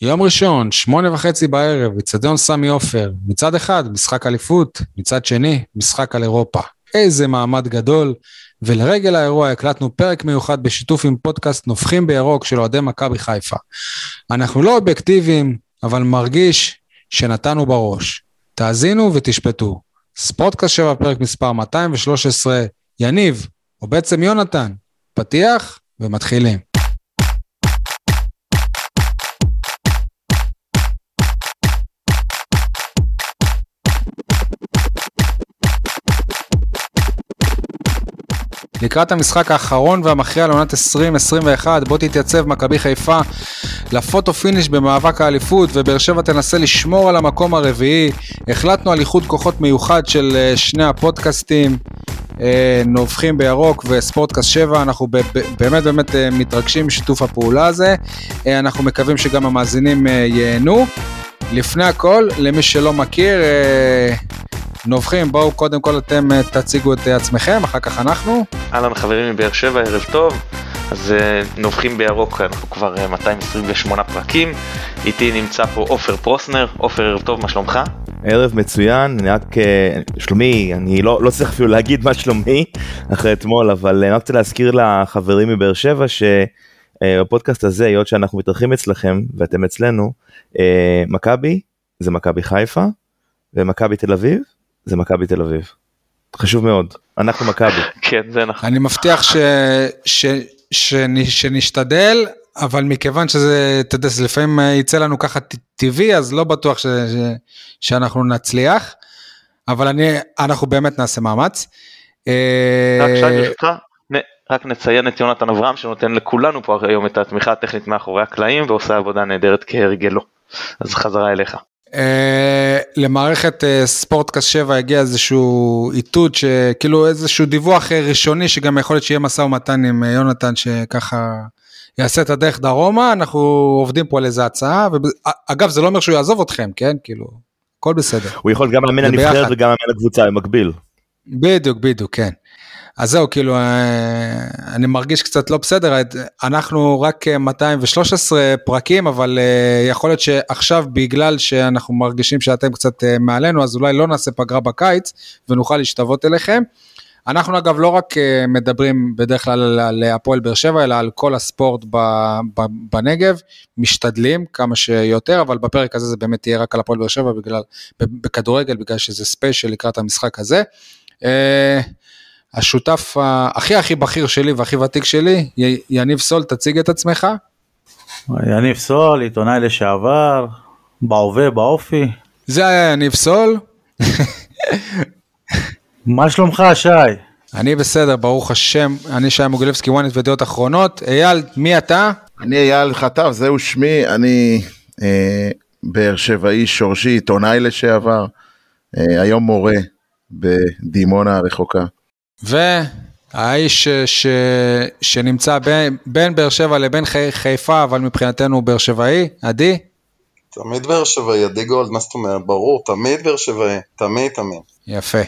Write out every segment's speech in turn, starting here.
יום ראשון, שמונה וחצי בערב, אצטדיון סמי עופר. מצד אחד, משחק אליפות, מצד שני, משחק על אירופה. איזה מעמד גדול. ולרגל האירוע הקלטנו פרק מיוחד בשיתוף עם פודקאסט נובחים בירוק של אוהדי מכבי חיפה. אנחנו לא אובייקטיביים, אבל מרגיש שנתנו בראש. תאזינו ותשפטו. ספורטקאסט 7, פרק מספר 213, יניב, או בעצם יונתן, פתיח ומתחילים. לקראת המשחק האחרון והמכריע לעונת 2021, בוא תתייצב מכבי חיפה לפוטו פיניש במאבק האליפות, ובאר שבע תנסה לשמור על המקום הרביעי. החלטנו על איחוד כוחות מיוחד של אה, שני הפודקאסטים, אה, נובחים בירוק וספורטקאסט 7, אנחנו באמת באמת אה, מתרגשים משיתוף הפעולה הזה. אנחנו מקווים שגם המאזינים ייהנו. לפני הכל, למי שלא מכיר, נובחים, בואו קודם כל אתם אה, תציגו את אה, עצמכם, אחר כך אנחנו. אהלן חברים מבאר שבע, ערב טוב. אז אה, נובחים בירוק, אנחנו כבר 228 פרקים. איתי נמצא פה עופר פרוסנר. עופר, ערב טוב, מה שלומך? ערב מצוין, אני רק, שלומי, אני לא, לא צריך אפילו להגיד מה שלומי אחרי אתמול, אבל אני רק רוצה להזכיר לחברים מבאר שבע שבפודקאסט הזה, היות שאנחנו מתארחים אצלכם ואתם אצלנו, מכבי זה מכבי חיפה ומכבי תל אביב זה מכבי תל אביב. חשוב מאוד, אנחנו מכבי. כן, זה נכון. אני מבטיח ש... ש... ש... שנשתדל, אבל מכיוון שזה, אתה יודע, לפעמים יצא לנו ככה טבעי, אז לא בטוח ש... ש... שאנחנו נצליח, אבל אני, אנחנו באמת נעשה מאמץ. אה, רק שי ברשותך, רק נציין את יונתן אברהם שנותן לכולנו פה היום את התמיכה הטכנית מאחורי הקלעים ועושה עבודה נהדרת כהרגלו. אז חזרה אליך. Uh, למערכת uh, ספורטקאסט 7 הגיע איזשהו איתות שכאילו איזשהו דיווח uh, ראשוני שגם יכול להיות שיהיה משא ומתן עם יונתן שככה יעשה את הדרך דרומה אנחנו עובדים פה על איזה הצעה ואגב זה לא אומר שהוא יעזוב אתכם כן כאילו הכל בסדר. הוא יכול גם לאמן הנבחרת וגם לאמן הקבוצה במקביל. בדיוק בדיוק כן. אז זהו, כאילו, אה, אני מרגיש קצת לא בסדר, אנחנו רק 213 אה, פרקים, אבל אה, יכול להיות שעכשיו בגלל שאנחנו מרגישים שאתם קצת מעלינו, אז אולי לא נעשה פגרה בקיץ ונוכל להשתוות אליכם. אנחנו אגב לא רק מדברים בדרך כלל על הפועל באר שבע, אלא על כל הספורט בנגב, משתדלים כמה שיותר, אבל בפרק הזה זה באמת יהיה רק על הפועל באר שבע, בגלל, בכדורגל, בגלל שזה ספיישל לקראת המשחק הזה. השותף הכי הכי בכיר שלי והכי ותיק שלי, יניב סול, תציג את עצמך. יניב סול, עיתונאי לשעבר, בהווה, באופי. זה היה יניב סול. מה שלומך, שי? אני בסדר, ברוך השם, אני שי מוגילבסקי, וואנט ודעות אחרונות. אייל, מי אתה? אני אייל חטב, זהו שמי, אני אה, באר שבעי שורשי, עיתונאי לשעבר, אה, היום מורה בדימונה הרחוקה. והאיש ש... שנמצא בין, בין באר שבע לבין חיפה, אבל מבחינתנו הוא באר שבעי, עדי? תמיד באר שבעי, עדי גולד, מה זאת אומרת? ברור, תמיד באר שבעי, תמיד תמיד. יפה.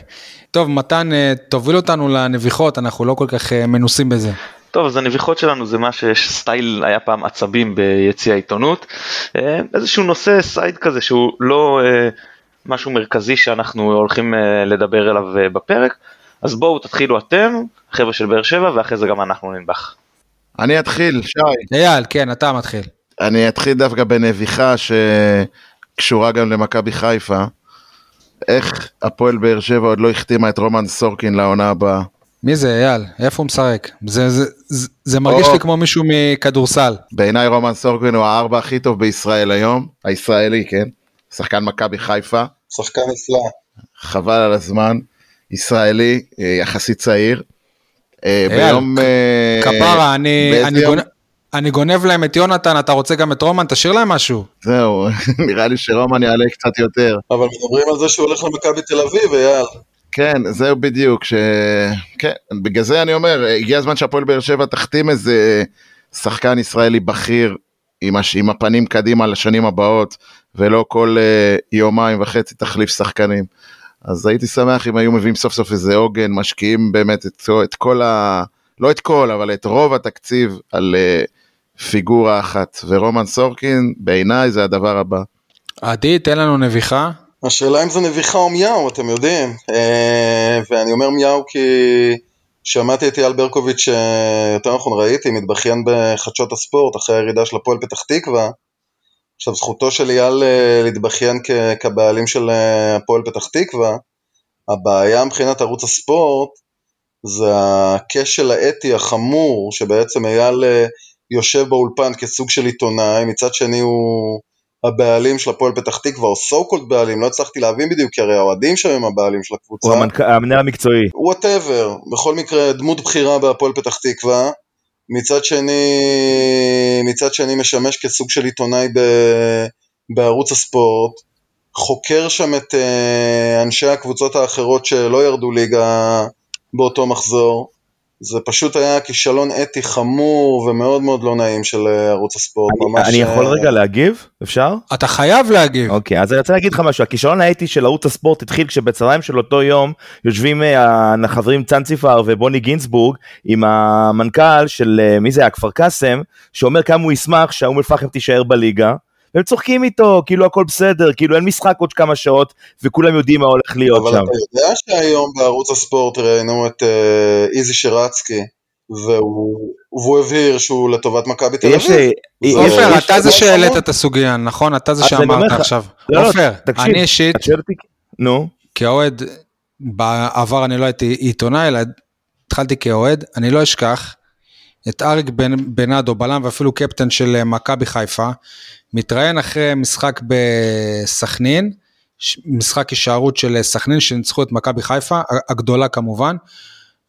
טוב, מתן, אה, תוביל אותנו לנביחות, אנחנו לא כל כך אה, מנוסים בזה. טוב, אז הנביחות שלנו זה מה שיש סטייל, היה פעם עצבים ביציע העיתונות. אה, איזשהו נושא side כזה שהוא לא משהו מרכזי שאנחנו הולכים לדבר עליו בפרק. אז בואו תתחילו אתם, חבר'ה של באר שבע, ואחרי זה גם אנחנו ננבח. אני אתחיל, שי. אייל, כן, אתה מתחיל. אני אתחיל דווקא בנביחה שקשורה גם למכבי חיפה. איך הפועל באר שבע עוד לא החתימה את רומן סורקין לעונה הבאה. מי זה אייל? איפה הוא משחק? זה, זה, זה, זה מרגיש או, לי כמו מישהו מכדורסל. בעיניי רומן סורקין הוא הארבע הכי טוב בישראל היום, הישראלי, כן? שחקן מכבי חיפה. שחקן נפלא. חבל על הזמן. ישראלי, אה, יחסית צעיר. אה, ביום... אה, כפרה, אני, אני, יום... גונב, אני גונב להם את יונתן, אתה רוצה גם את רומן? תשאיר להם משהו. זהו, נראה לי שרומן יעלה קצת יותר. אבל מדברים על זה שהוא הולך למכבי תל אביב, אייל. כן, זהו בדיוק, ש... כן, בגלל זה אני אומר, הגיע הזמן שהפועל באר שבע תחתים איזה שחקן ישראלי בכיר עם, הש... עם הפנים קדימה לשנים הבאות, ולא כל uh, יומיים וחצי תחליף שחקנים. אז הייתי שמח אם היו מביאים סוף סוף איזה עוגן, משקיעים באמת את, את כל ה... לא את כל, אבל את רוב התקציב על uh, פיגורה אחת, ורומן סורקין בעיניי זה הדבר הבא. עדי, תן לנו נביחה. השאלה אם זה נביחה או מיהו, אתם יודעים. אה, ואני אומר מיהו כי שמעתי את אייל ברקוביץ', אה, יותר נכון ראיתי, מתבכיין בחדשות הספורט אחרי הירידה של הפועל פתח תקווה. עכשיו זכותו של אייל אה, להתבכיין כבעלים של אה, הפועל פתח תקווה. הבעיה מבחינת ערוץ הספורט זה הכשל האתי החמור שבעצם אייל אה, יושב באולפן כסוג של עיתונאי, מצד שני הוא הבעלים של הפועל פתח תקווה, או so called בעלים, לא הצלחתי להבין בדיוק, כי הרי האוהדים שם הם הבעלים של הקבוצה. הוא המנהל המקצועי. whatever, בכל מקרה דמות בכירה בהפועל פתח תקווה, מצד שני, מצד שני משמש כסוג של עיתונאי ב, בערוץ הספורט, חוקר שם את אה, אנשי הקבוצות האחרות שלא ירדו ליגה באותו מחזור, זה פשוט היה כישלון אתי חמור ומאוד מאוד לא נעים של אה, ערוץ הספורט, ממש... אני יכול אה, רגע להגיב? אפשר? אתה חייב להגיב. אוקיי, אז אני רוצה להגיד לך משהו, הכישלון האתי של ערוץ הספורט התחיל כשבצהריים של אותו יום יושבים אה, החברים צאנציפר ובוני גינצבורג עם המנכ"ל של, מי זה היה, כפר קאסם, שאומר כמה הוא ישמח שהאום אל-פחם תישאר בליגה. והם צוחקים איתו, כאילו הכל בסדר, כאילו אין משחק עוד כמה שעות, וכולם יודעים מה הולך להיות אבל שם. אתה יודע שהיום בערוץ הספורט ראיינו את אה, איזי שרצקי, והוא, והוא הבהיר שהוא לטובת מכבי תל אביב. יש- עופר, יש- אתה זה יש שהעלית. את הסוגיה, נכון? אתה זה שאמרת עכשיו. לא, לא, עופר, אני אישית? נו, כאוהד, בעבר אני לא הייתי עיתונאי, אלא התחלתי כאוהד, אני לא אשכח את אריק בנאדו, בלם ואפילו קפטן של אה, מכבי חיפה, מתראיין אחרי משחק בסכנין, משחק הישארות של סכנין שניצחו את מכבי חיפה, הגדולה כמובן,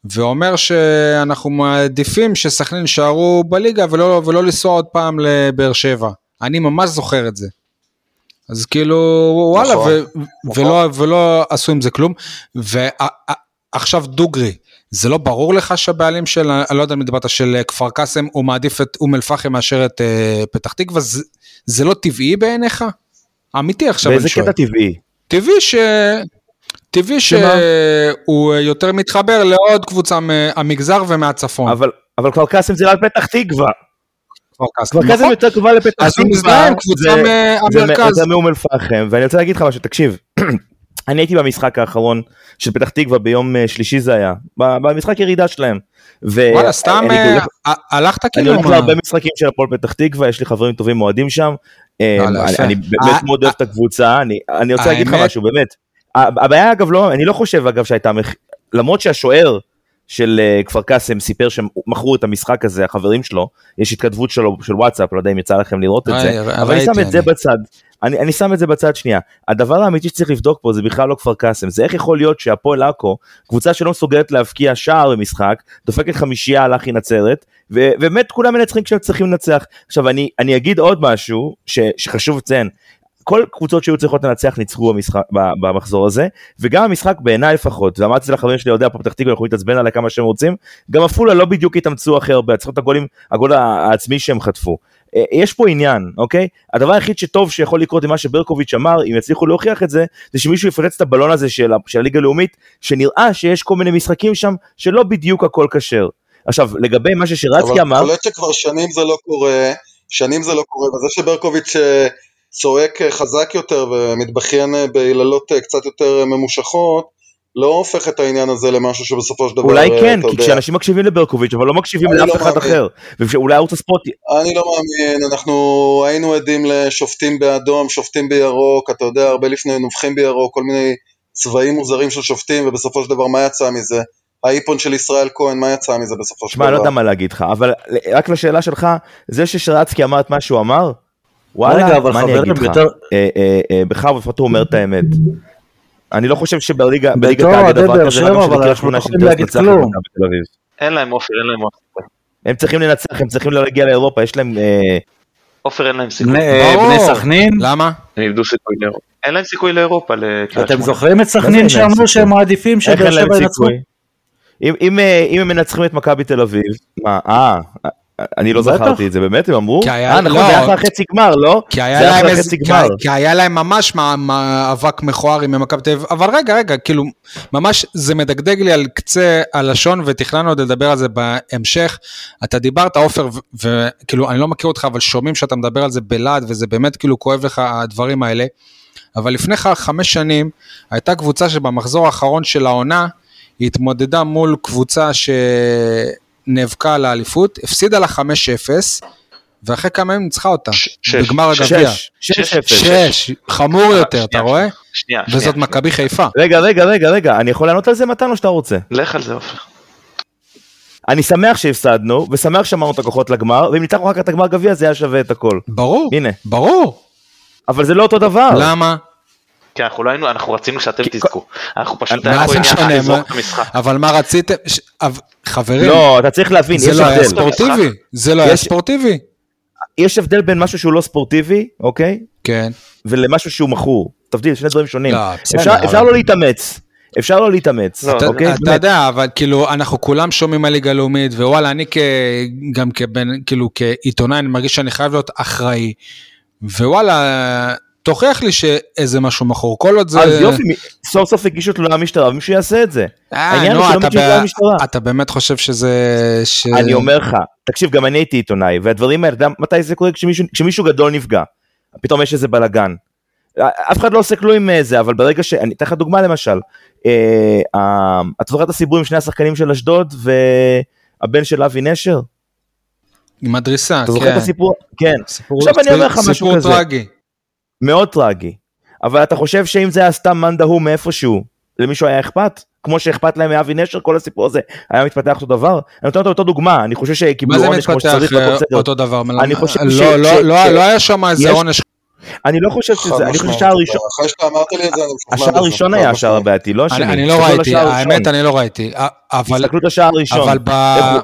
ואומר שאנחנו מעדיפים שסכנין יישארו בליגה ולא, ולא לנסוע עוד פעם לבאר שבע. אני ממש זוכר את זה. אז כאילו, וואלה, נכון, ו- נכון. ולא, ולא עשו עם זה כלום. ועכשיו דוגרי, זה לא ברור לך שהבעלים של, אני לא יודע אם דיברת, של כפר קאסם, הוא מעדיף את אום אל פחם מאשר את אה, פתח תקווה, זה, זה לא טבעי בעיניך? אמיתי עכשיו באיזה אני שואל. קטע טבעי? טבעי ש... טבעי? שהוא יותר מתחבר לעוד קבוצה מהמגזר ומהצפון. אבל אבל כפר קאסם זה רק פתח תקווה. כפר קאסם. נכון? יותר קרובה לפתח אז הוא תקווה. מזדהה עם קבוצה מהמרכז. זה מאום אל פחם ואני רוצה להגיד לך משהו תקשיב. אני הייתי במשחק האחרון של פתח תקווה ביום אה, שלישי זה היה במשחק ירידה שלהם. ו- וואלה, סתם אני אה, הולך- ה- הלכת אני כאילו... הולך מה? להרבה משחקים של הפועל פתח תקווה יש לי חברים טובים אוהדים שם. אה, אני-. אני באמת אה, מאוד אוהב את הקבוצה אני אני רוצה להגיד לך משהו באמת. הבעיה אגב לא אני לא חושב אגב שהייתה למרות שהשוער של אה, כפר קאסם סיפר שהם מכרו את המשחק הזה החברים שלו יש התכתבות שלו של וואטסאפ לא יודע אם יצא לכם לראות את זה אבל אני שם את זה. בצד אני, אני שם את זה בצד שנייה. הדבר האמיתי שצריך לבדוק פה זה בכלל לא כפר קאסם זה איך יכול להיות שהפועל עכו קבוצה שלא מסוגלת להבקיע שער במשחק דופקת חמישייה על אחי נצרת ובאמת כולם מנצחים כשהם צריכים לנצח. עכשיו אני אני אגיד עוד משהו ש, שחשוב לציין כל קבוצות שהיו צריכות לנצח ניצחו במשחק, במחזור הזה וגם המשחק בעיניי לפחות ואמרתי את זה לחברים שלי אוהדי הפועל פתח תקווה יכולים להתעצבן עליי כמה שהם רוצים גם עפולה לא בדיוק התאמצו הכי הרבה צריכות את הגולים הגול העצמי שהם חטפו. אה, יש פה עניין אוקיי? הדבר היחיד שטוב שיכול לקרות עם מה שברקוביץ' אמר אם יצליחו להוכיח את זה זה שמישהו יפוצץ את הבלון הזה של, של הליגה הלאומית שנראה שיש כל מיני משחקים שם שלא בדיוק הכל כשר. עכשיו לגבי מה ששירצקי אבל אמר קולט שכבר שנים זה לא קורה, שנים זה לא קורה, וזה שברקוביץ' אה, צועק אה, חזק יותר ומתבכיין אה, ביללות אה, קצת יותר ממושכות, לא הופך את העניין הזה למשהו שבסופו של דבר, אולי כן כי. כשאנשים מקשיבים לברקוביץ' אבל לא מקשיבים לאף לא אחד. אחר ואולי ערוץ הספורט אני לא מאמין, אנחנו היינו עדים לשופטים באדום, שופטים בירוק, אתה יודע, הרבה לפני נובחים בירוק, כל מיני צבעים מוזרים של שופטים, ובסופו של דבר מה יצא מזה? האיפון של ישראל כהן, מה יצא מזה בסופו של שמע, דבר? לא יודע מה להגיד לך, אבל רק לשאלה שלך, זה ששרצקי אמר את מה שהוא אמר, וואלה, רגע, אבל מה אני חברים, אגיד לך? בתור- אה, אה, אה, בכבוד, לפחות הוא אומר את האמת. אני לא חושב שבליגה אוהדי דבר באר כזה, שבע, רק אבל של קריית אנחנו שמונה לא להגיד לנצח את כלום. מכבי תל אביב. אין להם עופר, אין להם עופר. הם צריכים לנצח, הם צריכים להגיע לאירופה, יש להם... עופר אין להם סיכוי. בני סכנין, למה? הם איבדו סיכוי לאירופה. אין להם סיכוי לאירופה אתם. זוכרים את סכנין שאמרו? שהם מעדיפים שבאר שבע ינצחו? סיכוי? אם- אם, אם הם מנצחים את מכבי תל אביב, מה, אה, אני לא. זכרתי את זה, באמת הם אמרו? כי היה- אה נכון, לא. זה היה אחרי חצי גמר, לא? זה היה להם אחרי חצי כי, גמר. כי היה להם ממש מה- מאבק מכוער עם מכבי תל אביב, אבל רגע, רגע, כאילו, ממש זה מדגדג לי על קצה הלשון, ותכננו עוד לדבר על זה בהמשך. אתה דיברת, עופר, וכאילו, אני לא מכיר אותך, אבל שומעים שאתה מדבר על זה בלהט, וזה באמת כאילו כואב לך הדברים האלה. אבל לפני חמש שנים, הייתה קבוצה שבמחזור האחרון של העונה, היא התמודדה מול קבוצה שנאבקה על האליפות, הפסידה לה 5-0, ואחרי כמה ימים ניצחה אותה. בגמר. הגביע. שש, שש שש. אפס. שש, חמור יותר, אתה רואה? שנייה, וזאת שנייה. מכבי חיפה. רגע, רגע, רגע, רגע, אני יכול לענות על זה מתן או שאתה רוצה? לך על זה עופר. אני שמח שהפסדנו, ושמח שמרנו את הכוחות לגמר, ואם ניצחנו כך את הגמר גביע זה היה שווה את הכל. ברור, הנה. ברור. אבל זה לא אותו דבר. למה? כי אנחנו לא היינו, אנחנו רצינו שאתם כי- תזכו. אנחנו פשוט היינו פה? עניין לזרוק את המשחק. אבל מה רציתם? חברים, לא, אתה צריך להבין, זה לא היה. ספורטיבי. זה לא היה יש- ספורטיבי. יש הבדל בין משהו שהוא לא ספורטיבי, אוקיי? כן. ולמשהו שהוא מכור. תבדיל, שני דברים שונים. לא, בסדר, אפשר- אבל- אפשר לא להתאמץ. אפשר לא להתאמץ, לא, אתה, אוקיי? אתה באמת. יודע, אבל כאילו, אנחנו כולם שומעים על ליגה לאומית, ווואלה, אני כ, גם כבן, כאילו, כעיתונאי, אני מרגיש שאני חייב להיות אחראי. ווואלה, תוכיח לי שאיזה משהו מכור, כל עוד זה... אז יופי, סוף סוף הגישו תלונה למשטרה, ומישהו יעשה את זה. אה, העניין הוא שלא אתה, מגיעים ב... למשטרה. אתה באמת חושב שזה... ש... אני אומר לך, תקשיב, גם אני הייתי עיתונאי, והדברים האלה, אתה יודע מתי זה קורה? כשמישהו, כשמישהו גדול נפגע. פתאום יש איזה בלאגן. אף אחד לא עושה כלום עם אה, זה, אבל ברגע ש... אני אתן לך דוגמה למשל. אה, אה, אתה זוכר את הסיפור עם שני השחקנים של אשדוד והבן של אבי נשר? עם הדריסה, אתה זוכר כן. את הסיפור? כן. סיפור, עכשיו אני אומר לך משהו סיפור כזה. טרגי. מאוד טרגי. אבל אתה חושב שאם זה היה סתם מאן דהוא מאיפשהו, למישהו היה אכפת? כמו שאכפת להם מאבי נשר, כל הסיפור הזה היה מתפתח אותו דבר? אני נותן אותו אותו דוגמה, אני חושב מה שקיבלו זה עונש כמו מתפתח שצריך, אה, והכל בסדר. אותו דבר? אני חושב לא, ש- לא, ש- לא, ש- לא היה שם איזה יש- עונש. אני לא חושב שזה, אני חושב שהשער. הראשון, אחרי שאתה אמרת לי את זה, השער. הראשון היה השער. הבעייתי, לא השני. אני לא ראיתי. האמת אני לא ראיתי. א- אבל תסתכלו את השער הראשון. אבל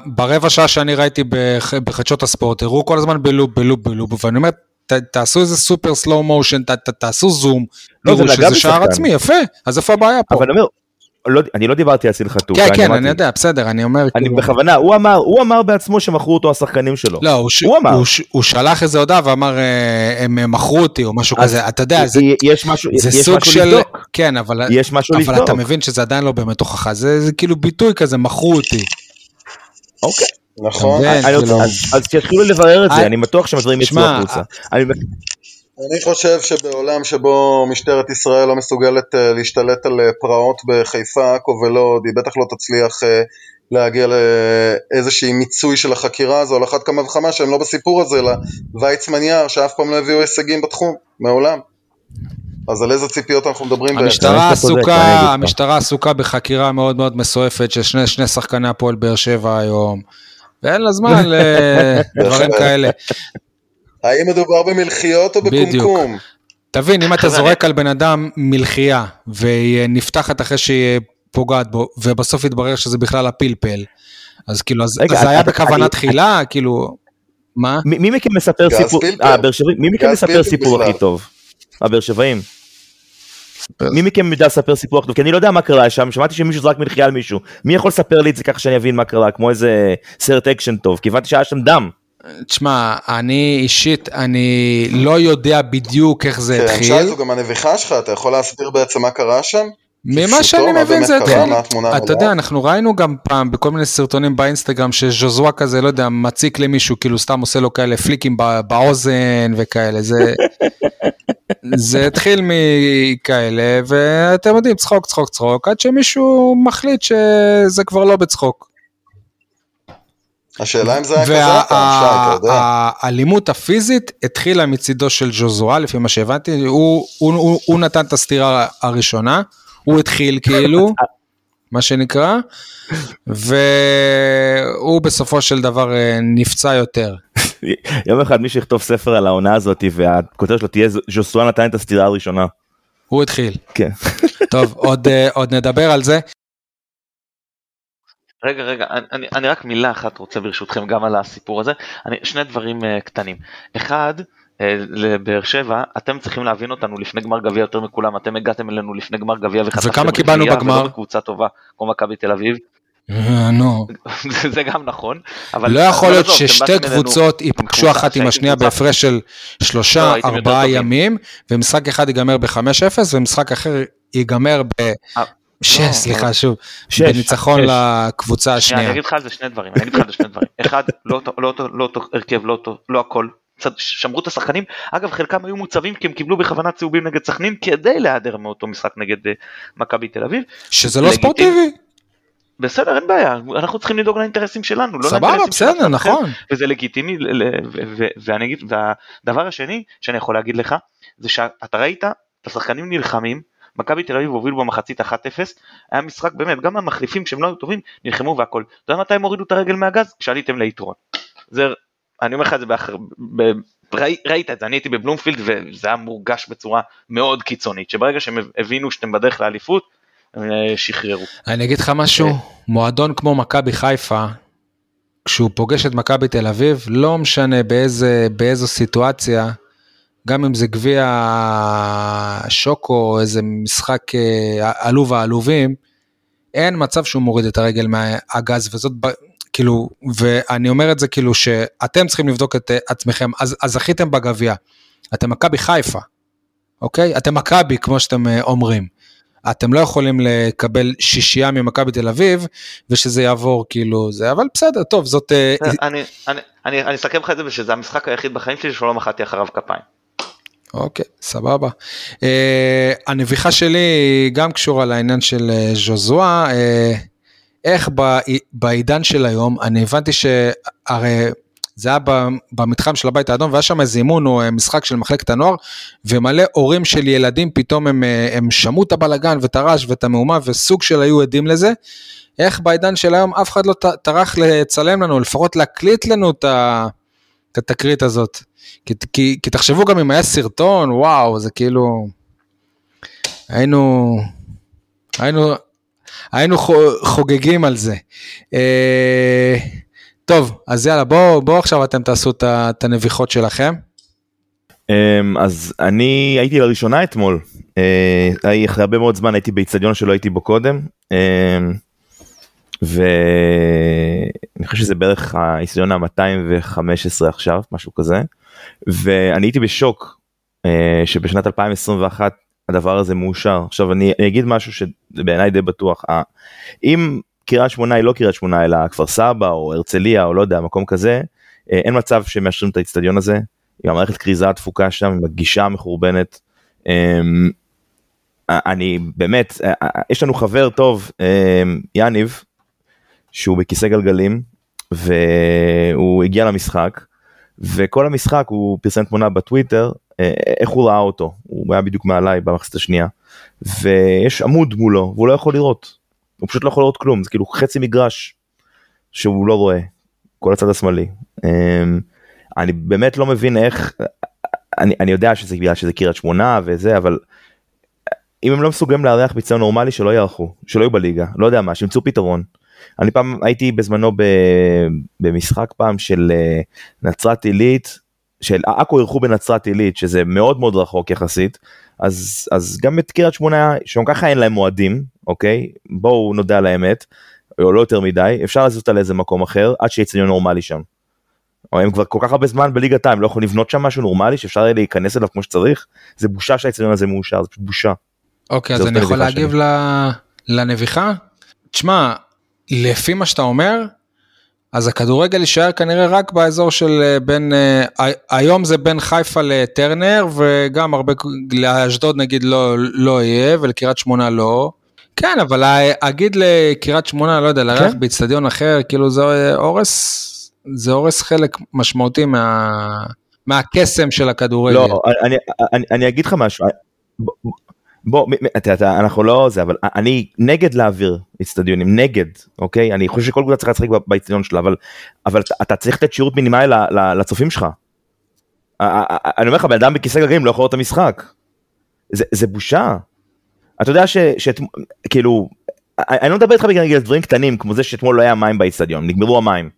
ברבע שעה שאני ראיתי בח- בחדשות הספורט, הראו כל הזמן בלופ, בלופ, בלופ, ואני אומר, ת- תעשו איזה סופר סלואו מושן, ת- ת- תעשו זום, לא, תראו שזה שער. עצמי, יפה, אז איפה הבעיה פה? אבל אני אומר, לא- אני לא דיברתי על סיל חתוך. כן, כן, אמרתי- אני יודע, בסדר, אני אומר, אני כאילו- בכוונה, הוא אמר, הוא אמר בעצמו שמכרו אותו השחקנים שלו. לא, הוא ש- הוא אמר. הוא ש- הוא שלח איזה הודעה ואמר, אה, הם מכרו אותי או משהו אז כזה, אתה יודע, זה- יש משהו, זה יש סוג משהו של, לבדוק. כן, אבל יש משהו אבל לבדוק. אתה מבין שזה עדיין לא באמת הוכחה, זה זה כאילו ביטוי כזה, מכרו אותי. אוקיי. נכון. כן, כאילו- אז- שיתחילו לברר את אה, זה, אני בטוח שהדברים יצאו החוצה. אני- אני חושב שבעולם שבו משטרת ישראל לא מסוגלת אה, להשתלט על אה, פרעות בחיפה, עכו ולוד, היא בטח לא תצליח אה, להגיע לאיזושהי מיצוי של החקירה הזו, על אחת כמה וכמה שהם לא בסיפור הזה, אלא ויצמן יער, שאף פעם לא הביאו הישגים בתחום, מעולם. אז על איזה ציפיות אנחנו מדברים? המשטרה עסוקה. המשטרה עסוקה בחקירה מאוד מאוד מסועפת של שני, שני שחקני הפועל באר שבע היום, ואין לה זמן לדברים כאלה. האם מדובר במלחיות או בדיוק. בקומקום? תבין, אם אתה זורק על בן אדם מלחייה, והיא נפתחת אחרי שהיא פוגעת בו, ובסוף יתברר שזה בכלל הפלפל, אז כאילו, אז, זה היה בכוונה תחילה, כאילו, מה? מי מי מכם מספר סיפור. אה, מי מכם מספר סיפור בכלל. הכי טוב? הבאר שבעים. מי מכם יודע לספר סיפור טוב? כי אני לא יודע מה קרה שם, שמעתי שמישהו זרק מלחייה על מישהו. מי יכול לספר לי את זה ככה שאני אבין מה קרה, כמו איזה סרט אקשן טוב, כי הבנתי שהיה שם דם. תשמע, אני אישית, אני לא יודע בדיוק איך זה כן, התחיל. שי, זו גם הנביחה שלך, אתה יכול להסביר בעצם מה קרה שם? ממה שאני מבין זה? התחיל, אתה? יודע, אנחנו ראינו גם פעם בכל מיני סרטונים באינסטגרם שז'וזווה כזה, לא יודע, מציק למישהו, כאילו סתם עושה לו כאלה פליקים בא- באוזן וכאלה, זה... זה התחיל מכאלה, ואתם יודעים, צחוק, צחוק, צחוק, עד שמישהו מחליט שזה כבר לא בצחוק. השאלה אם זה היה כזה פעם, שי, אתה יודע. והאלימות הפיזית התחילה מצידו של ז'וזואה, לפי מה שהבנתי, הוא, הוא, הוא, הוא נתן את הסטירה הראשונה, הוא התחיל כאילו, מה שנקרא, והוא בסופו של דבר אה, נפצע יותר. יום אחד מישהו יכתוב ספר על העונה הזאת, והכותרת שלו תהיה ז'וסואן נתן את הסטירה הראשונה. הוא התחיל. כן. טוב, עוד, אה, עוד נדבר על זה. רגע, רגע, אני, אני, רק מילה אחת רוצה ברשותכם גם על הסיפור הזה. אני, שני דברים uh, קטנים. אחד, לבאר שבע, אתם צריכים להבין אותנו לפני גמר גביע יותר מכולם, אתם הגעתם אלינו לפני גמר גביע וחטפתם וכמה קיבלנו בגמר? ולא בקבוצה טובה כמו מכבי תל אביב. אה, נו. זה- גם נכון. אבל לא יכול להיות ששתי קבוצות ייפגשו אחת עם השנייה בהפרש של לא, שלושה, יותר ארבעה. ימים, ומשחק אחד ייגמר ב-5-0, ומשחק אחר ייגמר אה, ב-6, לא, סליחה אבל- שוב, שש, בניצחון שש. לקבוצה שנייה, אני השנייה. אגיד לך על זה שני דברים, אני אגיד לך על זה שני דברים. אחד, לא אותו- לא לא הרכב, לא לא הכל. שמרו את השחקנים, אגב חלקם היו מוצבים כי הם קיבלו בכוונה צהובים נגד סכנין כדי להיעדר מאותו משחק נגד אה, מכבי תל אביב. שזה לא. ספורטיבי. בסדר אין בעיה, אנחנו צריכים לדאוג לאינטרסים שלנו, לא סבבה, בסדר, אחד אחר. נכון. וזה לגיטימי, ואני אגיד, והדבר השני שאני יכול להגיד לך, זה שאתה ראית את השחקנים נלחמים, מכבי תל אביב הובילו במחצית 1-0, היה משחק באמת, גם המחליפים שהם לא היו טובים, נלחמו והכל. אתה יודע מתי הם הורידו את הרגל מהגז? כשעליתם ליתרון. זה, אני אומר לך את זה באחר, ב, ראי, ראית את זה, אני הייתי בבלומפילד וזה היה מורגש בצורה מאוד קיצונית, שברגע שהם הבינו שאתם בדרך לאליפות, הם אה, שחררו. אני אגיד לך משהו, מועדון כמו מכבי חיפה, כשהוא פוגש את מכבי תל אביב, לא משנה באיזה, באיזו סיטואציה, גם אם זה גביע שוקו, או איזה משחק אה, עלוב העלובים, אין מצב שהוא מוריד את הרגל מהגז, וזאת, כאילו, ואני אומר את זה כאילו שאתם צריכים לבדוק את עצמכם, אז, אז זכיתם בגביע, אתם מכבי חיפה, אוקיי? אתם מכבי, כמו שאתם אה, אומרים. אתם לא יכולים לקבל שישייה ממכבי תל אביב ושזה יעבור כאילו זה אבל בסדר טוב זאת אה, אני, אסכם לך את זה ושזה המשחק היחיד בחיים שלי שלא מחאתי אחריו כפיים. אוקיי סבבה. אה, הנביכה שלי גם קשורה לעניין של אה, ז'וזואה אה, איך בעידן של היום אני הבנתי שהרי זה היה במתחם של הבית האדום והיה שם איזה אימון או אה, משחק של מחלקת הנוער ומלא הורים של ילדים פתאום הם, אה, הם שמעו את הבלגן ואת הרעש ואת המהומה וסוג של היו עדים לזה. איך בעידן של היום אף אחד לא טרח לצלם לנו לפחות להקליט לנו את את התקרית הזאת. כי, כי, כי תחשבו גם אם היה סרטון וואו זה כאילו היינו היינו היינו חו- חוגגים על זה. אה, טוב אז יאללה בואו בואו עכשיו אתם תעשו את הנביחות שלכם. אמ, אז אני הייתי לראשונה אתמול, אה, אחרי הרבה מאוד זמן הייתי באיצטדיון שלא הייתי בו קודם, אמ, ואני חושב שזה בערך האיצטדיון ה-215 עכשיו, משהו כזה, ואני הייתי בשוק אה, שבשנת 2021 הדבר הזה מאושר. עכשיו אני אגיד משהו שבעיניי די בטוח, אה, אם קריית שמונה היא לא קריית שמונה אלא כפר סבא או הרצליה או לא יודע, מקום כזה, אה, אין מצב שמאשרים את האיצטדיון הזה. עם המערכת כריזה הדפוקה שם, עם הגישה המחורבנת. אמ, אני באמת, אה, אה, יש לנו חבר טוב, אמ, יניב, שהוא בכיסא גלגלים, והוא הגיע למשחק, וכל המשחק הוא פרסם תמונה בטוויטר, אה, איך הוא ראה אותו, הוא היה בדיוק מעליי במחצית השנייה, ויש עמוד מולו, והוא לא יכול לראות, הוא פשוט לא יכול לראות כלום, זה כאילו חצי מגרש שהוא לא רואה, כל הצד השמאלי. אמ, אני באמת לא מבין איך, אני, אני יודע שזה בגלל שזה קריית שמונה וזה, אבל אם הם לא מסוגלים לארח ביצוע נורמלי שלא יארחו, שלא יהיו בליגה, לא יודע מה, שימצאו פתרון. אני פעם הייתי בזמנו ב, במשחק פעם של אה, נצרת עילית, של עכו אירחו בנצרת עילית, שזה מאוד מאוד רחוק יחסית, אז, אז גם את קריית שמונה, שגם ככה אין להם מועדים, אוקיי? בואו נודה על האמת, או לא יותר מדי, אפשר לעשות אותה לאיזה מקום אחר, עד שיהיה אצטדיון נורמלי שם. או הם כבר כל כך הרבה זמן בליגת העל, הם לא יכולים לבנות שם משהו נורמלי שאפשר להיכנס אליו כמו שצריך, זה בושה שהאצטדיון הזה מאושר, זה פשוט בושה. אוקיי אז אני יכול להגיב ל- לנביחה? תשמע לפי מה שאתה אומר אז הכדורגל יישאר כנראה רק באזור של אה, בין אה, היום זה בין חיפה לטרנר וגם הרבה לאשדוד נגיד לא לא יהיה ולקריית שמונה לא. כן אבל אגיד לקריית שמונה לא יודע לארח כן. באיצטדיון אחר כאילו זה הורס זה הורס חלק משמעותי מה מהקסם של הכדורגל. לא, אני, אני, אני אגיד לך משהו, בוא, אתה, אתה, אנחנו לא זה, אבל אני נגד להעביר אצטדיונים, נגד, אוקיי? אני חושב שכל קבוצה צריכה לשחק באצטדיון שלה, אבל, אבל אתה, צריך לתת שירות מינימלי לצופים שלך. אני אומר לך, בן אדם בכיסא גלגלים לא יכול לראות את המשחק. זה, זה בושה. אתה יודע ש... שאת, כאילו, אני לא מדבר איתך בגלל דברים קטנים, כמו זה שאתמול לא היה מים באצטדיון, נגמרו המים.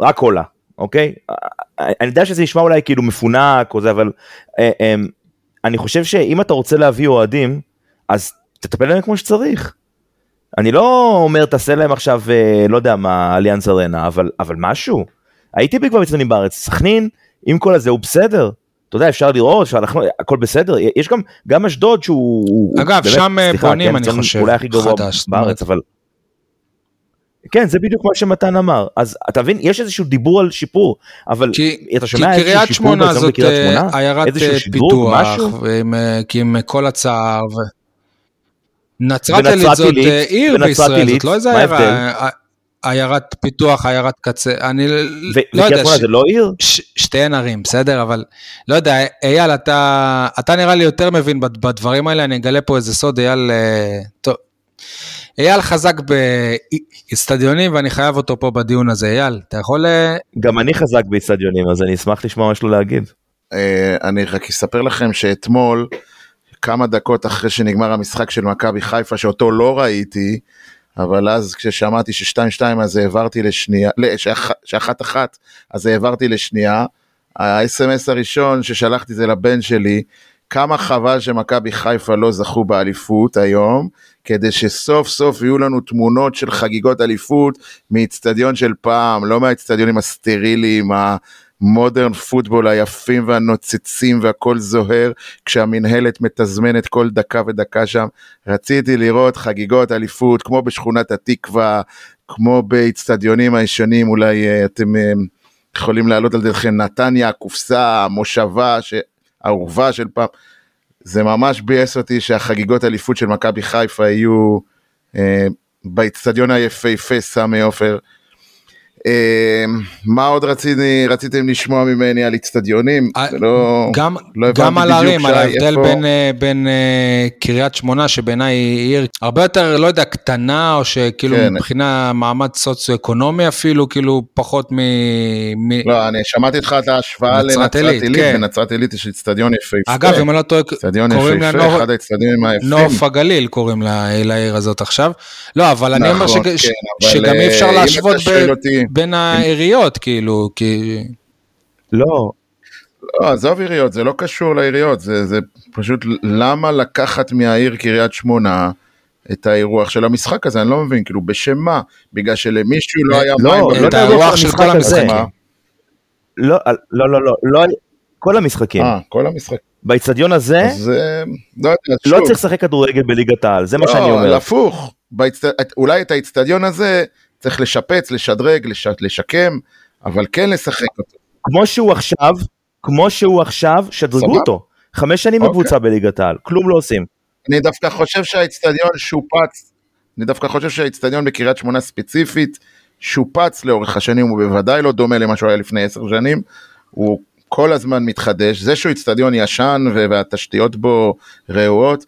רק קולה, אוקיי? אני יודע שזה נשמע אולי כאילו מפונק או זה, אבל אה, אה, אני חושב שאם אתה רוצה להביא אוהדים, אז תטפל בהם כמו שצריך. אני לא אומר תעשה להם עכשיו, אה, לא יודע מה, אליאנס ארנה, אבל, אבל משהו. הייתי כבר באצטדיונים בארץ, סכנין, עם כל הזה הוא בסדר. אתה יודע, אפשר לראות, לחנות, הכל בסדר. יש גם, גם אשדוד שהוא... אגב, באמת, שם אה, סליחה, בונים, כן, אני חושב, אולי הכי חדש, בארץ, אבל... כן, זה בדיוק מה שמתן אמר. אז אתה מבין, יש איזשהו דיבור על שיפור, אבל כי, אתה כי שומע איזשהו קריית שיפור שמונה באזור זאת בקריית אה, שמונה? עיירת איזשהו אה, שדרוג, פיתוח, משהו? ועם, אה, כי עם כל הצער. ו... נצרת עילית זאת עילית, אה, עיר בישראל, עילית, זאת לא איזה עיירה? אה, עיירת פיתוח, עיירת קצה, אני ו- לא וקריית יודע, שמונה ש- זה לא עיר? ש- שתיהן ערים, בסדר? אבל לא יודע, אייל, אתה, אתה נראה לי יותר מבין בד- בדברים האלה, אני אגלה פה איזה סוד, אייל, אה, טוב. אייל חזק באיצטדיונים ואני חייב אותו פה בדיון הזה. אייל, אתה יכול... אה, גם אני חזק באיצטדיונים, אז אני אשמח לשמוע מה יש לו להגיד. אה, אני רק אספר לכם שאתמול, כמה דקות אחרי שנגמר המשחק של מכבי חיפה, שאותו לא ראיתי, אבל אז כששמעתי ששתיים-שתיים אז העברתי לשנייה, לא, שאח- שאחת אחת אז העברתי לשנייה, ה-SMS הראשון ששלחתי זה לבן שלי, כמה חבל שמכבי חיפה לא זכו באליפות היום, כדי שסוף סוף יהיו לנו תמונות של חגיגות אליפות מאיצטדיון של פעם, לא מהאיצטדיונים הסטריליים, המודרן פוטבול היפים והנוצצים והכל זוהר, כשהמינהלת מתזמנת כל דקה ודקה שם. רציתי לראות חגיגות אליפות, כמו בשכונת התקווה, כמו באיצטדיונים הישנים, אולי אה, אתם אה, יכולים להעלות על דרכם, נתניה, הקופסה, המושבה, ש- האורווה של פעם. זה ממש ביאס אותי שהחגיגות אליפות של מכבי חיפה יהיו אה, באיצטדיון היפהפה סמי עופר. אה, מה עוד רציתי, רציתם לשמוע ממני על איצטדיונים? אה, לא, גם, לא גם על ערים, על ההבדל בין, אה, בין אה, קריית שמונה, שבעיניי היא עיר הרבה יותר, לא יודע, קטנה, או שכאילו כן. מבחינה מעמד סוציו-אקונומי אפילו, כאילו פחות מ... מ... לא, אני שמעתי אותך את ההשוואה נצרת לנצרת עילית, כן. בנצרת עילית יש איצטדיון יפהפה. אגב, אם אני לא טועה, קוראים לה נוף- אחד האיצטדיונים היפים. נוף הגליל קוראים לה- לעיר הזאת עכשיו. לא, אבל אני אומר נכון, שג- ש- כן, שגם אי אפשר להשוות ב- בין העיריות, כאילו, כי... לא, לא, עזוב עיריות, זה לא קשור לעיריות, זה, זה פשוט למה לקחת מהעיר קריית שמונה את האירוח של המשחק הזה, אני לא מבין, כאילו בשם מה? בגלל שלמישהו לא היה לא, מים לא. את האירוח של המשחק כל הזה. המשחקים. מה? לא, לא, לא, לא, לא, כל המשחקים. אה, כל המשחק. באיצטדיון הזה אז אה, לא יודע, לא צריך לשחק כדורגל בליגת העל, זה מה שאני לא, אומר. הפוך, באצט... אולי את האיצטדיון הזה צריך לשפץ, לשדרג, לש... לשקם, אבל כן לשחק אותו. כמו שהוא עכשיו, כמו שהוא עכשיו, שדרגו. אותו. חמש שנים אוקיי. בקבוצה בליגת העל, כלום לא עושים. אני דווקא חושב שהאיצטדיון שופץ, אני דווקא חושב שהאיצטדיון בקריית שמונה ספציפית שופץ לאורך השנים, הוא בוודאי לא דומה למה שהוא היה לפני עשר שנים, הוא כל הזמן מתחדש, זה שהוא איצטדיון ישן והתשתיות בו רעועות.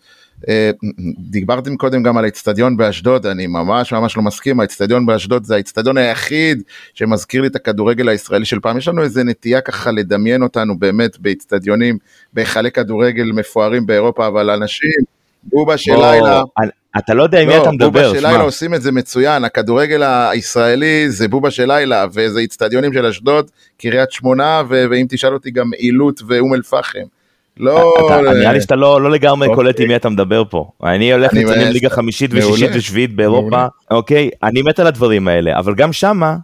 אה, דיברתם קודם גם על האיצטדיון באשדוד, אני ממש ממש לא מסכים, האיצטדיון באשדוד זה האיצטדיון היחיד שמזכיר לי את הכדורגל הישראלי של פעם, יש לנו איזה נטייה ככה לדמיין אותנו באמת באיצטדיונים, בהיכלי כדורגל מפוארים באירופה, אבל אנשים, בובה של לילה, אתה לא יודע עם מי לא, אתה מדבר, בובה של. לילה עושים את זה מצוין, הכדורגל הישראלי זה בובה של לילה, וזה איצטדיונים של אשדוד, קריית שמונה, ואם תשאל אותי גם עילוט ואום אל פחם. לא... אה, נראה לי שאתה לא לא לגמרי אוקיי. קולט עם מי אתה מדבר פה. אני הולך לציין ליגה חמישית. ושישית ושביעית באירופה. אוקיי? אני מת על הדברים האלה, אבל גם שמה,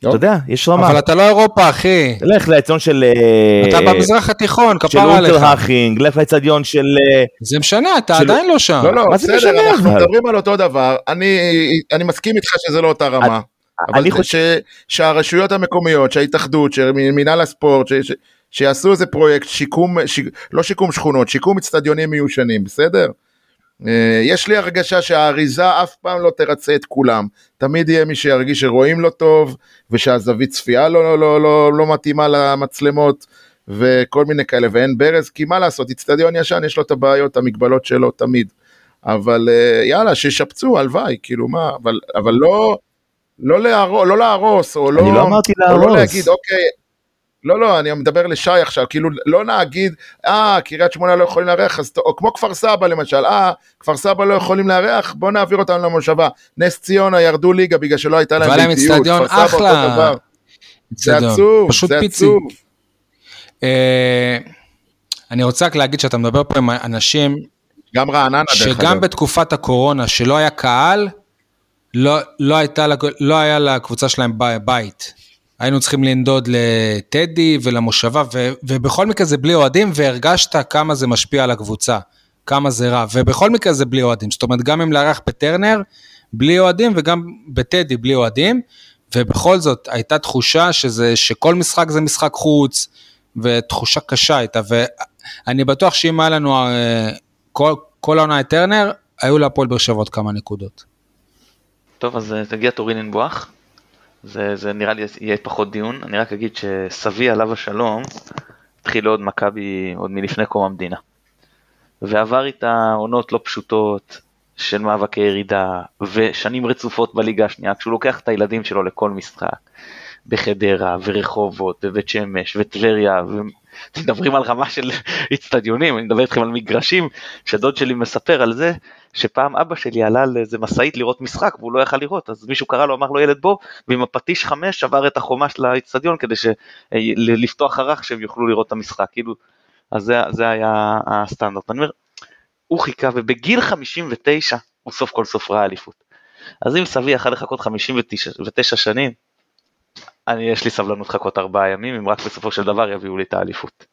אתה אוקיי. יודע, יש רמה. אבל אתה לא אירופה, אחי. לך לאצטדיון של... אה, אתה במזרח התיכון, של כפרה עליך. אונטרהכינג, לך לאצטדיון של... אה, זה משנה, אתה של- עדיין לא שם. לא, לא, מה זה בסדר, אנחנו? מדברים על אותו דבר, אני, אני מסכים איתך שזה לא אותה רמה. אבל אני ש, חושב- שהרשויות המקומיות, שההתאחדות, שמינהל הספורט, שיעשו איזה פרויקט שיקום, ש, לא שיקום שכונות, שיקום אצטדיונים מיושנים, בסדר? אה, יש לי הרגשה שהאריזה אף פעם לא תרצה את כולם. תמיד יהיה מי שירגיש שרואים לו טוב, ושהזווית צפייה לא, לא, לא, לא, לא מתאימה למצלמות, וכל מיני כאלה, ואין ברז, כי מה לעשות, אצטדיון ישן יש לו את הבעיות, המגבלות שלו תמיד. אבל אה, יאללה, שישפצו, הלוואי, כאילו מה, אבל, אבל לא, לא, להרוס, לא להרוס, או לא, אני לא אמרתי או לא להרוס. להגיד, אוקיי, לא, לא, אני מדבר לשי עכשיו, כאילו, לא נגיד, אה, קריית שמונה לא יכולים לארח, אז, או כמו כפר סבא למשל, אה, כפר סבא לא יכולים לארח, בוא נעביר אותם למושבה. נס ציונה ירדו ליגה בגלל שלא הייתה להם ביתיות, כפר סבא אותו. דבר. זה. עצוב, זה. עצוב. אה, אני רוצה רק להגיד שאתה מדבר פה עם אנשים, גם רעננה, דרך אגב. שגם בתקופת הקורונה, שלא היה קהל, לא, לא, הייתה, לא היה לקבוצה שלהם בית. היינו צריכים לנדוד לטדי ולמושבה, ו, ובכל מקרה זה בלי אוהדים, והרגשת כמה זה משפיע על הקבוצה, כמה זה רע, ובכל מקרה זה בלי אוהדים. זאת אומרת, גם אם לארח בטרנר, בלי אוהדים, וגם בטדי בלי אוהדים, ובכל זאת הייתה תחושה שזה, שכל משחק זה משחק חוץ, ותחושה קשה הייתה, ואני בטוח שאם היה לנו אה, כל, כל העונה את טרנר, היו להפועל באר שבע עוד כמה נקודות. טוב, אז אה, תגיע תורי לנבוח. זה, זה נראה לי יהיה פחות דיון. אני רק אגיד שסבי עליו השלום התחיל עוד מכבי עוד מלפני קום המדינה. ועבר איתה עונות לא פשוטות של מאבקי ירידה ושנים רצופות בליגה השנייה, כשהוא לוקח את הילדים שלו לכל משחק. בחדרה ורחובות ובית שמש וטבריה ומדברים על רמה של איצטדיונים, אני מדבר איתכם על מגרשים שדוד שלי מספר על זה שפעם אבא שלי עלה על איזה משאית לראות משחק והוא לא יכל לראות אז מישהו קרא לו אמר לו ילד בוא ועם הפטיש חמש עבר את החומה של האיצטדיון כדי ש- ל- לפתוח ערך שהם יוכלו לראות את המשחק כאילו אז זה, זה היה הסטנדרט. אני אומר, הוא חיכה ובגיל 59 הוא סוף כל סוף ראה אליפות. אז אם סבי יכל לחכות 59 שנים, אני יש לי סבלנות לחכות ארבעה ימים, אם רק בסופו של דבר יביאו לי את האליפות.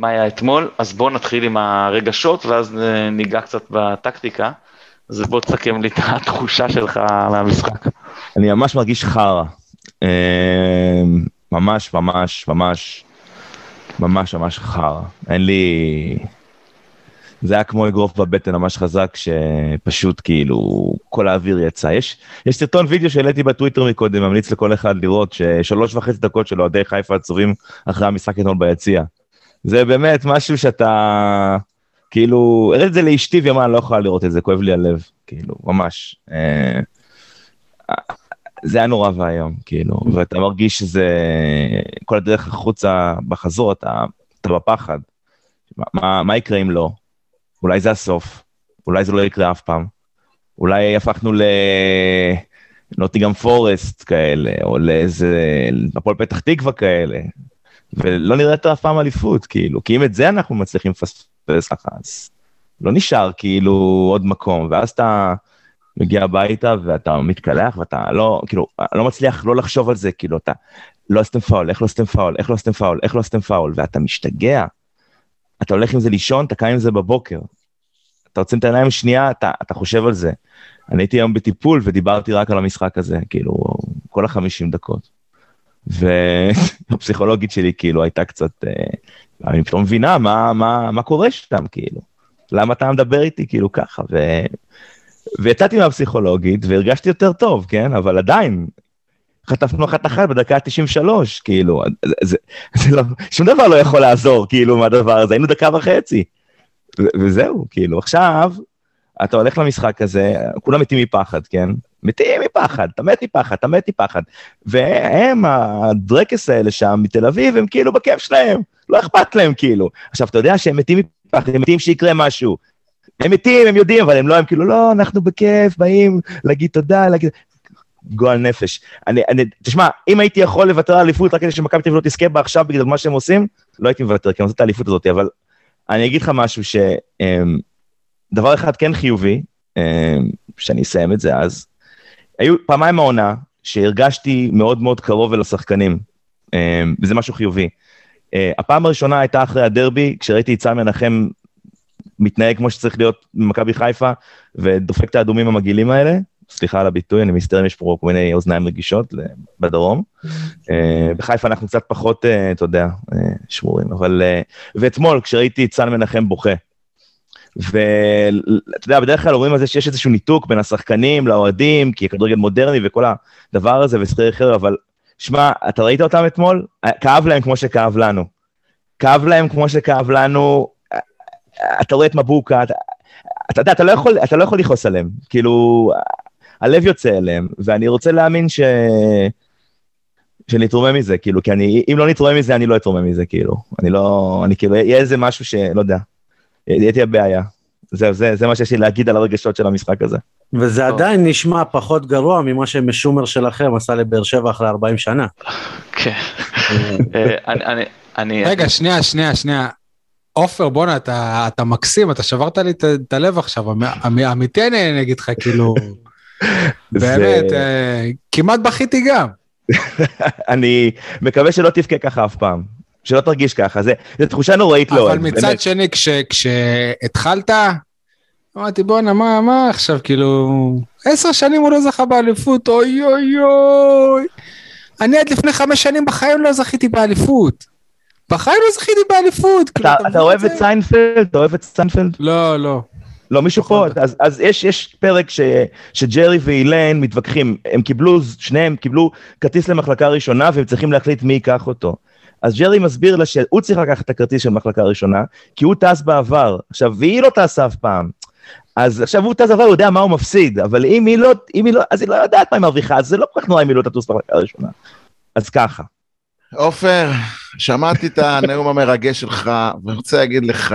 מה היה אתמול, אז בואו נתחיל עם הרגשות ואז אה, ניגע קצת בטקטיקה. אז בוא תסכם לי את התחושה שלך מהמשחק. אני ממש מרגיש חרא. אה, ממש, ממש, ממש, ממש, ממש חרא. אין לי... זה היה כמו אגרוף בבטן ממש חזק, שפשוט כאילו כל האוויר יצא. יש, יש סרטון וידאו שהעליתי בטוויטר מקודם, ממליץ לכל אחד לראות, ששלוש וחצי דקות של אוהדי חיפה עצובים אחרי המשחק אתמול ביציע. זה באמת משהו שאתה, כאילו, הראיתי את זה לאשתי והיא אני לא יכולה לראות את זה, כואב לי הלב, כאילו, ממש. אה, זה היה נורא ואיום, כאילו, ואתה מרגיש שזה, כל הדרך החוצה בחזור, אתה, אתה בפחד. מה, מה, יקרה אם לא? אולי זה הסוף, אולי זה לא יקרה אף פעם. אולי הפכנו לנוטינגהאם פורסט כאלה, או לאיזה, הפועל פתח תקווה כאלה, ולא נראה יותר אף פעם אליפות, כאילו, כי אם את זה אנחנו מצליחים לפספס ככה, אז לא נשאר כאילו עוד מקום, ואז אתה מגיע הביתה ואתה מתקלח ואתה לא, כאילו, לא מצליח לא לחשוב על זה, כאילו, אתה לא עשיתם פאול, איך לא עשיתם פאול, איך לא עשיתם פאול, איך לא עשיתם פאול, ואתה משתגע. אתה הולך עם זה לישון, אתה קם עם זה בבוקר. אתה עוצם את העיניים שנייה, אתה, אתה חושב על זה. אני הייתי היום בטיפול ודיברתי רק על המשחק הזה, כאילו, כל החמישים דקות. והפסיכולוגית שלי כאילו הייתה קצת, אה, אני פתאום מבינה מה, מה, מה קורה שם, כאילו. למה אתה מדבר איתי כאילו ככה, ו... ויצאתי מהפסיכולוגית והרגשתי יותר טוב, כן? אבל עדיין, חטפנו אחת אחת בדקה ה-93, כאילו, זה, זה, לא, שום דבר לא יכול לעזור, כאילו, מהדבר הזה, היינו דקה וחצי. ו- וזהו, כאילו, עכשיו, אתה הולך למשחק הזה, כולם מתים מפחד, כן? מתים מפחד, אתה מת מפחד, אתה מת מפחד. והם, הדרקס האלה שם מתל אביב, הם כאילו בכיף שלהם, לא אכפת להם כאילו. עכשיו, אתה יודע שהם מתים מפחד, הם מתים שיקרה משהו. הם מתים, הם יודעים, אבל הם לא, הם כאילו, לא, אנחנו בכיף, באים להגיד תודה, להגיד... גועל נפש. אני, אני, תשמע, אם הייתי יכול לוותר על אליפות רק כדי שמכבי תל לא תזכה בה עכשיו בגלל מה שהם עושים, לא הייתי מוותר, כי אני רוצה את האליפות הזאת, אבל אני אגיד לך משהו ש... אמ, דבר אחד כן חיובי, אמ, שאני אסיים את זה אז, היו פעמיים העונה שהרגשתי מאוד מאוד קרוב אל השחקנים, אמ, וזה משהו חיובי. אה, הפעם הראשונה הייתה אחרי הדרבי, כשראיתי את סמי מנחם מתנהג כמו שצריך להיות במכבי חיפה, ודופק את האדומים המגעילים האלה, סליחה על הביטוי, אני מסתכל אם יש פה כל מיני אוזניים רגישות בדרום. אה, בחיפה אנחנו קצת פחות, אה, אתה יודע, שמורים, אבל... ואתמול, כשראיתי את סן מנחם בוכה, ואתה יודע, בדרך כלל אומרים על זה שיש איזשהו ניתוק בין השחקנים לאוהדים, כי הכדורגל מודרני וכל הדבר הזה ושכיר אחר, אבל שמע, אתה ראית אותם אתמול? כאב להם כמו שכאב לנו. כאב להם כמו שכאב לנו, אתה רואה את מבוקה, אתה, אתה יודע, אתה לא יכול, אתה לא יכול לכעוס עליהם, כאילו, הלב יוצא אליהם, ואני רוצה להאמין ש... שנתרומם מזה, כאילו, כי אני, אם לא נתרומם מזה, אני לא אתרומם מזה, כאילו. אני לא, אני כאילו, יהיה איזה משהו שלא יודע, יהיה תהיה בעיה. זהו, זה, זה מה שיש לי להגיד על הרגשות של המשחק הזה. וזה טוב. עדיין נשמע פחות גרוע ממה שמשומר שלכם עשה לבאר שבע אחרי 40 שנה. כן. אה, אני- אני- אני... רגע, שנייה, שנייה, שנייה. עופר, בואנה, אתה, אתה מקסים, אתה שברת לי את, את הלב עכשיו, אמ- אמ- אמיתי אני אגיד לך, כאילו, באמת, אה, כמעט בכיתי גם. אני מקווה שלא תבכה ככה אף פעם, שלא תרגיש ככה, זה, זה תחושה נוראית לאוהד, אבל מצד באמת. שני, כש, כשהתחלת, אמרתי, בואנה, מה, מה עכשיו, כאילו, עשר שנים הוא לא זכה באליפות, אוי אוי אוי. אני עד לפני חמש שנים בחיים לא זכיתי באליפות. בחיים לא זכיתי באליפות. כאילו, אתה, אתה אוהב? את סיינפלד? אתה אוהב את סיינפלד? לא, לא. לא, מישהו פה, נכון. אז, אז יש, יש פרק ש, שג'רי ואילן מתווכחים, הם קיבלו, שניהם קיבלו כרטיס למחלקה ראשונה והם צריכים להחליט מי ייקח אותו. אז ג'רי מסביר לה שהוא צריך לקחת את הכרטיס של מחלקה ראשונה, כי הוא טס בעבר, עכשיו, והיא לא טסה אף פעם. אז עכשיו הוא טס בעבר, הוא יודע מה הוא מפסיד, אבל אם היא לא, אם היא לא, אז היא לא יודעת מה היא מרוויחה, אז זה לא כל כך נורא אם היא לא תטוס במחלקה ראשונה. אז ככה. עופר, שמעתי את הנאום המרגש שלך, ואני רוצה להגיד לך,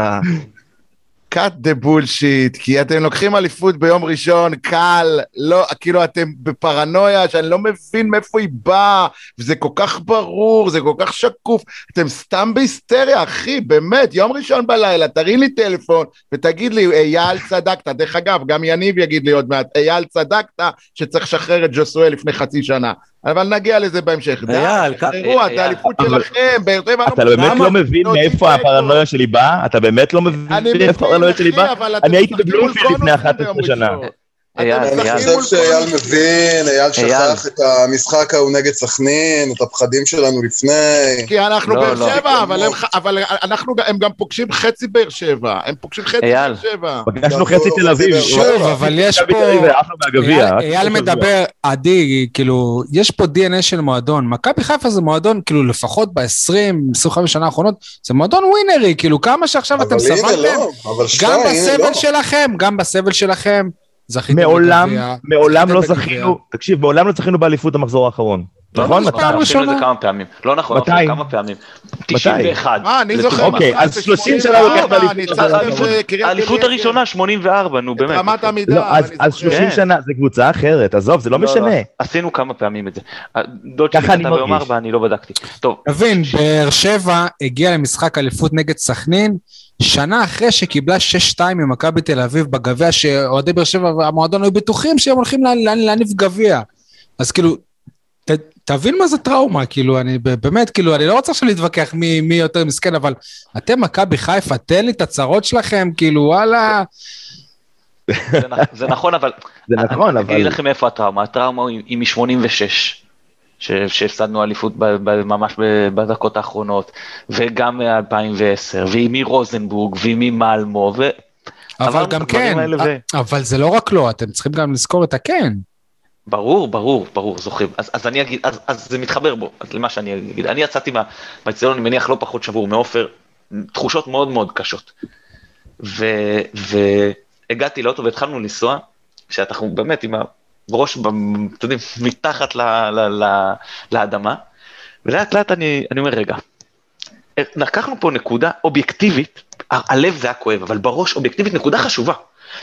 cut the bullshit, כי אתם לוקחים אליפות ביום ראשון, קל, לא, כאילו אתם בפרנויה שאני לא מבין מאיפה היא באה, וזה כל כך ברור, זה כל כך שקוף, אתם סתם בהיסטריה, אחי, באמת, יום ראשון בלילה, תרים לי טלפון ותגיד לי, אייל צדקת, דרך אגב, גם יניב יגיד לי עוד מעט, אייל צדקת שצריך לשחרר את ג'וסואל לפני חצי שנה, אבל נגיע לזה בהמשך. אייל, תחזרו, את האליפות שלכם, באר שבע אתה לא באמת? לא מבין להוציא מאיפה. הפרנויה שלי באה? אתה באמת לא מבין מאיפה הפרנויה שלי באה? אני הייתי בבלומפילד לפני קונוס 11 ביום שנה. אני חושב שאייל. מבין, אייל. שכח את המשחק ההוא נגד סכנין, את הפחדים שלנו לפני. כי אנחנו לא, באר לא. שבע, אבל הם- אבל אנחנו, הם גם פוגשים חצי באר שבע, הם פוגשים חצי. באר שבע. פגשנו חצי תל אביב. שוב, אבל יש פה... אייל-. מדבר, עדי, כאילו, יש פה DNA של מועדון. מכבי חיפה זה מועדון, כאילו, לפחות ב-20-25 שנה האחרונות, זה מועדון ווינרי, כאילו, כמה שעכשיו אתם סבלתם, לא, גם בסבל. שלכם, גם בסבל שלכם, זכיתם מעולם, בגביע, מעולם לא. זכינו, תקשיב, מעולם לא זכינו באליפות המחזור האחרון. נכון? לא, מתי? פעם עשינו את זה ראשונה. כמה פעמים. לא נכון, מתי? כמה פעמים. 91. מה, אני. זוכר, אוקיי, אז ב- 30 שנה 84, לוקח באליפות. האליפות-. הראשונה, 84, נו באמת. רמת. עמידה, לא, אז אני אז זוכר. 30 כן. שנה, זה קבוצה אחרת, עזוב, זה לא לא, משנה. עשינו כמה פעמים את זה. דוד שלי ככה אני כתב ביום מרגיש. ארבע, אני לא בדקתי. טוב, תבין, באר שבע הגיעה למשחק אליפות נגד סכנין, שנה אחרי שקיבלה 6-2 ממכבי תל אביב בגביע, שאוהדי באר שבע והמועדון היו בטוחים שהם הולכים להניף גביע. אז כאילו, ת, תבין מה זה טראומה, כאילו, אני באמת, כאילו, אני לא רוצה עכשיו להתווכח מי, מי יותר מסכן, אבל אתם מכבי חיפה, תן לי את הצרות שלכם, כאילו, וואלה... זה נכון, אבל... זה נכון, אבל... אני אגיד לכם איפה הטראומה, הטראומה היא מ-86. שהפסדנו אליפות ממש בדקות האחרונות, וגם מ-2010, ועימי רוזנבורג, ועימי מלמו, ו... אבל גם כן, ו... אבל זה לא רק לא, אתם צריכים גם לזכור את הכן. ברור, ברור, ברור, זוכרים. אז, אז אני אגיד, אז, אז זה מתחבר בו, אז למה שאני אגיד. אני יצאתי מהאצטדיון, אני מניח, לא פחות שבור מעופר, תחושות מאוד מאוד קשות. והגעתי לאוטו והתחלנו לנסוע, שאנחנו באמת עם ה... ב- אתם יודעים, מתחת ל, ל, ל, לאדמה, ולאט לאט אני, אני אומר, רגע, לקחנו פה נקודה אובייקטיבית, הלב זה היה כואב, אבל בראש אובייקטיבית נקודה חשובה.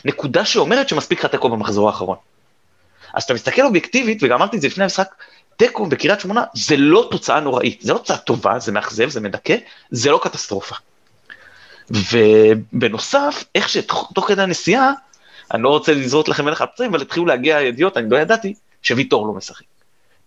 נקודה שאומרת שמספיק לך תיקו במחזור האחרון. אז אתה מסתכל אובייקטיבית, וגם אמרתי את זה לפני המשחק, תיקו בקריית שמונה זה לא תוצאה נוראית, זה לא תוצאה טובה, זה מאכזב, זה מדכא, זה לא קטסטרופה. ובנוסף, איך שתוך כדי הנסיעה, אני לא רוצה לזרות לכם מלך על פצעים, אבל התחילו להגיע ידיעות, אני לא ידעתי, שוויטור לא משחק,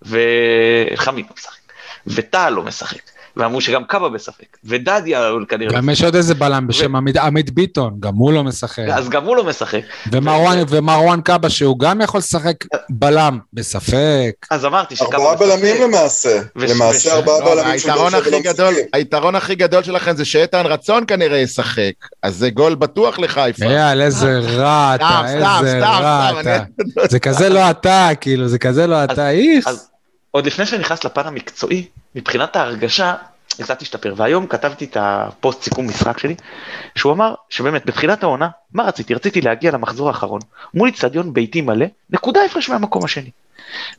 וחמיד לא משחק, וטל לא משחק, ואמרו שגם קאבה בספק, ודדיה כנראה... גם יש עוד איזה בלם בשם עמית- עמית ביטון, גם הוא לא משחק. אז גם הוא לא משחק. ומרואן- ומרואן קאבה שהוא גם יכול לשחק בלם, בספק. אז אמרתי שקאבה ארבעה משחק. בלמים למעשה. וש- למעשה ארבעה לא, בלמים היתרון הכי לא גדול. היתרון הכי גדול שלכם זה שאיתן רצון כנראה ישחק, אז זה גול בטוח לחיפה. אייל, איזה רע אתה, איזה רע אתה. זה כזה לא אתה, כאילו, זה כזה לא אתה, איכס. עוד לפני שאני נכנס לפן המקצועי, מבחינת ההרגשה, קצת השתפר. והיום כתבתי את הפוסט סיכום משחק שלי, שהוא אמר שבאמת בתחילת העונה, מה רציתי? רציתי להגיע למחזור האחרון, מול איצטדיון ביתי מלא, נקודה הפרש מהמקום השני.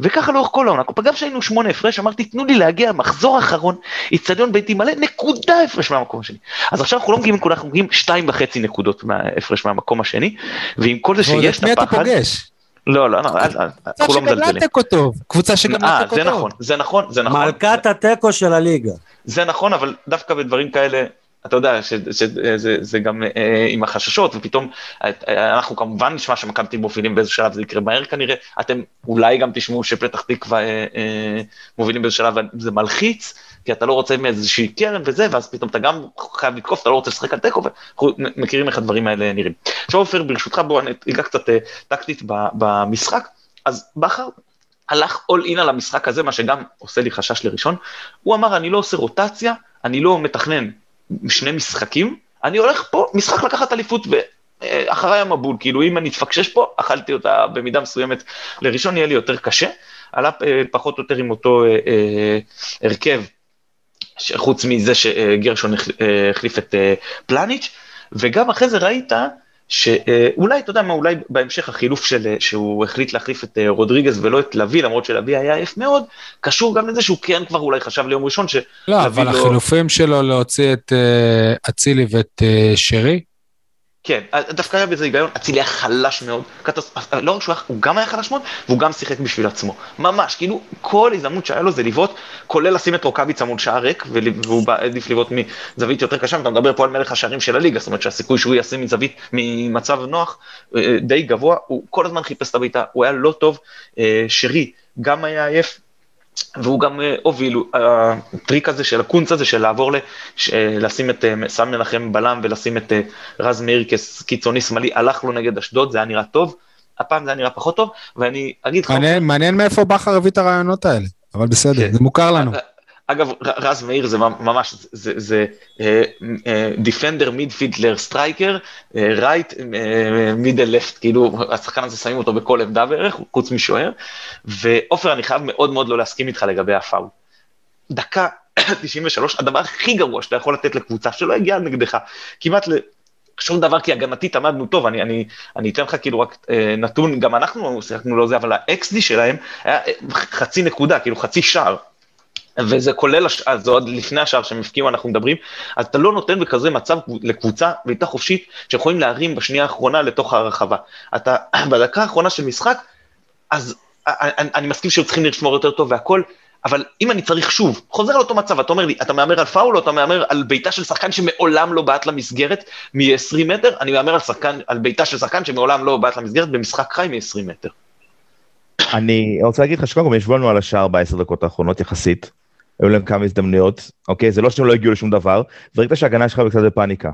וככה לאורך כל העונה, גם כשהיינו שמונה הפרש, אמרתי תנו לי להגיע למחזור האחרון, איצטדיון ביתי מלא, נקודה הפרש מהמקום השני. אז עכשיו אנחנו לא מגיעים לנקודה, אנחנו מגיעים שתיים וחצי נקודות מההפרש מהמקום השני, ועם כל זה שיש את מי את אתה הפחד, פוגש? לא, לא, לא, קבוצה אנחנו לא שגדלה מזלזלים. תיקו טוב, קבוצה שגדלה אה, תיקו זה טוב. נכון, זה נכון, זה נכון. מלכת התיקו של הליגה. זה נכון, אבל דווקא בדברים כאלה, אתה יודע שזה זה גם אה, עם החששות, ופתאום אה, אנחנו כמובן נשמע שמכבי מובילים באיזה שלב, זה יקרה מהר כנראה, אתם אולי גם תשמעו שפתח תקווה אה, אה, מובילים באיזה שלב, וזה מלחיץ, כי אתה לא רוצה מאיזושהי קרן וזה, ואז פתאום אתה גם חייב לתקוף, אתה לא רוצה לשחק על תיקו, ואנחנו מכירים איך הדברים האלה נראים. עכשיו עופר, ברשותך, בוא ניגע קצת אה, טקטית במשחק, אז בכר הלך אול אין על המשחק הזה, מה שגם עושה לי חשש לראשון. הוא אמר, אני לא עושה רוטציה, אני לא מתכנן שני משחקים, אני הולך פה משחק לקחת אליפות ואחריי המבול, כאילו אם אני אתפקשש פה, אכלתי אותה במידה מסוימת לראשון, יהיה לי יותר קשה. עלה אה, פחות או יותר עם אותו אה, אה, הרכב, חוץ מזה שגרשון אה, החליף את אה, פלניץ', וגם אחרי זה ראית שאולי, אתה יודע מה, אולי בהמשך החילוף של, אה, שהוא החליט להחליף את אה, רודריגז ולא את לביא, למרות שלביא היה עייף מאוד, קשור גם לזה שהוא כן כבר אולי חשב ליום ראשון ש... לא, אבל לו- החילופים שלו להוציא את אה, אצילי ואת אה, שרי, כן, דווקא היה בזה היגיון, אצילי היה חלש מאוד, קטס... לא רק שהוא היה, הוא גם היה חלש מאוד, והוא גם שיחק בשביל עצמו. ממש, כאילו, כל הזדמנות שהיה לו זה לבעוט, כולל לשים את רוקאביצה מול שער ריק, והוא העדיף לבעוט מזווית יותר קשה, ואתה מדבר פה על מלך השערים של הליגה, זאת אומרת שהסיכוי שהוא ישים מזווית, ממצב נוח, אה, די גבוה, הוא כל הזמן חיפש את הבעיטה, הוא היה לא טוב, אה, שרי גם היה עייף. והוא גם אה, הוביל, הטריק הזה של הקונץ הזה של לעבור, אה, לשים את אה, סם מנחם בלם ולשים את אה, רז מאיר כקיצוני שמאלי, הלך לו נגד אשדוד, זה היה נראה טוב, הפעם זה היה נראה פחות טוב, ואני אגיד לך, מעניין- מעניין מאיפה בכר הביא את הרעיונות האלה, אבל בסדר, כן. זה מוכר לנו. אגב, רז מאיר זה ממש, זה- defender, midfielder, striker, right, middle left, כאילו השחקן הזה שמים אותו בכל עמדה בערך, חוץ משוער, ועופר, אני חייב מאוד מאוד לא להסכים איתך לגבי הפאול. דקה 93, הדבר הכי גרוע שאתה יכול לתת לקבוצה שלא הגיעה נגדך, כמעט ל... שום דבר, כי הגנתית עמדנו טוב, אני, אני, אני אתן לך כאילו רק אה, נתון, גם אנחנו שיחקנו לא זה, אבל ה-XD שלהם היה אה, חצי נקודה, כאילו חצי שער. וזה כולל, הש... אז זה עוד לפני השער שהם הפקיעו אנחנו מדברים, אז אתה לא נותן בכזה מצב לקבוצה בעיטה חופשית שיכולים להרים בשנייה האחרונה לתוך הרחבה. אתה בדקה האחרונה של משחק, אז אני, אני מסכים שהם צריכים לשמור יותר טוב והכל, אבל אם אני צריך שוב, חוזר לאותו מצב, אתה אומר לי, אתה מהמר על פאול או אתה מהמר על בעיטה של שחקן שמעולם לא בעט למסגרת מ-20 מטר, אני מהמר על, על בעיטה של שחקן שמעולם לא בעט למסגרת במשחק חי מ-20 מטר. אני רוצה להגיד לך שקודם כל ישבו לנו על השער בעשר דקות האחרונות יחסית. היו להם כמה הזדמנויות, אוקיי? זה לא שהם לא הגיעו לשום דבר, וראית שההגנה שלך קצת בפאניקה.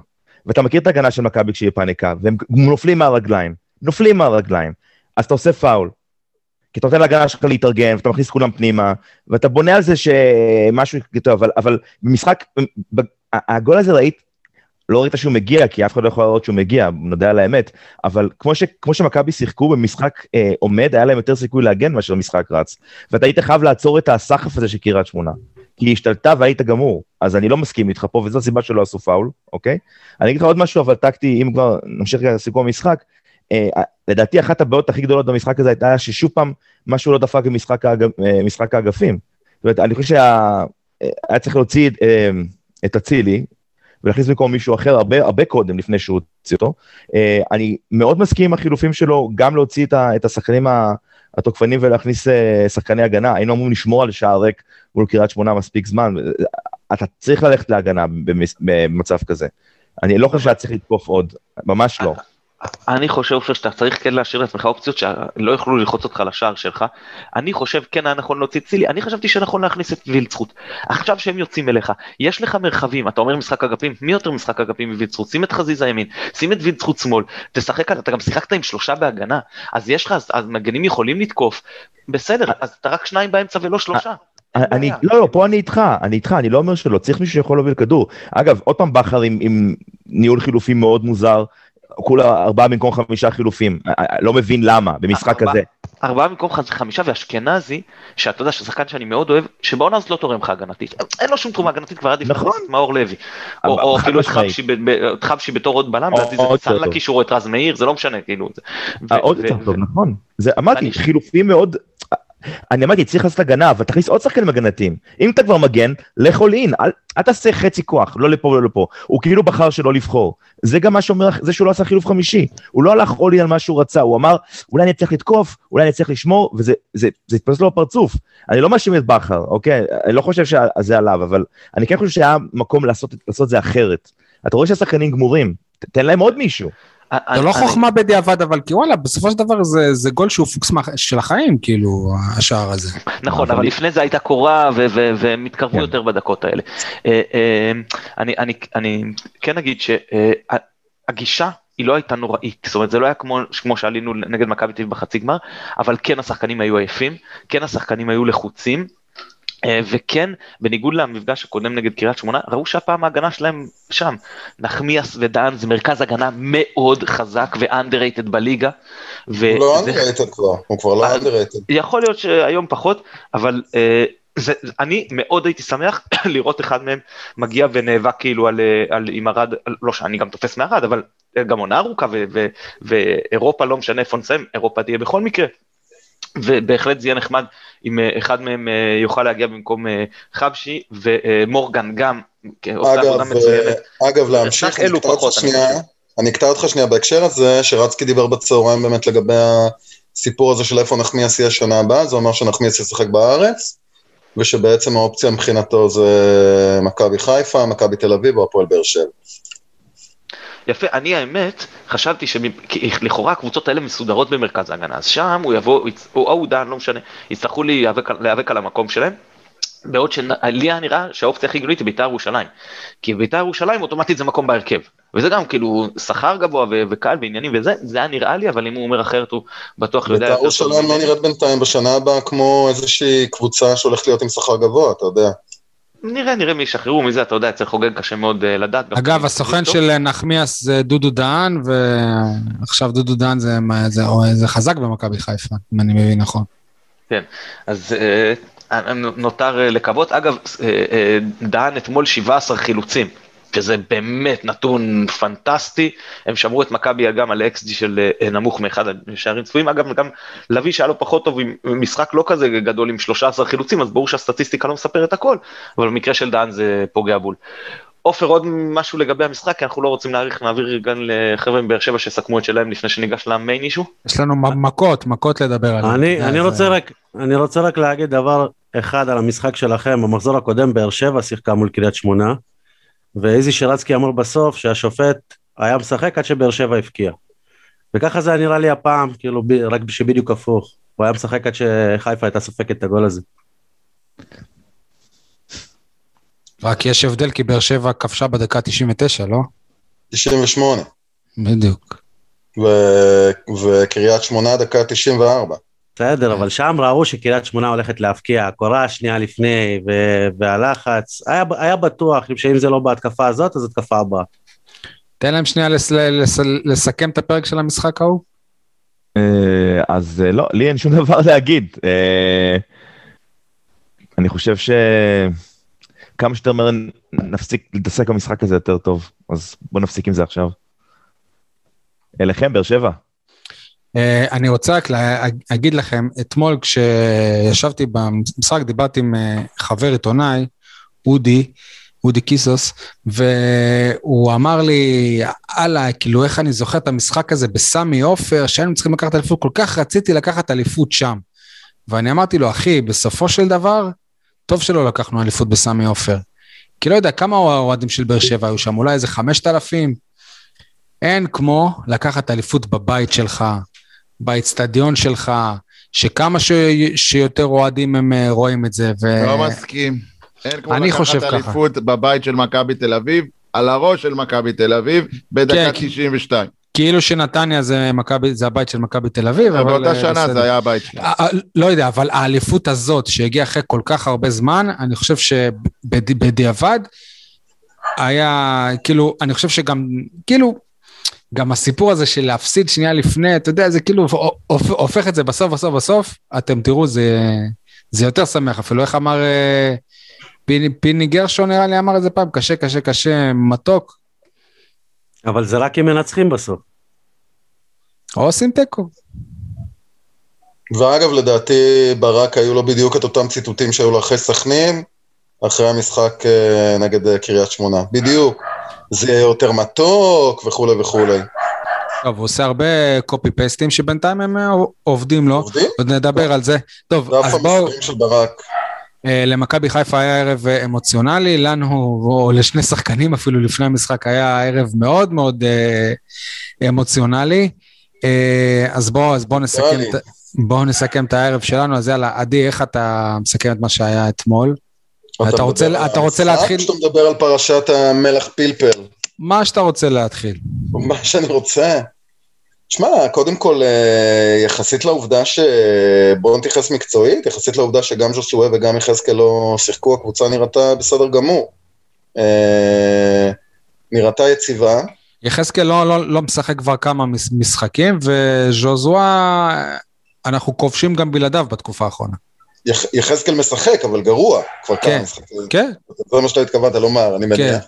ואתה מכיר את ההגנה של מכבי כשהיא בפאניקה, והם נופלים מהרגליים, נופלים מהרגליים. אז אתה עושה פאול. כי אתה נותן להגנה שלך להתארגן, ואתה מכניס כולם פנימה, ואתה בונה על זה שמשהו טוב, אבל, אבל במשחק, הגול הזה ראית, לא ראית שהוא מגיע, כי אף אחד לא יכול לראות שהוא מגיע, נודה על האמת, אבל כמו, ש, כמו שמכבי שיחקו במשחק אה, עומד, היה להם יותר סיכוי להגן מאשר משחק רץ. ואתה היית חייב לעצור את הסחף הזה של קריית שמונה. כי היא השתלטה והיית גמור. אז אני לא מסכים איתך פה, וזו הסיבה שלא עשו פאול, אוקיי? אני אגיד לך עוד משהו, אבל טקטי, אם כבר נמשיך לסיכום המשחק, אה, לדעתי אחת הבעיות הכי גדולות במשחק הזה הייתה ששוב פעם משהו לא דפק במשחק. אה, האגפים. זאת אומרת, אני חושב שהיה שה... צריך להוציא אה, את אצילי, ולהכניס במקום מישהו אחר הרבה, הרבה קודם לפני שהוא הוציא אותו. אה, אני מאוד מסכים עם החילופים שלו, גם להוציא את, ה, את השחקנים התוקפנים ולהכניס אה, שחקני הגנה. היינו אמורים לשמור על שער ריק מול קריית שמונה מספיק זמן. אתה צריך ללכת להגנה במצב כזה. אני לא חושב שהיה צריך לתקוף עוד, ממש לא. אני חושב עופר שאתה צריך כן להשאיר לעצמך אופציות שלא יוכלו ללחוץ אותך לשער שלך. אני חושב כן היה נכון להוציא צילי, אני חשבתי שנכון להכניס את וילצחוט. עכשיו שהם יוצאים אליך, יש לך מרחבים, אתה אומר משחק אגפים, מי יותר משחק אגפים מווילצחוט? שים את חזיזה ימין, שים את וילצחוט שמאל, תשחק, אתה גם שיחקת עם שלושה בהגנה, אז יש לך, אז מגנים יכולים לתקוף, בסדר, אז אתה רק שניים באמצע ולא שלושה. אני, לא, לא, פה אני איתך, אני איתך, אני לא אומר שלא, צריך מישהו שיכול להוביל כדור. אגב, עוד פעם בכר עם, עם ניהול חילופים מאוד מוזר, כולה ארבעה במקום חמישה חילופים, לא מבין למה, במשחק כזה. ארבעה במקום חמישה ואשכנזי, שאתה יודע ששחקן שאני מאוד אוהב, שבעונה הזאת לא תורם לך הגנתית, אין לו שום תרומה הגנתית כבר עדיף נכון. את מאור לוי, או אפילו את חבשי בתור עוד בלם, ואז זה צר לקישור את רז מאיר, זה לא משנה, כאילו. עוד יותר טוב, נכון. אמרתי, חילופים מאוד, אני אמרתי, צריך לעשות הגנה, אבל תכניס עוד שחקנים הגנתיים. אם אתה כבר מגן, לך all in, אל, אל תעשה חצי כוח, לא לפה ולא לפה. הוא כאילו בחר שלא לבחור. זה גם מה שאומר, זה שהוא לא עשה חילוף חמישי. הוא לא הלך all in על מה שהוא רצה, הוא אמר, אולי אני צריך לתקוף, אולי אני צריך לשמור, וזה התפס לו בפרצוף. אני לא מאשים את בכר, אוקיי? אני לא חושב שזה עליו, אבל אני כן חושב שהיה מקום לעשות, לעשות זה אחרת. אתה רואה שהשחקנים גמורים, תן להם עוד מישהו. זה לא חוכמה בדיעבד, אבל כי וואלה, בסופו של דבר זה גול שהוא פוקס של החיים, כאילו, השער הזה. נכון, אבל לפני זה הייתה קורה, והם התקרבו כן. יותר בדקות האלה. אה, אה, אני כן אגיד שהגישה היא לא הייתה נוראית, זאת אומרת זה לא היה כמו, כמו שעלינו נגד מכבי תל אביב בחצי גמר, אבל כן השחקנים היו עייפים, כן השחקנים היו לחוצים, אה, וכן, בניגוד למפגש הקודם נגד קריית שמונה, ראו שהפעם ההגנה שלהם שם. נחמיאס ודן זה מרכז הגנה מאוד חזק ו-underrated בליגה. הוא לא underrated כבר, הוא כבר לא underrated. יכול להיות שהיום פחות, אבל אה, זה, אני מאוד הייתי שמח לראות אחד מהם מגיע ונאבק כאילו על, אה, על עם ארד, לא שאני גם תופס מארד, אבל גם עונה ארוכה ואירופה לא משנה איפה נסיים, אירופה תהיה בכל מקרה. ובהחלט זה יהיה נחמד אם אה, אחד מהם אה, יוכל להגיע במקום אה, חבשי, ומורגן גם עושה עבודה מצוינת. אגב, להמשיך, אני אקטע אותך שנייה, אני אקטע אותך שנייה בהקשר הזה, שרצקי דיבר בצהריים באמת לגבי הסיפור הזה של איפה נחמיאס יהיה שנה הבאה, זה אומר שנחמיאס ישחק בארץ, ושבעצם האופציה מבחינתו זה מכבי חיפה, מכבי תל אביב או הפועל באר שבע. יפה, אני האמת, חשבתי שלכאורה הקבוצות האלה מסודרות במרכז ההגנה, אז שם הוא יבוא, או דן, לא משנה, יצטרכו להיאבק על המקום שלהם. בעוד שלי היה נראה שהאופציה הכי גדולית היא בית"ר ירושלים. כי בית"ר ירושלים אוטומטית זה מקום בהרכב. וזה גם כאילו שכר גבוה וקל ועניינים וזה, זה היה נראה לי, אבל אם הוא אומר אחרת הוא בטוח יודע. בית"ר ירושלים לא נראית בינתיים בשנה הבאה כמו איזושהי קבוצה שהולכת להיות עם שכר גבוה, אתה יודע. נראה, נראה מי ישחררו מזה, אתה יודע, צריך חוגג קשה מאוד אה, לדעת. אגב, הסוכן של נחמיאס זה דודו דהן, ועכשיו דודו דהן זה, זה, זה חזק במכבי חיפה, אם אני מבין נכון. כן, אז אה, נותר אה, לקוות. אגב, דהן אתמול 17 חילוצים. שזה באמת נתון פנטסטי, הם שמרו את מכבי גם על אקסג'י של אה, נמוך מאחד השערים צפויים, אגב גם לביא שהיה לו פחות טוב עם משחק לא כזה גדול עם 13 חילוצים, אז ברור שהסטטיסטיקה לא מספרת הכל, אבל במקרה של דן זה פוגע בול. עופר, עוד משהו לגבי המשחק, כי אנחנו לא רוצים להאריך, נעביר גם לחבר'ה מבאר שבע שסכמו את שלהם לפני שניגש למיין אישו. יש לנו מכות, מכות לדבר עליהם. אני, אני, רוצה רק, אני רוצה רק להגיד דבר אחד על המשחק שלכם, במחזור הקודם באר שבע שיחקה מול קריית שמונה. ואיזי שרצקי אמר בסוף שהשופט היה משחק עד שבאר שבע הבקיע. וככה זה נראה לי הפעם, כאילו רק שבדיוק הפוך. הוא היה משחק עד שחיפה הייתה סופקת את הגול הזה. רק יש הבדל כי באר שבע כבשה בדקה 99, לא? 98. בדיוק. ו- וקריית שמונה דקה 94. בסדר, אבל שם ראו שקריית שמונה הולכת להפקיע, קורה שנייה לפני, והלחץ, היה, היה בטוח שאם זה לא בהתקפה הזאת, אז התקפה הבאה. תן להם שנייה לס, לס, לסכם את הפרק של המשחק ההוא. אה, אז אה, לא, לי אין שום דבר להגיד. אה, אני חושב שכמה שיותר מהר נפסיק להתעסק במשחק הזה יותר טוב, אז בואו נפסיק עם זה עכשיו. אליכם, באר שבע. אה, אני רוצה רק להגיד לכם, אתמול כשישבתי במשחק דיברתי עם אה, חבר עיתונאי, אודי, אודי קיסוס, והוא אמר לי, הלאה, כאילו איך אני זוכר את המשחק הזה בסמי עופר, שהיינו צריכים לקחת אליפות, כל כך רציתי לקחת אליפות שם. ואני אמרתי לו, אחי, בסופו של דבר, טוב שלא לקחנו אליפות בסמי עופר. כי לא יודע, כמה אוהדים של באר שבע היו שם, אולי איזה חמשת אלפים? אין כמו לקחת אליפות בבית שלך, באצטדיון שלך, שכמה ש... שיותר אוהדים הם אה, רואים את זה. ו... לא מסכים. אין כמו אני חושב לקחת ככה. אליפות בבית של מכבי תל אביב, על הראש של מכבי תל אביב, בדקה כן, 92. כאילו שנתניה זה, מכבי, זה הבית של מכבי תל אביב, אבל... באותה אה, שנה בסדר. זה היה הבית שלה. אה, לא יודע, אבל האליפות הזאת שהגיעה אחרי כל כך הרבה זמן, אני חושב שבדיעבד היה, כאילו, אני חושב שגם, כאילו, גם הסיפור הזה של להפסיד שנייה לפני, אתה יודע, זה כאילו הופ- הופך את זה בסוף, בסוף, בסוף, אתם תראו, זה, זה יותר שמח אפילו, איך אמר אה, פיני, פיני גרשון נראה לי אמר את זה פעם, קשה, קשה, קשה, מתוק, אבל זה רק אם מנצחים בסוף. או עושים תיקו. ואגב, לדעתי ברק היו לו בדיוק את אותם ציטוטים שהיו לו אחרי סכנין, אחרי המשחק אה, נגד אה, קריית שמונה. בדיוק. זה יותר מתוק וכולי וכולי. טוב, הוא עושה הרבה קופי פייסטים שבינתיים הם אה, עובדים לו, עובדים? עוד נדבר על זה. טוב, זה אף אז בואו. אה, למכבי חיפה היה ערב אה, אמוציונלי, לנו, או לשני שחקנים אפילו לפני המשחק, היה ערב מאוד מאוד אה, אמוציונלי. אה, אז בואו בוא נסכם, בואו נסכם את הערב שלנו, אז יאללה, עדי, איך אתה מסכם את מה שהיה אתמול? אתה רוצה- מדבר אתה רוצה המשחק להתחיל? או שאתה מדבר על פרשת המלח פלפל? מה שאתה רוצה להתחיל. מה שאני רוצה. שמע, קודם כל, אה, יחסית לעובדה ש... בואו נתייחס מקצועית, יחסית לעובדה שגם ז'וסואה וגם יחזקאל לא שיחקו, הקבוצה נראתה בסדר גמור. אה, נראתה יציבה, יחזקאל לא, לא, לא משחק כבר כמה מש- משחקים, וז'וזואה, אנחנו כובשים גם בלעדיו בתקופה האחרונה. יח- יחזקאל משחק, אבל גרוע, כבר כן. כמה משחקים. כן, זה מה שאתה התכוונת לומר, אני מניח.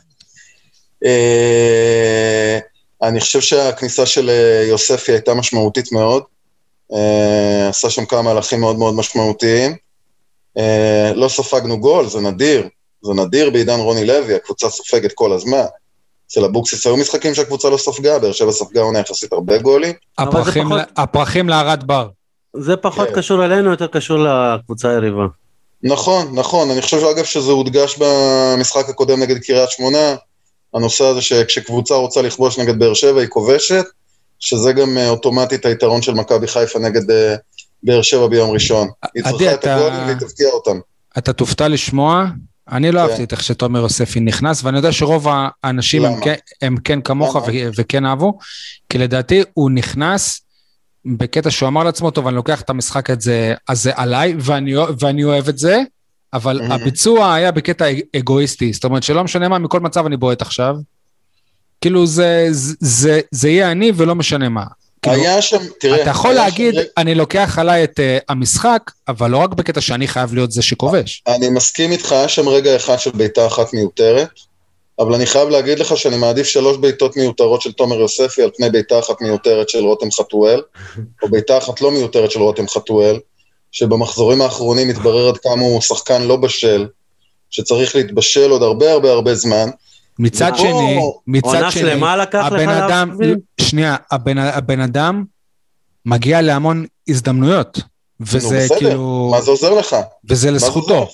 אה, אני חושב שהכניסה של אה, יוספי הייתה משמעותית מאוד. אה, עשה שם כמה מהלכים מאוד מאוד משמעותיים. לא ספגנו גול, זה נדיר. זה נדיר בעידן רוני לוי, הקבוצה סופגת כל הזמן. אצל אבוקסיס היו משחקים שהקבוצה לא ספגה, באר שבע ספגה עונה יחסית הרבה גולים. הפרחים לערד בר. זה פחות כן. קשור אלינו, יותר קשור לקבוצה היריבה. נכון, נכון. אני חושב אגב שזה הודגש במשחק הקודם נגד קריית שמונה, הנושא הזה שכשקבוצה רוצה לכבוש נגד באר שבע היא כובשת, שזה גם אה, אוטומטית היתרון של מכבי חיפה נגד אה, באר שבע ביום ראשון. היא עדי, צריכה את אתה- הגולים והיא תבקיע אותם. אתה תופתע לשמוע, אני לא כן. אהבתי את איך שתומר יוספי נכנס, ואני יודע שרוב האנשים הם? כן, הם כן כמוך? ו- וכן אהבו, כי לדעתי הוא נכנס בקטע שהוא אמר לעצמו, טוב, אני לוקח את המשחק הזה, הזה עליי, ואני, ואני אוהב את זה, אבל Mhm. הביצוע היה בקטע אג- אגואיסטי, זאת אומרת שלא משנה מה, מכל מצב אני בועט עכשיו. כאילו זה, זה, זה, זה יהיה אני ולא משנה מה. כאילו, היה שם, תראה... אתה יכול שם להגיד, רגע- אני לוקח עליי את uh, המשחק, אבל לא רק בקטע שאני חייב להיות זה שכובש. אני מסכים איתך, היה שם רגע אחד של בעיטה אחת מיותרת, אבל אני חייב להגיד לך שאני מעדיף שלוש בעיטות מיותרות של תומר יוספי על פני בעיטה אחת מיותרת של רותם חתואל, או בעיטה אחת לא מיותרת של רותם חתואל, שבמחזורים האחרונים מתברר עד כמה הוא שחקן לא בשל, שצריך להתבשל עוד הרבה הרבה הרבה זמן. מצד ופה- שני, מצד עונה שני, שלמה לקח לך הבן אדם? שנייה, הבן, הבן אדם מגיע להמון הזדמנויות, וזה בסדר, כאילו, מה זה עוזר לך? וזה לזכותו?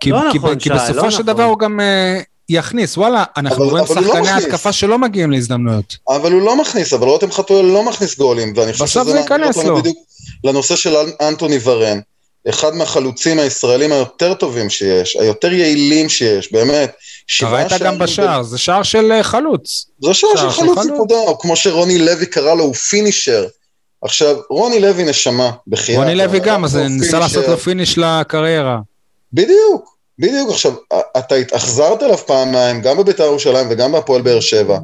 כי, לא כי, נכון, כי שי, בסופו לא של נכון. דבר הוא גם uh, יכניס, וואלה, אנחנו אבל- רואים אבל לא שחקני מכניס. התקפה שלא מגיעים להזדמנויות. אבל הוא לא מכניס, אבל רותם חתואל לא מכניס גולים, ואני חושב בסוף שזה זה מעביר ייכנס לו. בדיוק לנושא של אנ- אנטוני ורן, אחד מהחלוצים הישראלים היותר טובים שיש, היותר יעילים שיש, באמת. קראת גם בשער, זה שער של אה, חלוץ. זה שער שער של חלוץ. נקודה, או כמו שרוני לוי קרא לו, הוא finisher. עכשיו, רוני לוי נשמה, בחייאת. רוני לוי גם, אז ניסה. לעשות לו פיניש לקריירה. בדיוק, בדיוק. עכשיו, אתה התאכזרת אליו פעמיים, גם בבית"ר ירושלים וגם בהפועל באר שבע.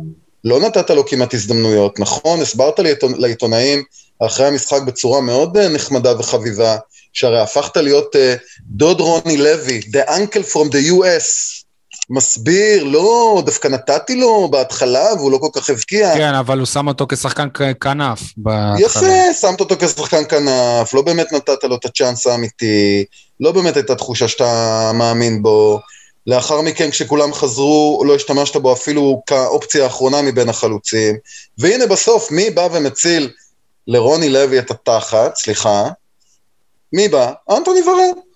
לא נתת לו כמעט הזדמנויות, נכון? הסברת לעיתונ- לעיתונאים אחרי המשחק בצורה מאוד אה, נחמדה וחביבה, שהרי הפכת להיות אה, דוד רוני לוי, the uncle from the US. מסביר, לא, דווקא נתתי לו בהתחלה והוא לא כל כך הבקיע. כן, אבל הוא שם אותו כשחקן כנף. בהתחלה. יפה, שמת אותו כשחקן כנף, לא באמת נתת לו את הצ'אנס האמיתי, לא באמת הייתה תחושה שאתה מאמין בו. לאחר מכן, כשכולם חזרו, לא השתמשת בו אפילו כאופציה האחרונה מבין החלוצים. והנה בסוף, מי בא ומציל לרוני לוי את התחת, סליחה? מי בא? אנטוני ורן.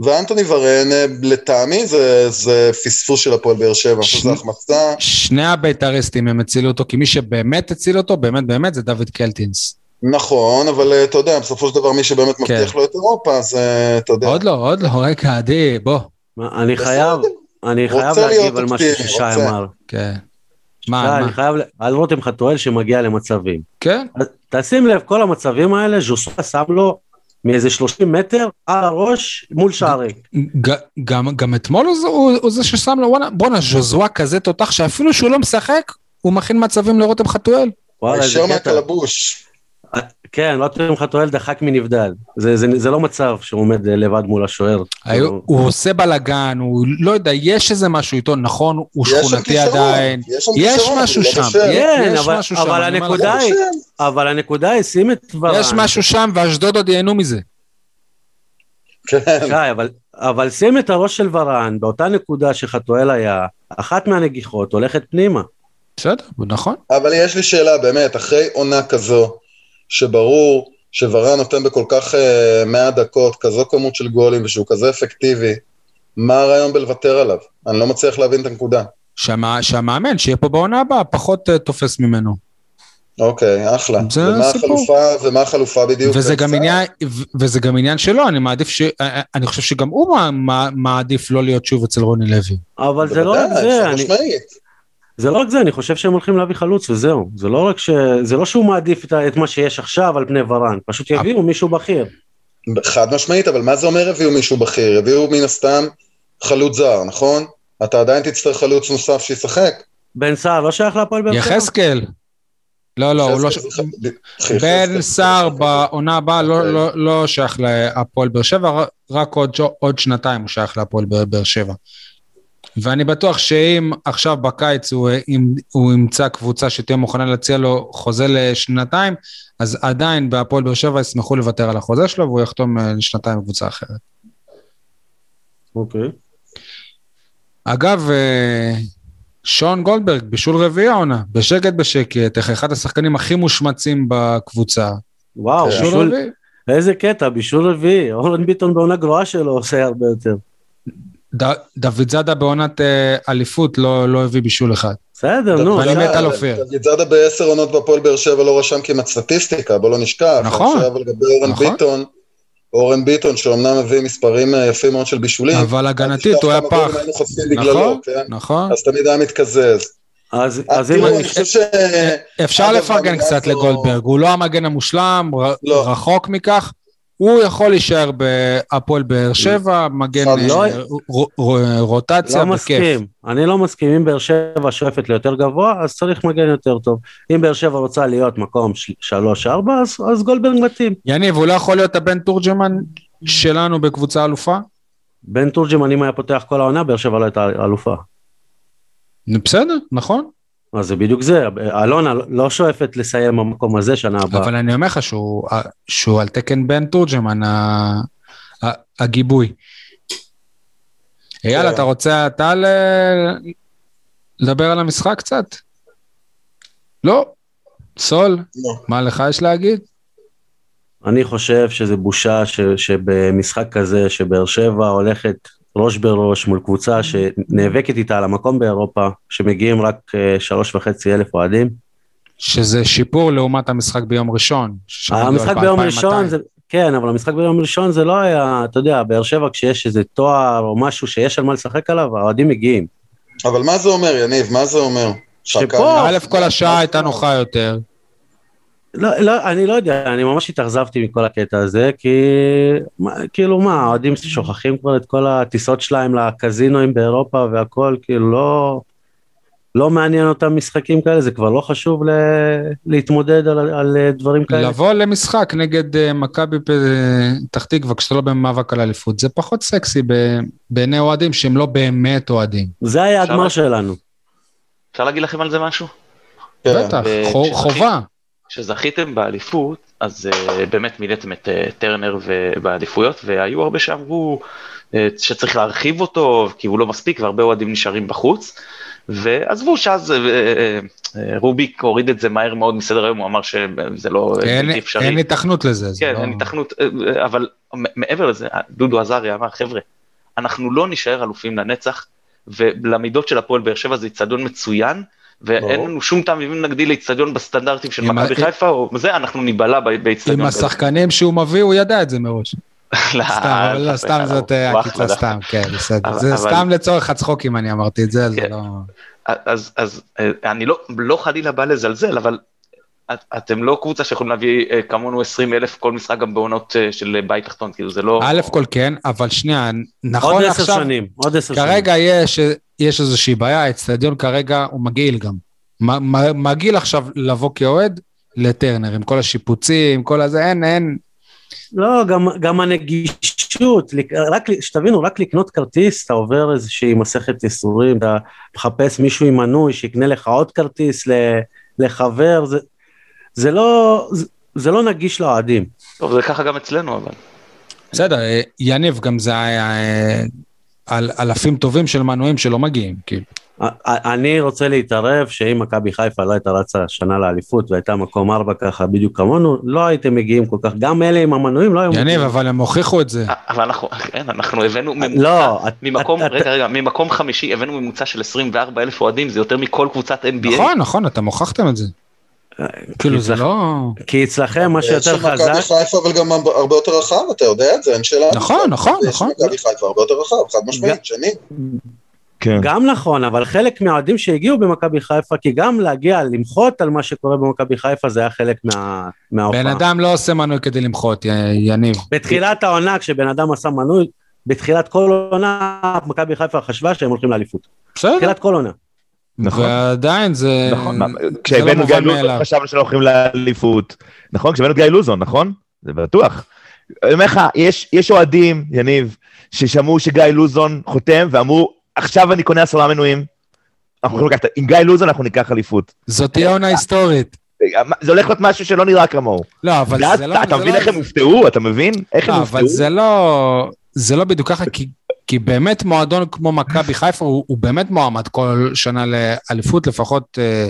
ואנטוני ורן, אה, לטעמי זה, זה פספוס של הפועל באר שבע, ש- זה החמצה. שני הבית"ריסטים הם הצילו אותו, כי מי שבאמת הציל אותו, באמת באמת, זה דוד קלטינס. נכון, אבל אה, אתה יודע, בסופו של דבר מי שבאמת מבטיח כן. לו את אירופה, אז אה, אתה יודע. עוד לא, עוד לא, רגע, עדי, בוא. מה, אני בסדר. חייב, אני חייב להגיב על מה ששי. אמר. כן. שי, מה, אני מה? חייב, על רותם חתואל שמגיע למצבים. כן, תשים לב, כל המצבים האלה, ז'וסווה שם לו מאיזה 30 מטר על הראש מול שער ריק. גם, גם אתמול הוא, זה- הוא, הוא זה ששם לו, וואלה, בואנה, ז'וזואה כזה תותח שאפילו שהוא לא משחק, הוא מכין מצבים לרותם חתואל. וואלה, איזה קטע. מהקלבוש. כן, רותם חתואל דחק מנבדל. זה, זה, זה לא מצב שהוא עומד אה, לבד מול השוער. היו, הוא- הוא עושה בלאגן, הוא לא יודע, יש איזה משהו איתו, נכון, הוא יש שם שכונתי עדיין. יש שם יש כישרון, משהו אבל הוא שם, לא. כן, יש אבל- משהו שם, אבל אומר הנקודה לך. היא-. אבל הנקודה היא, שים את ורן. יש משהו שם, ואשדוד עוד ייהנו מזה. כן. שי, אבל, אבל שים את הראש של ורן באותה נקודה שחתואל היה, אחת מהנגיחות הולכת פנימה. בסדר, נכון. אבל יש לי שאלה, באמת, אחרי עונה כזו, שברור שוורן נותן בכל כך uh, 100 דקות כזו כמות של גולים ושהוא כזה אפקטיבי, מה הרעיון בלוותר עליו? אני לא מצליח להבין את הנקודה. שהמא- שהמאמן שיהיה פה בעונה הבאה פחות אה, תופס ממנו. אוקיי, אחלה. זה ומה הסיפור. החלופה, ומה החלופה בדיוק? וזה גם? עניין, ו- וזה גם עניין שלו, אני מעדיף ש... אה, אני חושב שגם הוא מע- מע- מעדיף לא להיות שוב אצל רוני לוי. אבל זה לא רק בוודאי, זה, חד אני, משמעית. זה לא רק זה, אני חושב שהם הולכים להביא חלוץ וזהו. זה לא רק ש... זה לא שהוא מעדיף את, מה שיש עכשיו על פני ורן, פשוט יביאו מישהו בכיר. חד משמעית, אבל מה זה אומר הביאו מישהו בכיר? הביאו מן הסתם חלוץ זר, נכון? אתה עדיין תצטרך חלוץ נוסף שישחק. בן סער לא שייך להפועל באר שבע? יחזקאל. לא, לא, הוא לא... ש- חזקאל זה ח- בן. סער בעונה הבאה לא-. לא- לא שייך להפועל באר שבע, רק עוד שנתיים הוא שייך להפועל באר שבע. ואני בטוח שאם עכשיו בקיץ הוא, אם, הוא ימצא קבוצה שתהיה מוכנה להציע לו חוזה לשנתיים, אז עדיין בהפועל באר שבע ישמחו לוותר על החוזה שלו והוא יחתום אה, לשנתיים בקבוצה אחרת. אוקיי. אגב, אה, שון גולדברג, בישול רביעי העונה, בשקט בשקט, איך אחד השחקנים הכי מושמצים בקבוצה. וואו, בישול, רביעי. איזה קטע, בישול רביעי. אורן ביטון בעונה גרועה שלו עושה הרבה יותר. דוד זאדה בעונת אה, אליפות לא, לא הביא בישול אחד. בסדר, נו. ואני מת על אופיר. דוד זאדה בעשר עונות בהפועל באר שבע לא רשם כמעט סטטיסטיקה, בוא לא נשכח. נכון. עכשיו לגבי אורן נכון. ביטון, אורן ביטון שאומנם מביא מספרים אה, יפים מאוד של בישולים. אבל הגנתית הוא היה פח. נכון, כן? נכון. אז תמיד היה מתקזז. אז, אז אז אם אני... חושב ש... אפשר לפרגן קצת הזו- לגולדברג, הוא לא המגן המושלם, לא. רחוק מכך. הוא יכול להישאר בהפועל באר שבע, מגן. ר- ר- רוטציה, לא בכיף. מסכים, אני לא מסכים, אם באר שבע שואפת ליותר גבוה, אז צריך מגן יותר טוב. אם באר שבע רוצה להיות מקום 3-4, אז, אז גולדברג מתאים. יניב, הוא לא יכול להיות הבן תורג'מן שלנו בקבוצה אלופה? בן תורג'מן, אם היה פותח כל העונה, באר שבע לא הייתה אלופה. בסדר, נכון. אז זה בדיוק זה, אלונה לא שואפת לסיים במקום הזה שנה הבאה. אבל אני אומר לך שהוא, שהוא על תקן בן תורג'מן, הגיבוי. אייל, כן. אתה רוצה אתה ל- לדבר על המשחק קצת? לא? סול, לא. מה לך יש להגיד? אני חושב שזה בושה ש, שבמשחק כזה, שבאר שבע הולכת ראש בראש מול קבוצה שנאבקת איתה על המקום באירופה, שמגיעים רק אה, שלוש וחצי אלף אוהדים. שזה שיפור לעומת המשחק ביום ראשון. המשחק ביום 2,200. ראשון זה, כן, אבל המשחק ביום ראשון זה לא היה, אתה יודע, באר שבע כשיש איזה תואר או משהו שיש על מה לשחק עליו, האוהדים מגיעים. אבל מה זה אומר, יניב? מה זה אומר? שפה- א', כל השעה הייתה נוחה יותר. לא, לא, אני לא יודע, אני ממש התאכזבתי מכל הקטע הזה, כי מה, כאילו מה, האוהדים שוכחים כבר את כל הטיסות שלהם לקזינואים באירופה והכל, כאילו לא, לא מעניין אותם משחקים כאלה, זה כבר לא חשוב ל, להתמודד על, על דברים כאלה. לבוא למשחק נגד אה, מכבי פתח תקווה כשאתה לא במאבק על אליפות, זה פחות סקסי ב- בעיני אוהדים שהם לא באמת אוהדים. זה היה הגמר שלנו. אפשר להגיד לכם על זה משהו? בטח, כשזכית- חובה. כשזכיתם באליפות, אז uh, באמת מילאתם את uh, טרנר ו- באליפויות, והיו הרבה שאמרו uh, שצריך להרחיב אותו, כי הוא לא מספיק, והרבה אוהדים נשארים בחוץ. ועזבו שאז רוביק הוריד את זה מהר מאוד מסדר היום, הוא אמר שזה לא אין- בלתי אפשרי. אין היתכנות לזה. זה כן, לא- אין היתכנות, אה, אבל מעבר לזה, דודו עזריה אמר, חבר'ה, אנחנו לא נישאר אלופים לנצח, ולמידות של הפועל באר שבע זה איצטדיון מצוין, ואין. לנו שום טעם אם נגדיל לאיצטדיון בסטנדרטים של מכבי חיפה, או זה, אנחנו ניבלע ב- באיצטדיון. עם. השחקנים שהוא מביא, הוא ידע את זה מראש. לא, סתם, לא, סתם זאת אה, עקיצה סתם, כן, בסדר. זה סתם לצורך הצחוקים אני אמרתי את זה, זה כן. לא... אז, אז אה, אני לא, לא חלילה בא לזלזל, אבל את, אתם לא קבוצה שיכולים להביא אה, כמונו 20 אלף כל משחק גם בעונות אה, של בית תחתון, כאילו זה לא... א' כל כן, אבל שנייה, עוד נכון עשר עכשיו, שנים, עוד עשר שנים. כרגע יש, יש איזושהי בעיה, האצטדיון כרגע הוא מגעיל גם. מגעיל עכשיו לבוא כאוהד לטרנר, עם כל השיפוצים, כל הזה, אין, אין, לא, גם, גם הנגישות, רק, שתבינו, רק לקנות כרטיס, אתה עובר איזושהי מסכת ייסורים, אתה מחפש מישהו עם מנוי שיקנה לך עוד כרטיס לחבר, זה, זה, לא, זה, זה לא נגיש לאוהדים. טוב, זה ככה גם אצלנו, אבל... בסדר, יניב, גם זה היה אה, על אלפים טובים של מנויים שלא מגיעים, כאילו. אני רוצה להתערב שאם מכבי חיפה לא הייתה רצה שנה לאליפות והייתה מקום ארבע ככה בדיוק כמונו, לא הייתם מגיעים כל כך, גם אלה עם המנויים לא היו יניב, מגיעים. אבל הם הוכיחו את זה. אבל אנחנו, כן, אנחנו הבאנו ממוצע, לא, ממקום, את- רגע, רגע, ממקום חמישי הבאנו ממוצע של 24 אלף אוהדים, זה יותר מכל קבוצת NBA. נכון, נכון, אתם הוכחתם את זה. כאילו, זה לא... כי אצלכם מה שיותר של מכבי חזק, חיפה אבל גם הרבה יותר רחב, אתה יודע את זה, אין שאלה. נכון, נכון, יש נכון. מכבי חיפה הרבה יותר רחב, חד משמעית, שני. כן. גם נכון, אבל חלק מהאוהדים שהגיעו במכבי חיפה, כי גם להגיע, למחות על מה שקורה במכבי חיפה, זה היה חלק מה- מההופעה. בן אדם לא עושה מנוי כדי למחות, י- יניב. בתחילת העונה, כשבן אדם עשה מנוי, בתחילת כל עונה, מכבי חיפה חשבה שהם הולכים לאליפות. בסדר, בתחילת כל עונה. נכון. ועדיין זה... נכון, זה לא כשהבאנו מובן גיא לוזון מאליו. חשבנו שלא הולכים לאליפות, נכון? כשהבאנו את גיא לוזון, נכון? זה בטוח. אני אומר לך, יש, אוהדים, יניב, ששמעו שגיא לוזון חותם ואמרו, עכשיו אני קונה עשרה מנויים, אנחנו יכולים לקחת, עם גיא לוזון אנחנו ניקח אליפות. זאת תהיה עונה היסטורית. זה הולך להיות משהו שלא נראה כמוהו. לא, אבל זה לא... אתה מבין לא- איך הם הופתעו? אתה מבין? איך הם לא, הופתעו? אבל זה לא... זה לא בדיוק ככה, כי... כי באמת מועדון כמו מכבי חיפה הוא, הוא באמת מועמד כל שנה לאליפות, לפחות אה,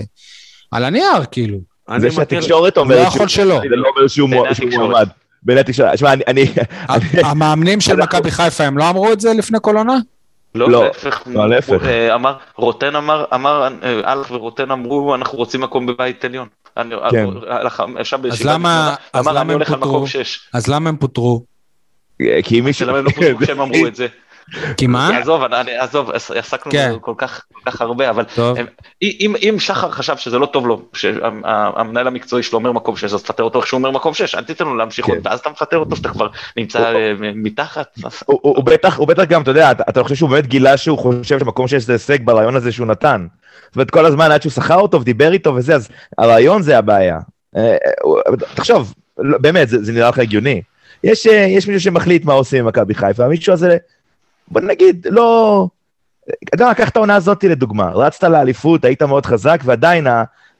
על הנייר, כאילו. אני זה שהתקשורת לא אומרת יכול שלא. זה לא אומר שהוא. מועמד. בעיני התקשורת. שמע, אני... אני- המאמנים של מכבי חיפה, הם לא אמרו את זה לפני כל עונה? לא, לא, להפך. לא, להפך. אה, אמר, רוטן אמר, אמר, אה, אלח ורוטן אמרו, אנחנו רוצים מקום בבית עליון. כן. אז בישיבה למה, אז למה הם פוטרו? שש. אז למה הם פוטרו? כי מישהו... למה הם לא פוטרו כשהם אמרו את זה? כי מה? עזוב, אני- עזוב, עסקנו כן. כל כך כל כך הרבה, אבל. הם- אם אם שחר חשב שזה לא טוב לו, שהמנהל המקצועי שלו אומר מקום 6, אז תפטר אותו איך שהוא אומר מקום 6, אל תיתן לו להמשיך כן. ואז אתה מפטר אותו שאתה כבר נמצא אה, מתחת. הוא, הוא, הוא בטח, הוא בטח גם, אתה יודע, אתה, אתה חושב שהוא באמת גילה שהוא חושב שמקום שיש זה הישג ברעיון הזה שהוא נתן. זאת אומרת, כל הזמן עד שהוא שכר אותו ודיבר איתו וזה, אז הרעיון זה הבעיה. אה, הוא- תחשוב, לא, באמת, זה, זה נראה לך הגיוני. יש, אה, יש מישהו שמחליט מה עושים עם מכבי חיפה, המישהו הזה, בוא נגיד, לא... אתה יודע, מה, קח את העונה הזאת לדוגמה, רצת לאליפות, היית מאוד חזק, ועדיין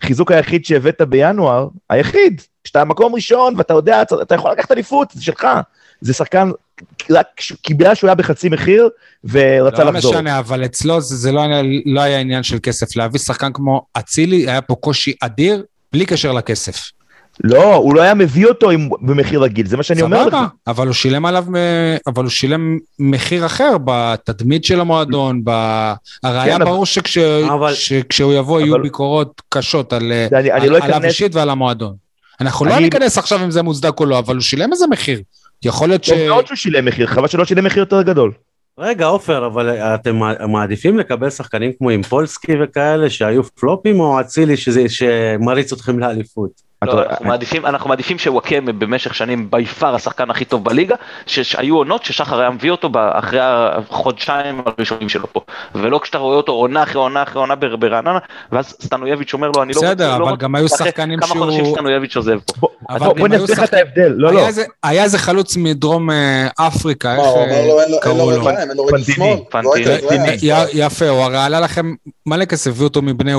החיזוק היחיד שהבאת בינואר, היחיד, שאתה מקום ראשון ואתה יודע, אתה יכול לקחת אליפות, זה שלך. זה שחקן, רק קיבלה שהוא היה בחצי מחיר ורצה לא לחזור. משנה, אבל אצלו זה, זה לא, היה- לא היה עניין של כסף. להביא שחקן כמו אצילי, היה פה קושי אדיר, בלי קשר לכסף. לא, הוא לא היה מביא אותו עם, במחיר רגיל, זה מה שאני אומר לך. סבבה, אבל הוא שילם עליו, אבל הוא שילם מחיר אחר בתדמית של המועדון, ב... הרי היה כן, אבל- ברור שכש... אבל- שכשהוא יבוא יהיו אבל- ביקורות קשות על, אני, אני על, לא עליו אכנס, אישית ועל המועדון. אנחנו לא אני- ניכנס עכשיו אם זה מוצדק או לא, אבל הוא שילם איזה מחיר. יכול להיות ש... טוב מאוד שהוא שילם מחיר, חבל שלא שילם מחיר יותר גדול. רגע, עופר, אבל אתם מעדיפים לקבל שחקנים כמו אימפולסקי וכאלה שהיו פלופים, או אצילי שמריץ אתכם לאליפות? לא, אנחנו מעדיפים, אנחנו מעדיפים שוואקמה במשך שנים בי פאר השחקן הכי טוב בליגה, שהיו עונות ששחר היה מביא אותו אחרי החודשיים הראשונים שלו פה, ולא כשאתה רואה אותו עונה אחרי עונה אחרי עונה בר- ברעננה, ואז סטנויביץ' אומר לו, אני לא בסדר, רוצה, לא אבל גם היו שחקנים כמה שהוא- חודשים סטנויביץ' עוזב פה. בוא, נסביר לך את ההבדל, לא, לא. היה איזה- חלוץ מדרום אה, אפריקה, איך אה, קראו לו פנטיני. פנטיני. לא הייתה רגליים. י- יפה, הוא הרי עלה לכם מלא כסף, הביאו אותו מבני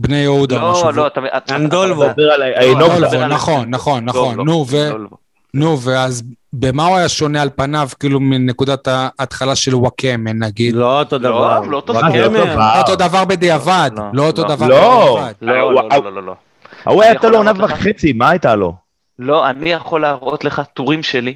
בני יהודה או משהו. לא, לא, אתה... אתה- אנדולבו. לא, לא, לא, נכון, נכון, נכון, לא, נו, ו... לא, לא. נו, ואז במה הוא היה שונה על פניו, כאילו מנקודת ההתחלה של וואקמה, נגיד? לא אותו דבר. לא, לא אותו דבר. לא אותו דבר. לא אותו דבר בדיעבד, לא, לא אותו לא. דבר לא. בדיעבד. לא, לא, לא, לא, לא, לא. ההוא יכול לו עונה? וחצי, מה הייתה לו? לא, אני יכול להראות לך טורים שלי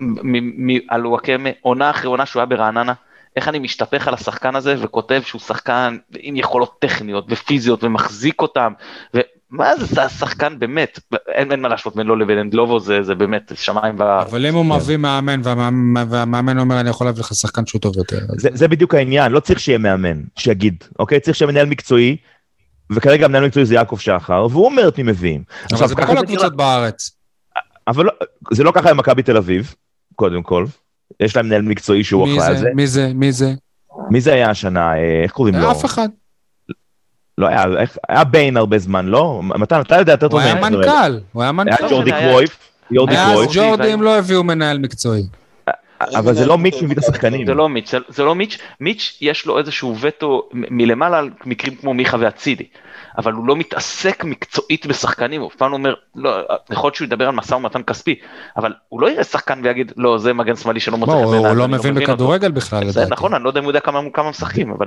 מ- מ- על וואקמה, עונה אחרי עונה שהוא היה ברעננה, איך אני משתפך על השחקן הזה וכותב שהוא שחקן עם יכולות טכניות ופיזיות ומחזיק אותם, ומה זה, זה השחקן באמת, אין, אין מה להשוות בינו לבין אנדלובו, זה, זה באמת שמיים וארץ. אבל אם הוא מביא מאמן והמאמן- והמאמן אומר אני יכול להביא לך שחקן שהוא טוב יותר. אז- זה, זה בדיוק העניין, לא צריך שיהיה מאמן, שיגיד, אוקיי? צריך שיהיה מנהל מקצועי, וכרגע המנהל המקצועי זה יעקב שחר, והוא אומר את מי מביאים. אבל זה ככה בכל נראה- הקבוצות בארץ. אבל לא, זה לא ככה עם מכבי תל אביב, קודם כל. יש להם מנהל מקצועי שהוא אחראי על זה? זה. מי זה? מי זה? מי זה היה השנה? אה, איך קוראים לו? אף אחד. לא היה, היה ביין הרבה זמן, לא? מתן, אתה יודע יותר הוא טוב היה ממני. מנכ"ל. הוא היה היה מנכ"ל. ג'ורדי היה- קרויף, יורדי היה אז קרויף, ג'ורדים לא הביאו מנהל מקצועי. אבל זה לא מיץ' מביא את השחקנים. זה לא מיץ', זה, לא מיץ', מיץ' יש לו איזשהו וטו מלמעלה על מקרים כמו מיכה ואצילי, אבל הוא לא מתעסק מקצועית בשחקנים, הוא אף פעם לא אומר, לא, יכול להיות שהוא ידבר על משא ומתן כספי, אבל הוא לא יראה שחקן ויגיד, לא, זה מגן שמאלי שלא מוצא חן הוא בעיניי, הוא לא אני מבין אותו." בכדורגל בכלל זה לדעתי. נכון, אני לא יודע אם הוא יודע כמה משחקים, אבל...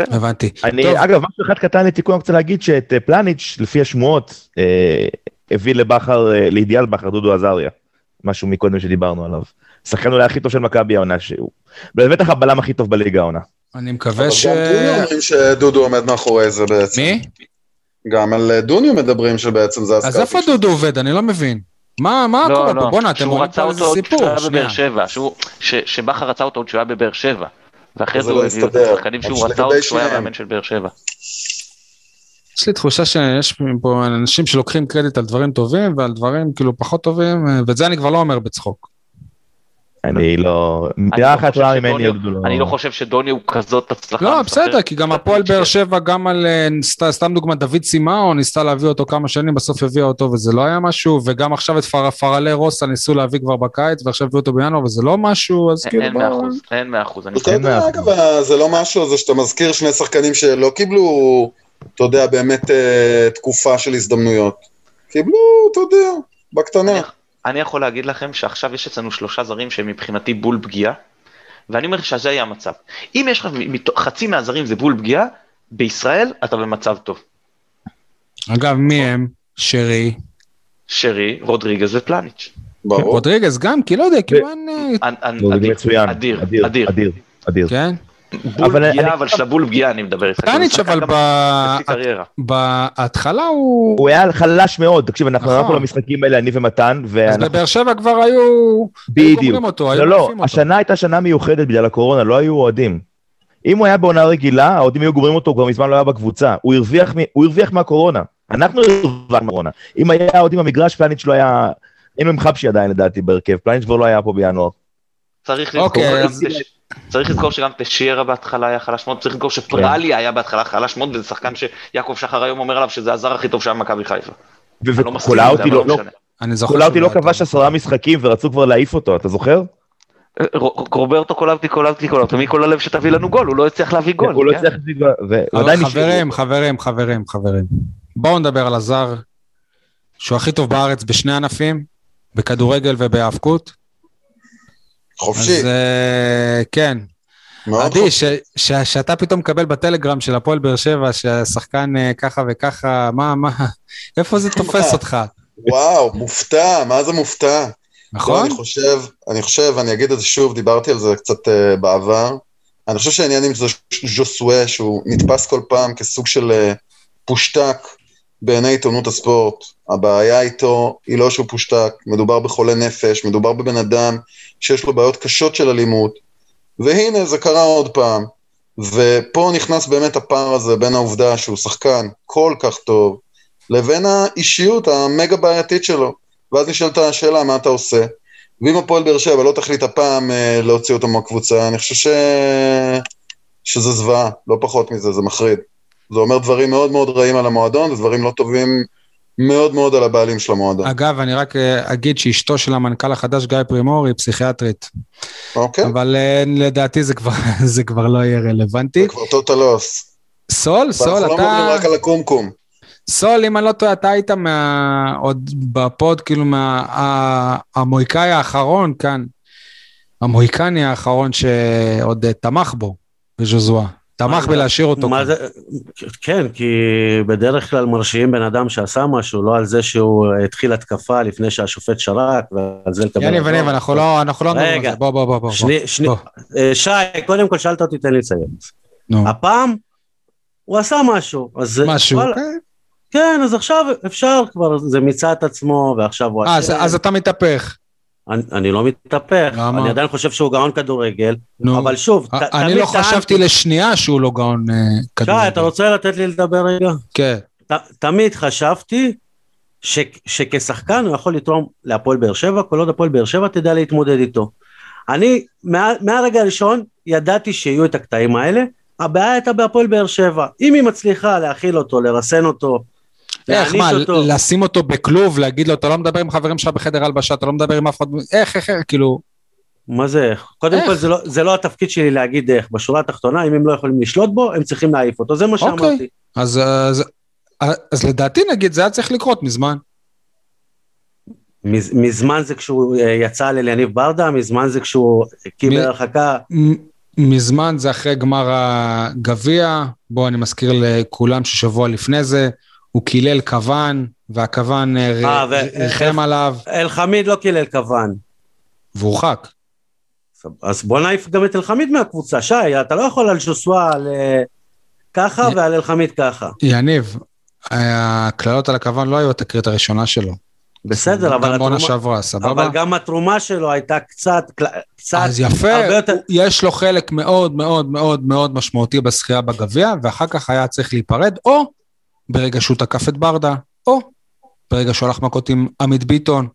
הבנתי. אני, אגב, משהו אחד קטן לתיקון, אני רוצה להגיד שאת אה, פלניץ', לפי השמועות, אה, הביא לבכר, אה, לאידיאל בכר, דודו עזריה. משהו מקודם שדיברנו עליו. השחקן אולי הכי טוב של מכבי העונה שהוא. בטח הבלם הכי טוב בליגה העונה. אני אבל מקווה ש... גם דוניו אומרים שדודו עומד מאחורי זה בעצם. מי? גם על אה, דוניו מדברים שבעצם זה אז הסקאוטינג. איפה דודו עובד? אני לא מבין. מה מה לא, קורה לא, פה? בואנה, אתם שהוא רואים רצה פה איזה אותו עוד כשהוא סיפור. היה. בבאר שבע, שהוא- ש- שבכר רצה אותו עוד כשהוא היה בבאר שבע, ואחרי זה זה לא הוא הביא את. השחקנים שהוא אז רצה עוד כשהוא היה. מאמן של באר שבע. יש לי תחושה שיש פה אנשים שלוקחים קרדיט על דברים טובים ועל דברים כאילו פחות טובים, ואת זה אני כבר לא אומר בצחוק. אני לא... מילה לא אחת רעה ממני, דודו לא... אני לא חושב שדוני הוא כזאת הצלחה. לא. בסדר, כי גם הפועל באר שבע, גם על, אה, סת- סתם דוגמא, דוד סימאו, ניסתה להביא אותו כמה שנים, בסוף הביאה אותו וזה לא היה משהו, וגם עכשיו את פר- פרלי רוסה ניסו להביא כבר בקיץ, ועכשיו הביאו אותו בינואר וזה לא משהו, אז אין- כאילו... אין מאה אחוז, אין מאה אחוז. מאה אגב, זה לא משהו, זה שאתה מזכיר שני שחקנים שלא קיבלו, אתה יודע, באמת אה, תקופה של הזדמנויות. קיבלו, אתה יודע, בקטנה. אני- יכול להגיד לכם שעכשיו יש אצלנו שלושה זרים שהם מבחינתי בול פגיעה, ואני אומר שזה יהיה המצב. אם יש לך חצי מהזרים זה בול פגיעה, בישראל אתה במצב טוב. אגב, מי הם? שרי. שרי, רודריגז ופלניץ'. ברור. רודריגז גם, כי לא יודע, כאילו אדיר, מצוין. אדיר. אדיר, אדיר. כן? בול אבל פגיעה, אבל של הבול פגיעה אני מדבר איתך. פלניץ' אבל. בהתחלה הוא... הוא היה חלש מאוד, תקשיב, אנחנו נכון. הלכנו למשחקים האלה, אני ומתן, אז ואנחנו... בבאר שבע כבר היו... בדיוק. לא, לא. השנה הייתה שנה מיוחדת בגלל הקורונה, לא היו אוהדים. אם הוא היה בעונה רגילה, האוהדים היו גומרים אותו, הוא כבר מזמן לא היה בקבוצה. הוא הרוויח, מ- הוא הרוויח מהקורונה. אנחנו הרווחנו מהקורונה. אם היה אוהדים במגרש, פלניץ' לא היה... היינו עם חבשי עדיין לדעתי בהרכב, פלניץ' כבר לא היה פה בינואר. צריך לזכור, צריך לזכור שגם טשיירה בהתחלה היה חלש מאוד, צריך לזכור שפרליה היה בהתחלה חלש מאוד, וזה שחקן שיעקב שחר היום אומר עליו שזה הזר הכי טוב שהיה במכבי חיפה. אני לא וקולאוטי אבל לא, לא, קולאוטי לא טוב. כבש עשרה משחקים ורצו כבר להעיף אותו, אתה זוכר? ר- רוברטו קולאוטי קולאוטי קולאוטי, מי כל הלב שתביא לנו גול, הוא לא הצליח להביא גול. הוא לא כן? הצליח להביא גול. חברים, חברים, חברים, חברים. בואו נדבר על הזר, שהוא הכי טוב בארץ בשני ענפים, בכדורגל ובהאבקות. חופשי, אז אה, כן. עדי, שאתה פתאום מקבל בטלגרם של הפועל באר שבע, שהשחקן אה, ככה וככה, מה, מה, איפה זה תופס אותך, וואו, מופתע, מה זה מופתע? לא, נכון? אני חושב, אני חושב, אני אגיד את זה שוב, דיברתי על זה קצת בעבר. אני חושב שהעניין עם ז'וש- ז'וסואה, שהוא נתפס כל פעם כסוג של פושטק בעיני עיתונות הספורט. הבעיה איתו היא לא שהוא פושטק, מדובר בחולה נפש, מדובר בבן אדם שיש לו בעיות קשות של אלימות, והנה זה קרה עוד פעם. ופה נכנס באמת הפער הזה בין העובדה שהוא שחקן כל כך טוב, לבין האישיות המגה בעייתית שלו. ואז נשאלת השאלה, מה אתה עושה? ואם הפועל באר שבע לא תחליט הפעם אה, להוציא אותו מהקבוצה, אני חושב ש... שזה זוועה, לא פחות מזה, זה מחריד. זה אומר דברים מאוד מאוד רעים על המועדון, ודברים לא טובים מאוד מאוד על הבעלים של המועדון. אגב, אני רק אה, אגיד שאשתו של המנכ"ל החדש, גיא פרימור, היא פסיכיאטרית. אוקיי? אבל אה, לדעתי זה כבר, זה כבר לא יהיה רלוונטי. זה כבר טוטל לוס. סול, סול, לא מדברים אתה... רק על הקומקום. סול, אם אני לא טועה, אתה היית מה... עוד בפוד, כאילו, מה... המוהיקאי האחרון כאן, המוהיקני האחרון שעוד אה, תמך בו, בז'וזואה. תמך בלהשאיר אותו. מה. זה, כן, כי בדרך כלל מרשיעים בן אדם שעשה משהו, לא על זה שהוא התחיל התקפה לפני שהשופט שרק, ועל זה לקבל... יניב. יניב, אנחנו לא אנחנו לא מדברים על רגע. זה, בוא, בוא, בוא, בוא. שני, שני, בוא. אה, שי, קודם כל שאלת אותי, תן לי לסיים. נו, הפעם הוא עשה משהו, אז משהו. וואלה, אוקיי. כן, אז עכשיו אפשר כבר, זה מיצה את עצמו, ועכשיו הוא... אה, אז-. אז אתה מתהפך. אני, אני לא מתהפך, למה? אני עדיין חושב שהוא גאון כדורגל, נו. אבל שוב, ת- אני לא חשבתי טענתי- לשנייה שהוא לא גאון אה, כדורגל. שי, אתה רוצה לתת לי לדבר רגע? כן. ת, תמיד חשבתי ש, שכשחקן הוא יכול לתרום להפועל באר שבע, כל עוד הפועל באר שבע תדע להתמודד איתו. אני מה, מהרגע הראשון ידעתי שיהיו את הקטעים האלה, הבעיה הייתה בהפועל באר שבע. אם היא מצליחה להכיל אותו, לרסן אותו, איך, מה, אותו, לשים אותו בכלוב, להגיד לו, אתה לא מדבר עם חברים שלך בחדר הלבשה, אתה לא מדבר עם אף אחד, איך, איך, איך, כאילו, מה זה איך? קודם איך? כל זה לא, זה לא התפקיד שלי להגיד איך, בשורה התחתונה אם הם לא יכולים לשלוט בו, הם צריכים להעיף אותו, זה מה אוקיי. שאמרתי. אז, אז, אז לדעתי נגיד זה היה צריך לקרות מזמן. מז- מזמן זה כשהוא אה, יצא על אליניב ברדה, מזמן זה כשהוא קיבל הרחקה, מזמן זה אחרי גמר הגביע, בוא אני מזכיר לכולם ששבוע לפני זה, הוא קילל כוון, והכוון אה, ר- אה, ריחם עליו, אלחמיד לא קילל כוון. והורחק. אז בוא נעיף גם את אלחמיד מהקבוצה, שי, אתה לא יכול על ז'וסווה על אה, ככה ועל אלחמיד ככה. יניב, הקללות על הכוון לא היו התקרית הראשונה שלו. בסדר, אבל גם בעונה שעברה, סבבה? אבל גם התרומה שלו הייתה קצת, קצת, אז יפה, יותר- יש לו חלק מאוד מאוד מאוד מאוד משמעותי בזכייה בגביע, ואחר כך היה צריך להיפרד, או ברגע שהוא תקף את ברדה, או ברגע שהוא הלך מכות עם עמית ביטון.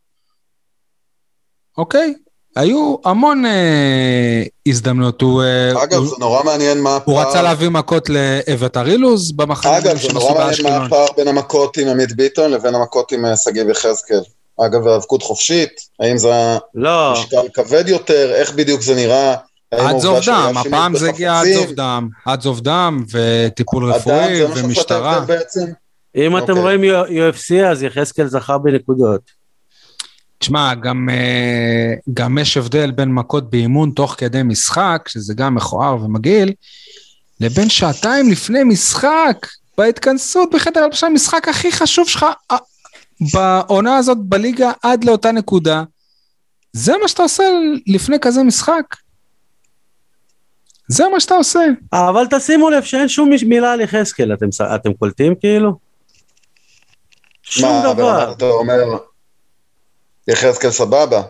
אוקיי? היו המון אה, הזדמנויות. הוא, אה, אגב, הוא, זה נורא מעניין מה הפער... הוא רצה להביא מכות לאביתר אילוז במחנה אגב, זה נורא מעניין מה. הפער בין המכות עם עמית ביטון לבין המכות עם אה, שגיב יחזקאל. אגב, האבקות חופשית, האם זה לא, משקל כבד יותר, איך בדיוק זה נראה? עד זוב דם, הפעם זה הגיע עד? זוב דם, עד זוב דם וטיפול רפואי ומשטרה. אם אתם אוקיי. רואים UFC אז יחזקאל זכה בנקודות. תשמע, גם, אה, גם יש הבדל בין מכות באימון תוך כדי משחק, שזה גם מכוער ומגעיל, לבין שעתיים לפני משחק, בהתכנסות בחדר הלבשה, המשחק הכי חשוב שלך אה, בעונה הזאת בליגה עד לאותה נקודה. זה מה שאתה עושה לפני כזה משחק? זה מה שאתה עושה. אבל תשימו לב שאין שום מילה על יחזקאל, אתם, אתם קולטים כאילו? שום מה, דבר. ברמת אתה אומר, יחזקאל סבבה.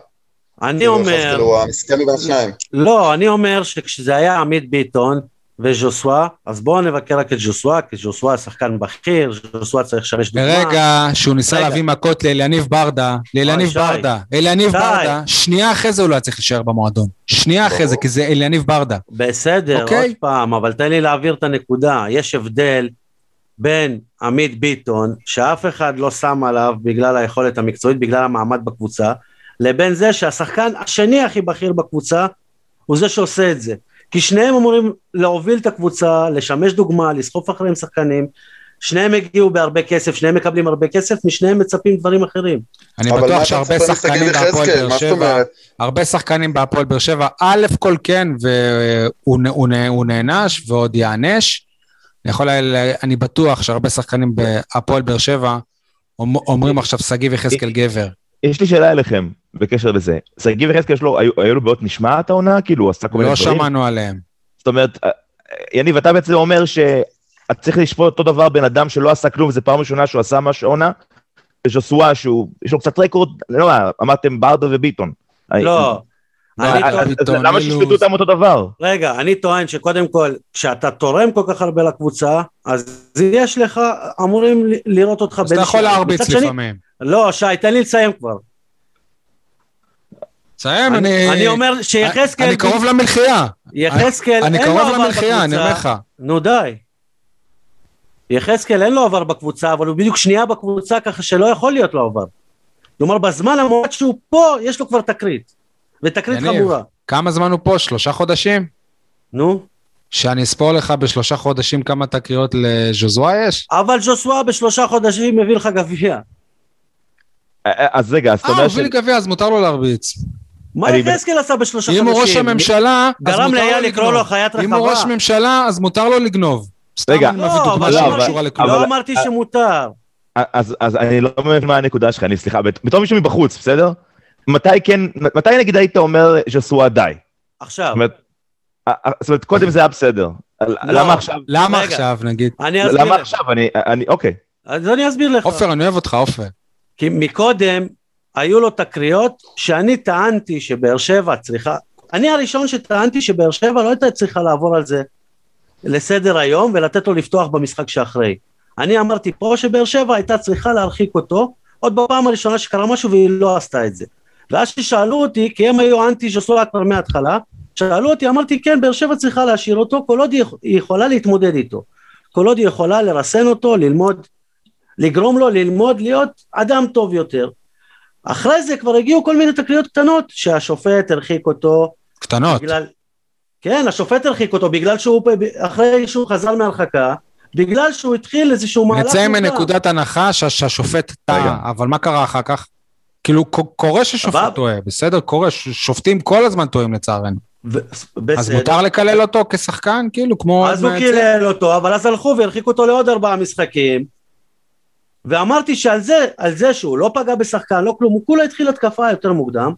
אני כאילו, אומר, הוא המסכן מבין השניים. לא, אני אומר שכשזה היה עמית ביטון וז'וסווה, אז בואו נבקר רק את ז'וסווה, כי ז'וסווה שחקן בכיר, ז'וסווה צריך לשמש דוגמה. ברגע שהוא ניסה רגע. להביא מכות לאליניב ברדה, לאליניב. ברדה, אליניב. ברדה, שנייה אחרי זה הוא לא היה צריך להישאר במועדון. שנייה אחרי זה. כי זה אליניב ברדה. בסדר, אוקיי. עוד פעם, אבל תן לי להעביר את הנקודה. יש הבדל בין עמית ביטון, שאף אחד לא שם עליו בגלל היכולת המקצועית, בגלל המעמד בקבוצה, לבין זה שהשחקן השני הכי בכיר בקבוצה, הוא זה שעושה את זה. כי שניהם אמורים להוביל את הקבוצה, לשמש דוגמה, לסחוף אחריהם שחקנים. שניהם הגיעו בהרבה כסף, שניהם מקבלים הרבה כסף, משניהם מצפים דברים אחרים. אני בטוח שהרבה שחקנים בהפועל? באר שבע? הרבה שחקנים בהפועל באר שבע, א' כל כן, והוא נענש ועוד ייענש. אני יכול, אני בטוח שהרבה שחקנים בהפועל באר שבע אומ- אומרים עכשיו שגיב יחזקאל גבר. יש לי שאלה אליכם בקשר לזה. שגיב יחזקאל שלו, היו היו לו בעיות משמעת העונה? כאילו, הוא עשה כל מיני לא דברים? שמענו עליהם. זאת אומרת, אה, יניב, אתה בעצם אומר שאת צריך לשפוט אותו דבר בן אדם שלא עשה כלום, זו פעם ראשונה שהוא עשה משהו עונה, וז'וסווה שהוא, יש לו קצת רקורד, לא יודע, אמרתם ברדה וביטון. לא. לא, אה, ביטון, למה. שישפטו אותם אותו דבר? רגע, אני טוען שקודם כל, כשאתה תורם כל כך הרבה לקבוצה, אז יש לך, אמורים ל- לראות אותך אז אתה יכול להרביץ לפעמים. לא, שי, תן לי לסיים כבר. תסיים, אני אני... אני אומר שיחזקאל, אני קרוב למלחייה. יחזקאל, אני אין לו קרוב עבר למלחייה, אני אומר בקבוצה. לך. נו די. יחזקאל אין לו עבר בקבוצה, אבל הוא בדיוק שנייה בקבוצה, ככה שלא יכול להיות לו עבר. כלומר, בזמן המועד שהוא פה, יש לו כבר תקרית. ותקרית. חמורה. כמה זמן הוא פה? שלושה חודשים? נו, שאני אספור לך בשלושה חודשים כמה תקריות לז'וזואה יש? אבל ז'וסווה בשלושה חודשים מביא לך גביע. אה, אה, אז רגע, אז אתה אה, הוא אומר ש... הביא לי גביע, אז מותר לו להרביץ. מה יחזקאל עשה בשלושה אם חודשים? הוא ראש הממשלה, אז גרם מותר לו לאייל לקרוא לו לגנוב. חיית אם הוא ראש רחבה. ממשלה, אז מותר לו לגנוב. רגע. לא, לא, אמרתי שמותר. אז, אז אני לא מבין מה הנקודה שלך, אני סליחה, בת- בתור מישהו מבחוץ, בסדר? מתי כן, מתי נגיד היית אומר ז'סואה די? עכשיו, זאת אומרת, אה, אה, זאת אומרת, קודם זה היה בסדר. לא. למה עכשיו? למה. עכשיו, נגיד? אני אסביר למה. עכשיו? אני, אני, אוקיי. אז אני אסביר לך. עופר, אני אוהב אותך, עופר. כי מקודם היו לו תקריות שאני טענתי שבאר שבע צריכה, אני הראשון שטענתי שבאר שבע לא הייתה צריכה לעבור על זה לסדר היום ולתת לו לפתוח במשחק שאחרי. אני אמרתי פה שבאר שבע הייתה צריכה להרחיק אותו עוד בפעם הראשונה שקרה משהו והיא לא עשתה את זה. ואז ששאלו אותי, כי הם היו אנטי ז'וסואה כבר מההתחלה, שאלו אותי, אמרתי כן, באר שבע צריכה להשאיר אותו כל עוד היא יכולה להתמודד איתו. כל עוד היא יכולה לרסן אותו, ללמוד, לגרום לו ללמוד להיות אדם טוב יותר. אחרי זה כבר הגיעו כל מיני תקריות קטנות שהשופט הרחיק אותו קטנות. בגלל... כן, השופט הרחיק אותו בגלל שהוא, אחרי שהוא חזר מהרחקה, בגלל שהוא התחיל איזשהו מהלך... נצא. מנקודת הנחה שה- שהשופט. טעה, אבל מה קרה אחר כך? כאילו, קורה ששופט. טועה, בסדר, קורה, שופטים כל הזמן טועים לצערנו. ו... אז בסדר. מותר לקלל אותו כשחקן, כאילו, כמו... אז הוא קילל אותו, אבל אז הלכו והרחיקו אותו לעוד ארבעה משחקים. ואמרתי שעל זה, על זה שהוא לא פגע בשחקן, לא כלום, הוא כולה התחיל התקפה יותר מוקדם.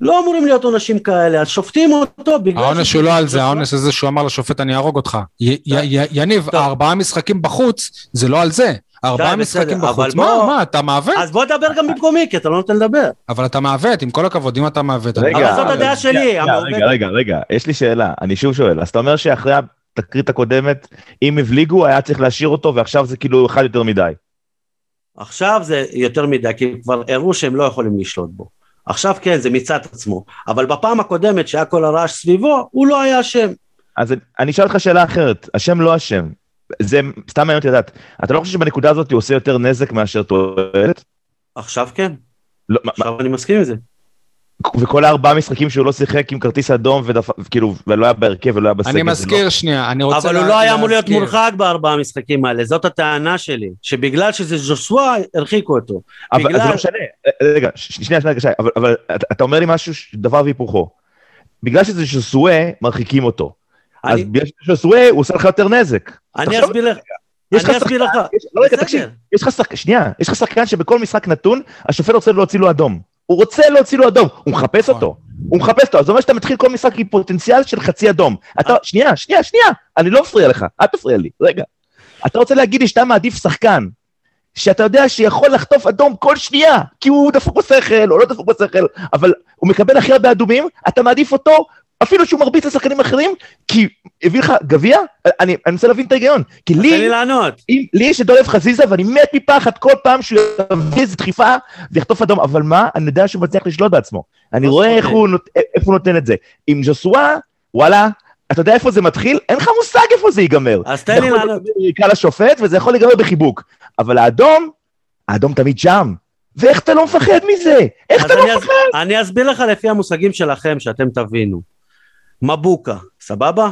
לא אמורים להיות עונשים כאלה, אז שופטים אותו בגלל... העונש הוא לא על זה, העונש הזה שהוא אמר לשופט אני אהרוג אותך. יניב. ארבעה משחקים בחוץ, זה לא על זה. ארבעה משחקים בחוץ. מה, מה, אתה מעוות? אז בוא דבר גם במקומי, כי אתה לא נותן לדבר. אבל אתה מעוות, עם כל הכבוד, אם אתה מעוות. אבל זאת הדעה שלי, שנייה, המעוותת. רגע, רגע, רגע, יש לי שאלה, אני שוב שואל, אז אתה אומר שאחרי התקרית הקודמת, אם הבליגו, היה צריך להשאיר אותו, ועכשיו זה כאילו אחד יותר מדי. עכשיו זה יותר מדי, כי כבר הראו שהם לא יכולים לשלוט בו. עכשיו כן, זה את עצמו. אבל בפעם הקודמת שהיה כל הרעש סביבו, הוא לא היה אשם. אז אני אשאל אותך שאלה אחרת, השם לא אשם. זה סתם מעניין אותי לדעת, אתה לא חושב שבנקודה הזאת הוא עושה יותר נזק מאשר תועלת? עכשיו כן, לא, מה- עכשיו אני מסכים עם זה. וכל הארבעה משחקים שהוא לא שיחק עם כרטיס אדום, ודפ- כאילו, ולא היה בהרכב ולא היה בסגל. אני לא- מזכיר שנייה, אני רוצה... אבל הוא לה- לא היה אמור להיות. מורחק בארבעה המשחקים האלה, זאת הטענה שלי. שבגלל שזה ז'וסווה, הרחיקו אותו. אבל בגלל- זה לא משנה, רגע, ש- שנייה, שנייה, שי, אבל, אבל אתה, אתה אומר לי משהו, ש- דבר והיפוכו. בגלל שזה שסואה, מרחיקים אותו. אז אני- בגלל שזה שסואה, הוא עושה לך יותר נזק. אני אסביר לך, יש לך. יש- לא, רגע. תקשיב, יש לך שחקן, שנייה, יש לך שחקן שבכל משחק נתון, השופט רוצה להוציא לו אדום. הוא רוצה להוציא לו אדום, הוא מחפש נכון. אותו. הוא מחפש אותו, אז זה אומר שאתה מתחיל כל משחק עם פוטנציאל של חצי אדום. אתה, שנייה, שנייה, שנייה, אני לא מפריע לך, אל תפריע לי, רגע. אתה רוצה להגיד לי שאתה מעדיף שחקן, שאתה יודע שיכול לחטוף אדום כל שנייה, כי הוא דפוק בשכל, או לא דפוק בשכל, אבל הוא מקבל הכי הרבה אדומים, אתה מעדיף אותו, אפילו שהוא מרביץ לשחקנים אחרים, כי הביא לך גביע? אני, אני מנסה להבין את ההיגיון. כי תן לי, לי לענות. אם, לי יש את דולב חזיזה ואני מת מפחד כל פעם שהוא יביא איזה דחיפה ויחטוף אדום, אבל מה, אני יודע שהוא מצליח לשלוט בעצמו. אני לא רואה איך. הוא, נות- איפה הוא נותן את זה. עם ז'וסואה, וואלה, אתה יודע איפה זה מתחיל? אין לך מושג איפה זה ייגמר. אז זה תן לי יכול לענות. להיגמר ביריקה לשופט וזה יכול להיגמר בחיבוק. אבל האדום, האדום תמיד שם. ואיך אתה לא מפחד מזה? איך אתה לא מפחד? אני אסביר לך לפי המושגים שלכם, שאתם תבינו. מבוקה, סבבה?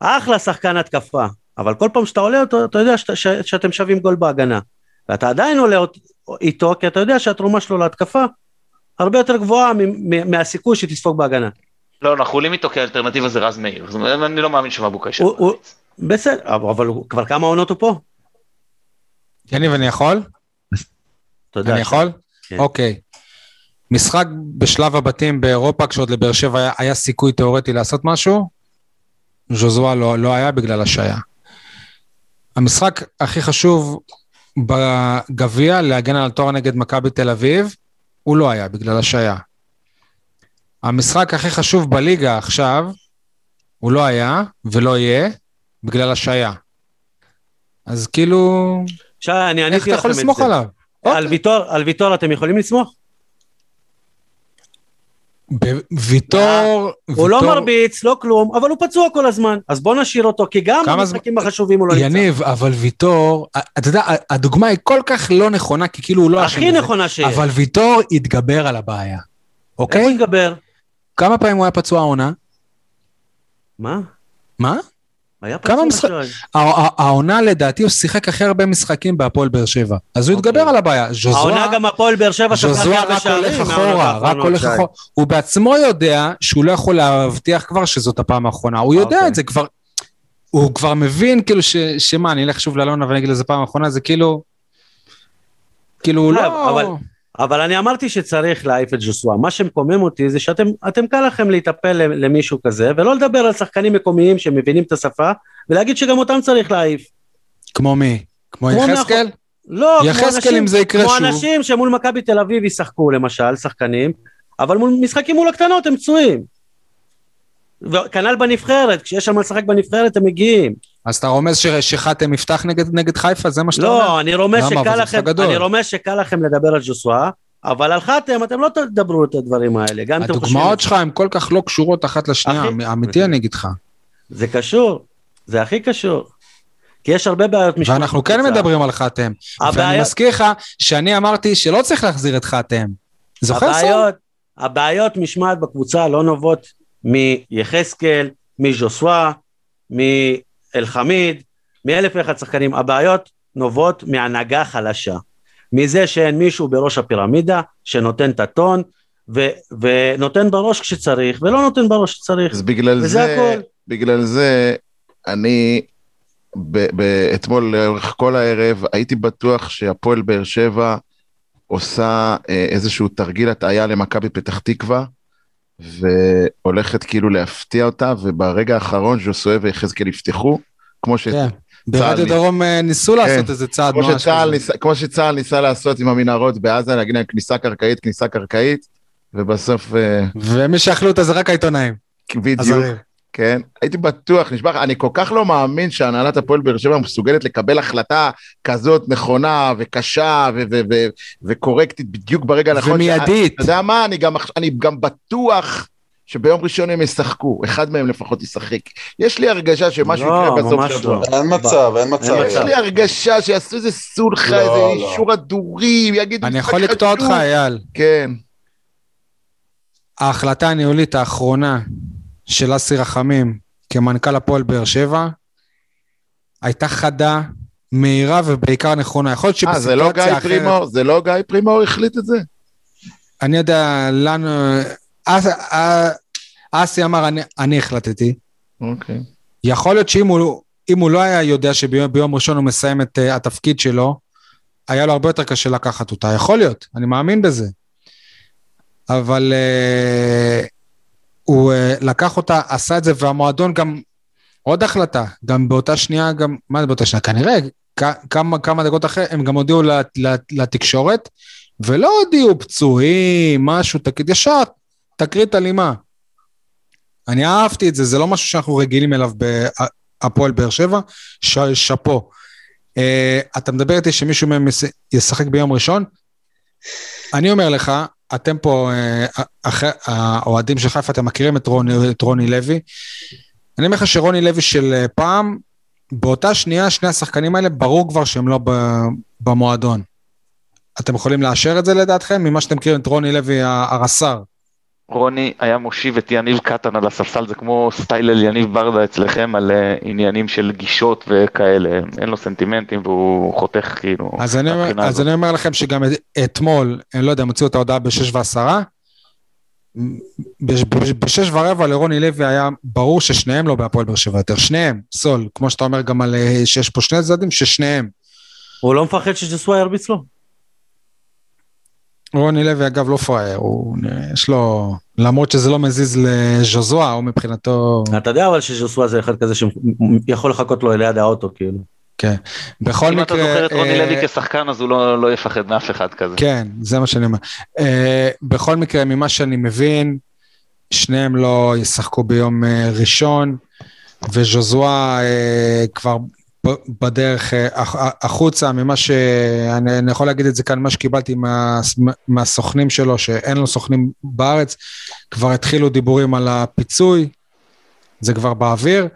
אחלה שחקן התקפה, אבל כל פעם שאתה עולה אותו, אתה יודע שאתה- ש- שאתם שווים גול בהגנה. ואתה עדיין עולה איתו, כי אתה יודע שהתרומה שלו להתקפה הרבה יותר גבוהה מהסיכוי שתספוג בהגנה. לא, אנחנו עולים איתו כאלטרנטיבה זה רז מאיר, זאת אומרת, אני לא מאמין שמבוקה בקיץ. בסדר, אבל כבר כמה עונות הוא פה? יניב, אני יכול? תודה. אני יכול? כן. אוקיי. משחק בשלב הבתים באירופה, כשעוד לבאר שבע היה, היה סיכוי תיאורטי לעשות משהו, ז'וזואה לא, לא היה בגלל השעיה. המשחק הכי חשוב בגביע, להגן על התואר נגד מכבי תל אביב, הוא לא היה בגלל השעיה. המשחק הכי חשוב בליגה עכשיו, הוא לא היה ולא יהיה בגלל השעיה. אז כאילו, שי, אני איך אתה יכול את לסמוך זה. עליו? על אוקיי. ויטור, על ויטור אתם יכולים לסמוך? ב- ויטור, הוא לא מרביץ, לא כלום, אבל הוא פצוע כל הזמן, אז בוא נשאיר אותו, כי גם במשחקים החשובים הוא לא נמצא. יניב, אבל ויטור, אתה יודע, הדוגמה היא כל כך לא נכונה, כי כאילו הוא לא הכי. נכונה שיש. אבל ויטור התגבר על הבעיה, איך הוא אוקיי? יתגבר? כמה פעמים הוא היה פצוע העונה? מה? מה? היה כמה פצוע משחק- השוער. הע- הע- העונה לדעתי הוא שיחק הכי הרבה משחקים בהפועל באר שבע. אז הוא אוקיי. התגבר על הבעיה. ז'וזואה העונה גם הפועל באר שבע ספגה הכי ז'וזואה הרבה רק שערים הולך אחורה, רק הולך. אחורה. הוא בעצמו יודע שהוא לא יכול להבטיח כבר שזאת הפעם האחרונה. הוא יודע אוקיי. את זה כבר. הוא כבר מבין כאילו ש- שמה, אני אלך שוב לאלונה ואני אגיד לזה פעם האחרונה, זה כאילו... כאילו הוא חייב, לא... אבל- אני אמרתי שצריך להעיף את ג'וסווה. מה שמקומם אותי זה שאתם אתם קל לכם להיטפל למישהו כזה, ולא לדבר על שחקנים מקומיים שמבינים את השפה, ולהגיד שגם אותם צריך להעיף. כמו מי? כמו כמו יחזקאל? לא, כמו יחזקאל אם זה יקרה כמו שוב. אנשים שמול מכבי תל אביב ישחקו למשל, שחקנים, אבל מול משחקים מול הקטנות הם פצועים. וכנ"ל בנבחרת, כשיש מה לשחק בנבחרת הם מגיעים. אז אתה רומז שחתם יפתח נגד נגד חיפה? זה מה שאתה אומר? לא, אני רומז שקל לכם. אני רומז שקל לכם לדבר על ג'וסווה, אבל על חתם אתם לא תדברו את הדברים האלה, גם אם אתם חושבים... הדוגמאות שלך הן כל כך לא קשורות אחת לשנייה, אחי- אמ- אמיתי אני אגיד לך. זה קשור, זה הכי קשור. כי יש הרבה בעיות משמעת ואנחנו כן בקבוצה. מדברים על חתם. ואני הבעיה- מזכיר לך שאני אמרתי שלא צריך להחזיר את חתם. זוכר? הבעיות, הבעיות משמעת בקבוצה לא נובעות מיחזקאל, מז'וסווה, מאלחמיד, מאלף ואחד שחקנים. הבעיות נובעות מהנהגה חלשה. מזה שאין מישהו בראש הפירמידה שנותן את הטון ו- ונותן בראש כשצריך ולא נותן בראש כשצריך. אז בגלל וזה זה, הכל. בגלל זה, אני ב- ב- אתמול לאורך כל הערב הייתי בטוח שהפועל באר שבע עושה אה, איזשהו תרגיל הטעיה למכבי פתח תקווה, והולכת כאילו להפתיע אותה, וברגע האחרון ז'וסואב ויחזקאל יפתחו, כמו, ש... כן. ברדיו צה"ל דרום אה, ניסו לעשות איזה צעד ממש שצה"ל כזה. כמו שצה"ל ניסה לעשות עם המנהרות בעזה, להגיד להם כניסה קרקעית, כניסה קרקעית, ובסוף אה, ומי שאכלו אותה זה רק העיתונאים. בדיוק. כן, הייתי בטוח, נשבע לך, אני כל כך לא מאמין שהנהלת הפועל באר שבע מסוגלת לקבל החלטה כזאת נכונה וקשה ו- ו- ו- וקורקטית בדיוק ברגע הנכון. ומיידית. אתה יודע מה, אני גם, אני גם בטוח שביום ראשון הם ישחקו, אחד מהם לפחות ישחק. יש לי הרגשה שמשהו לא, יקרה בסוף ממש שבוע. לא. אין מצב, אין מצב. אין יש. לי הרגשה שיעשו איזה סולחה, לא, איזה לא. אישור הדורים, יגידו... אני יכול לקטוע. אותך, אייל. כן. ההחלטה הניהולית האחרונה של אסי רחמים כמנכ"ל הפועל באר שבע הייתה חדה, מהירה ובעיקר נכונה. יכול להיות אה, זה לא גיא שבסיטואציה אחרת... פרימור? זה לא גיא פרימור החליט את זה? אני יודע, לנו... אס- אה, אסי אמר, אני- אני החלטתי. אוקיי. יכול להיות שאם הוא, הוא לא היה יודע שביום ביום ראשון הוא מסיים את uh, התפקיד שלו, היה לו הרבה יותר קשה לקחת אותה. יכול להיות, אני מאמין בזה. אבל uh, הוא uh, לקח אותה, עשה את זה, והמועדון גם, עוד החלטה, גם באותה שנייה, גם, מה זה באותה שנייה? כנראה, כמה, כמה דקות אחרי, הם גם הודיעו לת, לת, לתקשורת, ולא הודיעו פצועים, משהו, תגיד, ישר, תקרית אלימה. אני אהבתי את זה, זה לא משהו שאנחנו רגילים אליו בהפועל באר שבע, ש- שאפו. Uh, אתה מדבר איתי שמישהו מהם ישחק ביום ראשון? אני אומר לך, אתם פה, uh, אחרי, האוהדים של חיפה, אתם מכירים את רוני, את רוני לוי. אני אומר לך שרוני לוי של אה, פעם, באותה שנייה, שני השחקנים האלה, ברור כבר שהם לא במועדון. אתם יכולים לאשר את זה לדעתכם, ממה שאתם מכירים את רוני לוי הרס"ר? רוני היה מושיב את יניב קטן על הספסל, זה כמו סטייל אל יניב ברדה אצלכם על אה, עניינים של גישות וכאלה, אין לו סנטימנטים והוא חותך כאילו. אז אני, אומר, אז. אני אומר לכם שגם את- אתמול, אני לא יודע, הם הוציאו את ההודעה בשש ועשרה, בש- בש- בשש ורבע לרוני לוי היה ברור ששניהם לא בהפועל באר שבע יותר, שניהם, סול, כמו שאתה אומר גם על אה, שיש פה שני צדדים, ששניהם. הוא לא מפחד שג'סווה ירביץ לו? רוני לוי אגב לא פראייר, הוא, יש לו, למרות שזה לא מזיז לז'וזואה, הוא מבחינתו, אתה יודע אבל שג'סווה זה אחד כזה שיכול לחכות לו ליד האוטו כאילו. כן. בכל אם מקרה... אתה זוכר את רוני אה, לוי כשחקן אז הוא לא לא יפחד מאף אחד כזה. כן, זה מה שאני אומר. Uh, בכל מקרה, ממה שאני מבין, שניהם לא ישחקו ביום uh, ראשון, וז'וזואה uh, כבר בדרך uh, הח- החוצה, ממה ש... אני, אני יכול להגיד את זה כאן, מה שקיבלתי מה, מהסוכנים שלו, שאין לו סוכנים בארץ, כבר התחילו דיבורים על הפיצוי, זה כבר באוויר.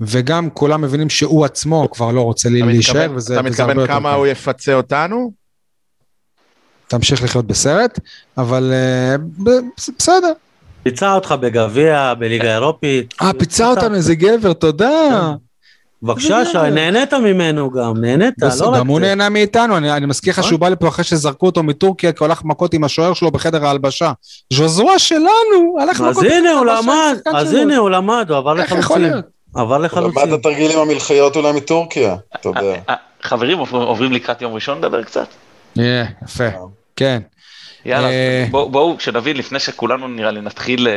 וגם כולם מבינים שהוא עצמו כבר לא רוצה לי להישאר, מתכוון- וזה, אתה וזה הרבה מתכוון כמה. הוא יפצה אותנו? תמשיך לחיות בסרט, אבל uh, ב- בסדר, פיצה אותך בגביע, בליגה אירופית. אה, פיצה אותנו איזה גבר, תודה. בבקשה, שי, נהנית ממנו גם, נהנית, לא רק זה. גם הוא נהנה מאיתנו, אני, אני מזכיר לך נכון. שהוא בא לפה אחרי שזרקו אותו מטורקיה, כי הוא הלך מכות עם השוער שלו בחדר ההלבשה. ז'וזואה שלנו, הלך מכות אז עם הנה, הוא למד, אז. הנה, הוא למד, הוא עבר איך יכול לחלוצים. עבר למד לחלוצים. את התרגילים המלחיות אולי מטורקיה, אתה יודע. אה, חברים עוברים- לקראת יום ראשון לדבר קצת? אה, יפה, כן. יאללה, אה, בואו, בואו, שנבין, לפני שכולנו נראה לי נתחיל אה,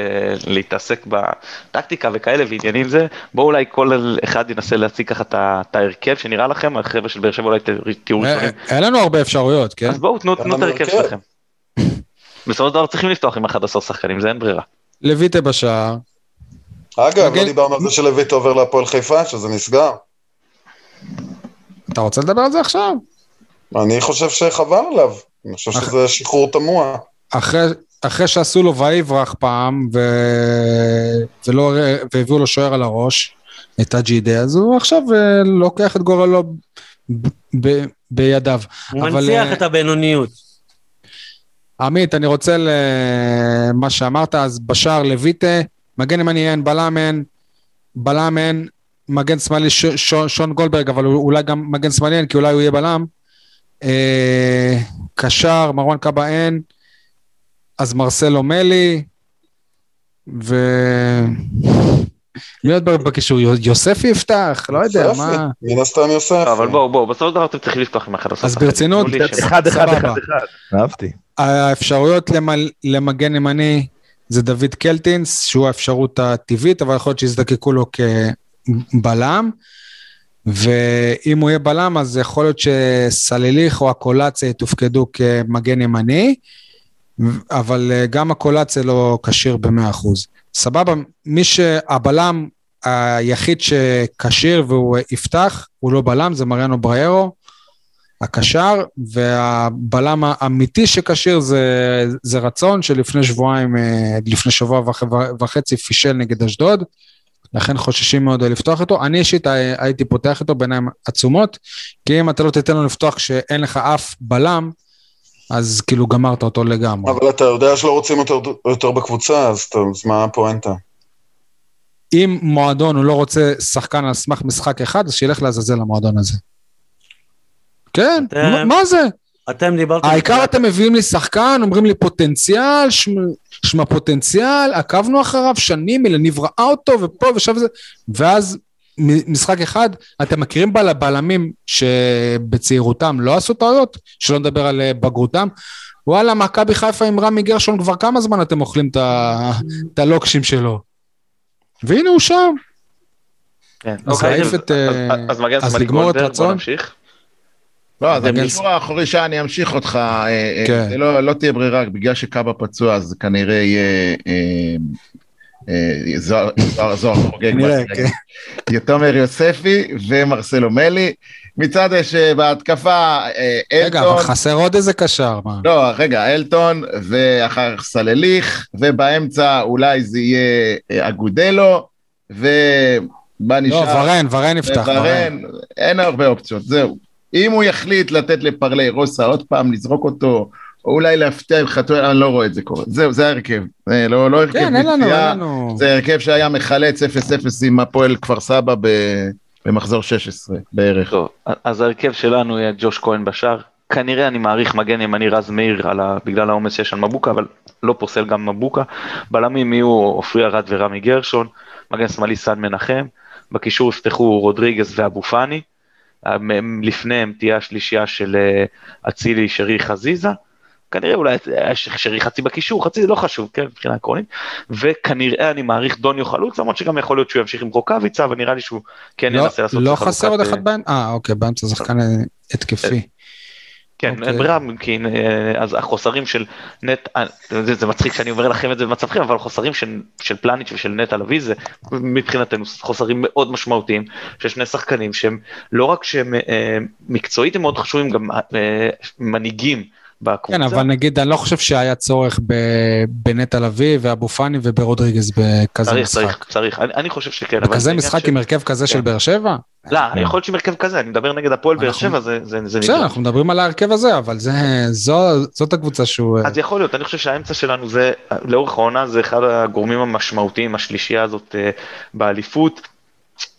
להתעסק בטקטיקה וכאלה ועניינים זה, בואו אולי כל אחד ינסה להציג ככה את ההרכב שנראה לכם, החבר'ה של באר שבע אולי תהיו אה, ראשונים. אין לנו הרבה אפשרויות, כן? אז בואו, תנו את ההרכב הרכב. שלכם. בסופו של דבר צריכים לפתוח עם 11 שחקנים, זה אין ברירה. לויטה בשער. אגב, לא דיברנו על זה שלויט עובר להפועל חיפה, שזה נסגר. אתה רוצה לדבר על זה עכשיו? אני חושב שחבל עליו. אני חושב אח- שזה שחרור תמוה. אחרי, אחרי שעשו לו ויברח פעם, ו... ולא... והביאו לו שוער על הראש, את אג'ידה, אז הוא עכשיו אה, לוקח את גורלו ב... ב... בידיו. הוא אבל, מנציח אה, את הבינוניות. עמית, אני רוצה למה שאמרת, אז בשער לויטה, מגן ימני אין, בלם אין, בלם אין, מגן שמאלי ש... ש... שון גולדברג, אבל אולי גם מגן שמאלי אין, כי אולי הוא יהיה בלם. אה, קשר, מרואן קאבה אין, אז מרסלו מלי, ו... מי עוד בקישור? יו- יוספי יפתח? לא יודע, יוספי, מה... מן הסתם יוסף. אבל בואו, בואו, בסופו של דבר אתם צריכים לפתוח עם 11 אז שחקנים. ברצינות. אחד אחד. אחד אחד. אהבתי. האפשרויות. למגן ימני זה דוד קלטינס, שהוא האפשרות הטבעית, אבל יכול להיות שיזדקקו לו כבלם. ואם הוא יהיה בלם, אז יכול להיות שסלליך או הקולציה יתופקדו כמגן ימני, אבל אה, גם הקולציה לא כשיר ב-100%. סבבה, מי שהבלם היחיד שכשיר והוא יפתח, הוא לא בלם, זה מריאנו בריירו. הקשר, והבלם האמיתי שכשיר זה, זה רצון שלפני שבועיים, אה, לפני שבוע וח, וחצי פישל נגד אשדוד, לכן חוששים מאוד לפתוח איתו. אני אישית הי- הייתי פותח איתו בעיניים עצומות, כי אם אתה לא תיתן לו לפתוח כשאין לך אף בלם, אז כאילו גמרת אותו לגמרי. אבל אתה יודע שלא רוצים יותר, יותר בקבוצה, אז, אתה, אז מה הפואנטה? אם מועדון הוא לא רוצה שחקן על סמך משחק אחד, אז שילך לעזאזל למועדון הזה. כן, אתם- מה זה? אתם דיברתם... העיקר אתם מביאים לי שחקן, אומרים לי פוטנציאל, שמ- שמע פוטנציאל, עקבנו אחריו שנים, אלניב ראה אותו ופה ושם וזה, ואז משחק אחד, אתם מכירים בל- בלמים שבצעירותם לא עשו טעויות, שלא נדבר על אה, בגרותם, וואלה, מכבי חיפה עם רמי גרשון כבר כמה זמן אתם אוכלים את הלוקשים שלו? והנה הוא שם. כן. אז אוקיי, להעיף אז- את, אה, אז- אז מגן אז שמאלי לגמור את רצון? לא, אז הקישור האחורי שי, אני אמשיך אותך, אה, אה, כן. לא לא תהיה ברירה, בגלל שקאבה פצוע, אז כנראה יהיה... אה, זוהר- זוהר חוגג. כן. תומר יוספי ומרסלו מלי. מצד שבהתקפה, אה, רגע, אבל אלטון, חסר עוד איזה קשר, מה? לא, רגע, אלטון, ואחר כך סלליך, ובאמצע אולי זה יהיה אגודלו, ומה לא, נשאר? ורן, ורן יפתח. ורן, אין הרבה אופציות, זהו. אם הוא יחליט לתת לפרלי רוסה עוד פעם, לזרוק אותו, או אולי להפתיע עם חתואל, אני לא רואה את זה קורה. זהו, זה ההרכב. זה לא, לא הרכב כן, אין לנו, אין לנו. זה הרכב שהיה מחלץ 0-0 עם הפועל כפר סבא ב- במחזור 16 בערך. טוב, אז ההרכב שלנו יהיה ג'וש כהן בשער. כנראה אני מעריך מגן ימני רז מאיר ה... בגלל העומס שיש על מבוקה, אבל לא פוסל גם מבוקה. בלמים יהיו עופרי ארד ורמי גרשון, מגן שמאלי סן מנחם, בקישור יפתחו רודריגז ואבו פאני, לפניהם תהיה השלישייה של אה, אצילי, שרי, חזיזה. כנראה אולי אה, שרי חצי בקישור, חצי זה לא חשוב, כן, מבחינה עקרונית. וכנראה אני מעריך דוניו חלוץ, למרות שגם יכול להיות שהוא ימשיך עם רוקאביצה, אבל נראה לי שהוא כן לא- ינסה לעשות... לא חלוקת, חסר עוד אה, אחד באמצע? אה, אוקיי, באמצע שחקן אה, התקפי. כן, אוקיי. אין ברירה, כי אה, אז החוסרים של נט, אה, זה, זה מצחיק שאני אומר לכם את זה במצבכם, אבל החוסרים של, של פלניץ' ושל נטע לביא זה מבחינתנו חוסרים מאוד משמעותיים של שני שחקנים שהם לא רק שהם אה, מקצועית הם מאוד חשובים, גם מנהיגים בקבוצה. כן, אבל נגיד, אני לא חושב שהיה צורך בנטע לביא ואבו פאני וברודריגז בכזה צריך, משחק. צריך, צריך, אני, אני חושב שכן. בכזה משחק של- עם הרכב כזה של כן. באר שבע? לא, יכול להיות שעם הרכב כזה, אני מדבר נגד הפועל באר שבע, זה זה- זה בסדר. אנחנו מדברים על ההרכב הזה, אבל זה, זו, זאת הקבוצה שהוא... אז יכול להיות, אני חושב שהאמצע שלנו זה, לאורך העונה זה אחד הגורמים המשמעותיים, השלישייה הזאת אה, באליפות.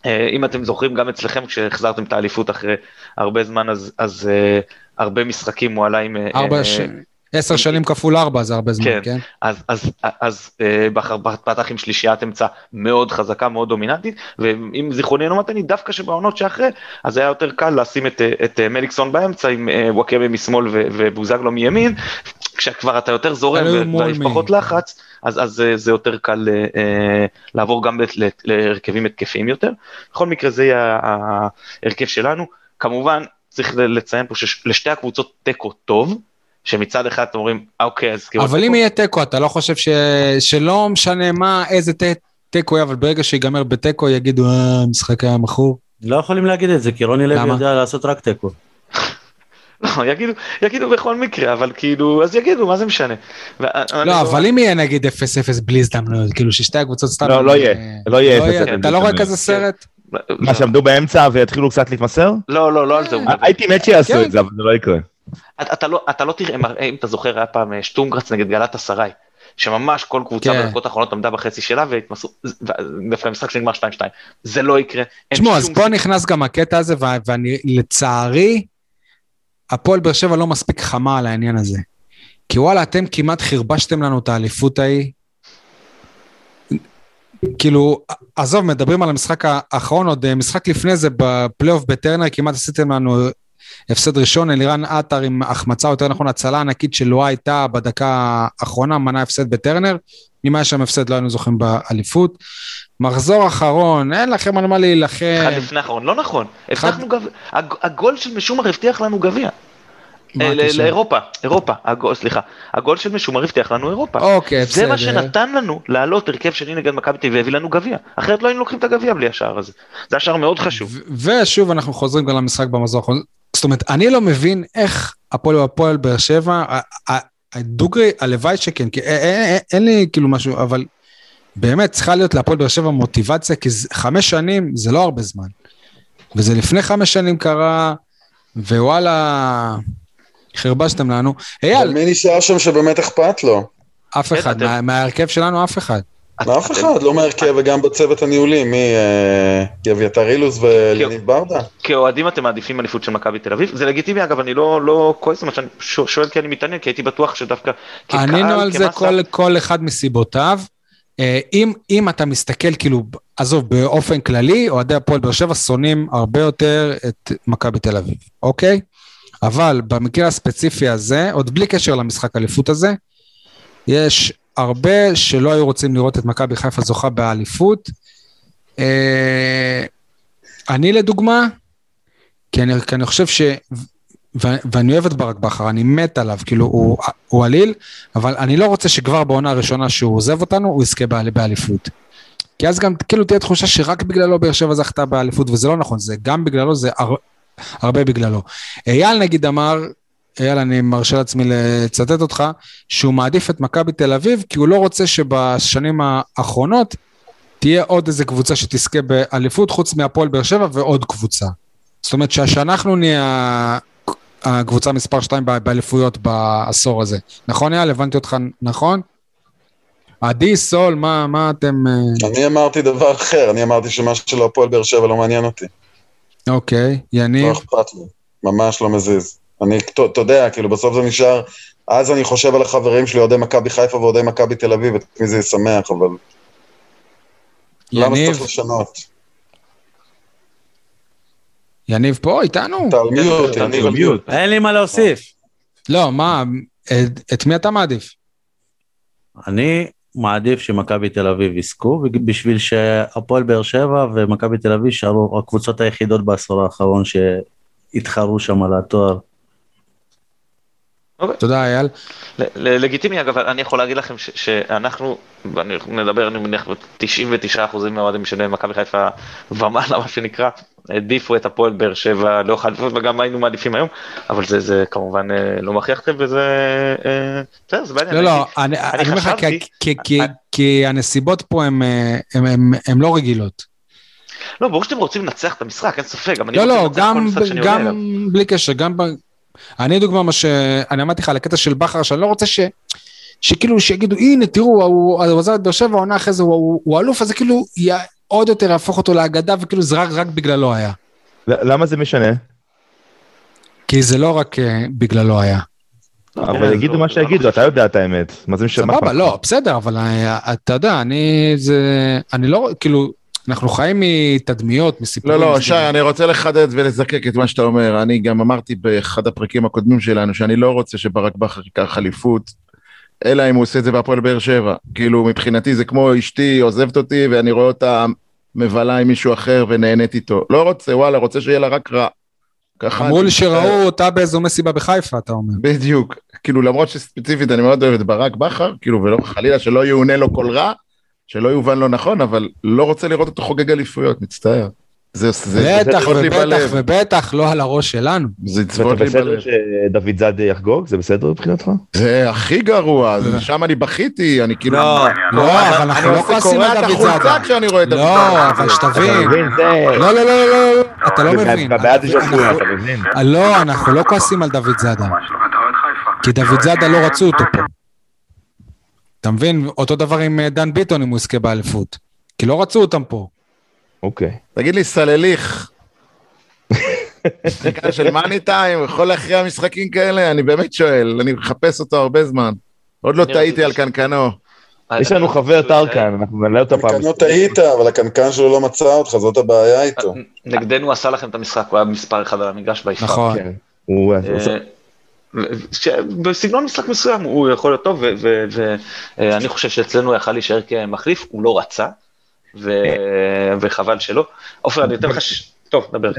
אה, אם אתם זוכרים, גם אצלכם כשהחזרתם את האליפות אחרי הרבה זמן, אז, אז אה, הרבה משחקים הוא עלה עם... אה, ארבע, אה, ש... עשר שנים כפול ארבע זה הרבה זמן, כן. כן? אז, אז, אז אה, בחר- פתח עם שלישיית אמצע מאוד חזקה, מאוד דומיננטית, ואם זיכרוני אינו מתני, דווקא שבעונות שאחרי, אז היה יותר קל לשים את, אה, את אה, מליקסון באמצע עם אה, וואקמה משמאל ובוזגלו מימין, כשכבר אתה יותר זורם ויש. פחות לחץ, אז, אז אה, זה יותר קל אה, אה, לעבור גם להרכבים התקפיים יותר. בכל מקרה זה יהיה ההרכב שלנו. כמובן, צריך לציין פה שלשתי הקבוצות תיקו טוב, שמצד אחד אתם אומרים, "אה, אוקיי, אז כאילו... אבל אם יהיה תיקו, אתה לא חושב ש... שלא משנה מה, איזה תיקו יהיה, אבל ברגע שיגמר בתיקו יגידו, אה, המשחק היה מכור. לא יכולים להגיד את זה, כי רוני לוי? יודע לעשות רק תיקו. לא, יגידו, יגידו בכל מקרה, אבל כאילו, אז יגידו, מה זה משנה. ואני לא, אבל אם יהיה נגיד 0-0 בלי הזדמנויות, כאילו ששתי הקבוצות סתם... לא, לא יהיה. אה, לא יהיה 0-0 אתה לא רואה. כזה סרט? מה, שעמדו באמצע ויתחילו קצת להתמסר? לא, לא, לא על זה הוא מדבר. הייתי מת שיעשו כן. את זה, אבל זה לא יקרה. אתה- לא- אתה לא תראה, אם אתה זוכר, היה פעם אה, שטונגרץ נגד גלת אסריי, שממש כל קבוצה כן. בדקות האחרונות עמדה בחצי שלה והתמסרו, דווקא משחק שנגמר 2-2. זה לא יקרה. תשמעו, אז פה. נכנס גם הקטע הזה, ואני, לצערי, הפועל באר שבע לא מספיק חמה על העניין הזה. כי וואלה, אתם כמעט חרבשתם לנו את האליפות ההיא. כאילו, עזוב, מדברים על המשחק האחרון, עוד אה, משחק לפני זה בפלייאוף בטרנר, כמעט עשיתם לנו הפסד ראשון, אלירן עטר עם החמצה, יותר נכון, הצלה ענקית שלא הייתה בדקה האחרונה, מנע הפסד בטרנר. אם היה שם הפסד, לא היינו זוכים באליפות. מחזור אחרון, אין לכם על מה להילחם. אחד לפני האחרון, לא נכון. הבטחנו גביע, הג- הגול של משומר הבטיח לנו גביע. מה אה, ל- הקשר? לאירופה, אירופה, הגול, סליחה. הגול של משומר הבטיח לנו אירופה. אוקיי, זה מה בסדר. שנתן לנו לעלות הרכב שני נגד מכבי תל אביב והביא לנו גביע. אחרת לא היינו לוקחים את הגביע בלי השער הזה. זה היה שער מאוד חשוב. ושוב אנחנו חוזרים גם למשחק במחזור האחרון. זאת אומרת, אני לא מבין איך הפועל הפועל באר שבע, דוגרי, הלוואי שכן, כי אין לי כאילו משהו, אבל באמת צריכה להיות להפועל באר שבע מוטיבציה, כי חמש שנים זה לא הרבה זמן. וזה לפני חמש שנים קרה, ווואלה, חרבשתם לנו. אייל, מי נשאר שם שבאמת אכפת לו? אף אחד, מההרכב שלנו אף אחד. אף אחד, לא מהרכב וגם בצוות הניהולי, מי? אה, אביתר אילוז וליניב ברדה? כאוהדים אתם מעדיפים אליפות של מכבי תל אביב? זה לגיטימי אגב, אני לא לא כועס, מה שאני שואל כי אני מתעניין, כי הייתי בטוח שדווקא כקהל, ענינו על זה כל אחד מסיבותיו. אה, אם, אם אתה מסתכל, כאילו, עזוב, באופן כללי, אוהדי הפועל באר שבע שונאים הרבה יותר את מכבי תל אביב, אוקיי? אבל במקרה הספציפי הזה, עוד בלי קשר למשחק האליפות הזה, יש הרבה שלא היו רוצים לראות את מכבי חיפה זוכה באליפות. אה, אני לדוגמה, כי אני, כי אני חושב ש... ו- ואני אוהב את ברק בכר, אני מת עליו, כאילו הוא, הוא עליל, אבל אני לא רוצה שכבר בעונה הראשונה שהוא עוזב אותנו, הוא יזכה באל- באליפות. כי אז גם כאילו תהיה תחושה שרק בגללו באר שבע זכתה באליפות, וזה לא נכון, זה גם בגללו, זה הרבה בגללו. אייל נגיד אמר, אייל, אני מרשה לעצמי לצטט אותך, שהוא מעדיף את מכבי תל אביב, כי הוא לא רוצה שבשנים האחרונות תהיה עוד איזה קבוצה שתזכה באליפות, חוץ מהפועל באר שבע ועוד קבוצה. זאת אומרת שאנחנו נהיה הקבוצה מספר 2 באליפויות בעשור הזה. נכון אייל? הבנתי אותך נכון? עדי, סול, מה, מה אתם... אה, אני אמרתי דבר אחר, אני אמרתי שמה שלא הפועל באר שבע לא מעניין אותי. אוקיי, לא יניב. אכפת לי, ממש לא מזיז. אני, אתה יודע, כאילו בסוף זה נשאר, אז אני חושב על החברים שלי, אוהדי מכבי חיפה ואוהדי מכבי תל אביב, את מי זה ישמח, אבל למה יניב, צריך לשנות? יניב פה איתנו? אתה על מיוט, אתה יניב על על מיוט. אין לי מה להוסיף. לא, מה, את, את מי אתה מעדיף? אני מעדיף שמכבי תל אביב יזכו, בשביל שהפועל באר שבע ומכבי תל אביב יישארו הקבוצות היחידות בעשור האחרון שהתחרו שם על התואר. תודה אייל. ל- ל- לגיטימי אגב, אני יכול להגיד לכם ש- שאנחנו, ואני מדבר אני מניח 99% מהאוהדים של מכבי חיפה ומעלה מה שנקרא, העדיפו את הפועל באר שבע לאורך האליפות וגם היינו מעדיפים היום, אבל זה, זה כמובן אה, לא מכריח אתכם וזה, אה, בסדר, זה בעניין. לא, לא, אני אני אומר לך, כי- כי- כי- הנסיבות פה הן לא רגילות. לא, ברור שאתם רוצים לנצח את המשחק, אין ספק, גם אני לא, רוצה לא, לנצח כל גם, משחק שאני עולה אליו. גם בלי קשר, גם ב... אני דוגמה מה שאני אמרתי לך על הקטע של בכר, שאני לא רוצה ש... שכאילו שיגידו, הנה, תראו, הוא עזב את באר שבע, העונה אחרי זה, הוא- הוא הוא אלוף, אז זה כאילו עוד יותר יהפוך אותו לאגדה, וכאילו זה רק, רק בגללו היה. ל- למה זה משנה? כי זה לא רק אה, בגללו היה. אבל כן, יגידו לא, מה זה שיגידו, אתה יודע את האמת. מה זה משנה? סבבה, לא? בסדר, אבל אה, אתה יודע, אני, זה, אני לא, כאילו, אנחנו חיים מתדמיות, לא, מסיפורים. לא, זה שי, אני רוצה לחדד ולזקק את מה שאתה אומר. אני גם אמרתי באחד הפרקים הקודמים שלנו, שאני לא רוצה שברק בכר ייקח אליפות, אלא אם הוא עושה את זה בהפועל באר שבע. כאילו, מבחינתי זה כמו אשתי עוזבת אותי, ואני רואה אותה מבלה עם מישהו אחר ונהנית איתו. לא רוצה, וואלה, רוצה שיהיה לה רק רע. אמרו לי. שראו אותה באיזו מסיבה בחיפה, אתה אומר. בדיוק. כאילו, למרות שספציפית אני מאוד אוהב את ברק בכר, כאילו, ולא חלילה שלא יאונה לו כל רע, שלא יובן לא נכון, אבל לא רוצה לראות אותו חוגג אליפויות, מצטער. זה, זה, בטח לי ובטח. ובטח לא על הראש שלנו. זה יצפות לי בסדר בלב. שדוד זאדה יחגוג? זה בסדר מבחינתך? זה הכי גרוע, זה- שם אני בכיתי, אני כאילו... לא, לא, אבל אנחנו לא כועסים על דוד אני עושה קורע את כשאני רואה את דוד לא, זאדה. אבל שתבין. זה... לא, לא, לא, לא, לא, אתה לא זה מבין. בעד אנחנו- ז'פוי, אתה מבין? לא, אנחנו לא כועסים על דוד זאדה. כי דוד זאדה לא רצו אותו פה. אתה מבין? אותו דבר עם אה, דן ביטון אם הוא יזכה באליפות. כי לא רצו אותם פה. אוקיי. תגיד לי, סלליך, שחקן של מאני טיים, יכול להכריע משחקים כאלה? אני באמת שואל, אני מחפש אותו הרבה זמן. עוד לא טעיתי על קנקנו. יש לנו חבר טרקן, אנחנו נעלה אותו פעם. קנקנו טעית, אבל הקנקן שלו לא מצא אותך, זאת הבעיה איתו. נגדנו עשה לכם את המשחק, הוא היה מספר אחד על המגרש ביפר. נכון. כן. אה, בסגנון משחק מסוים הוא יכול להיות טוב, ואני חושב שאצלנו הוא יכל להישאר כמחליף, הוא לא רצה, ו- וחבל שלא. עופר, אני אתן לך... ש- טוב, דבר.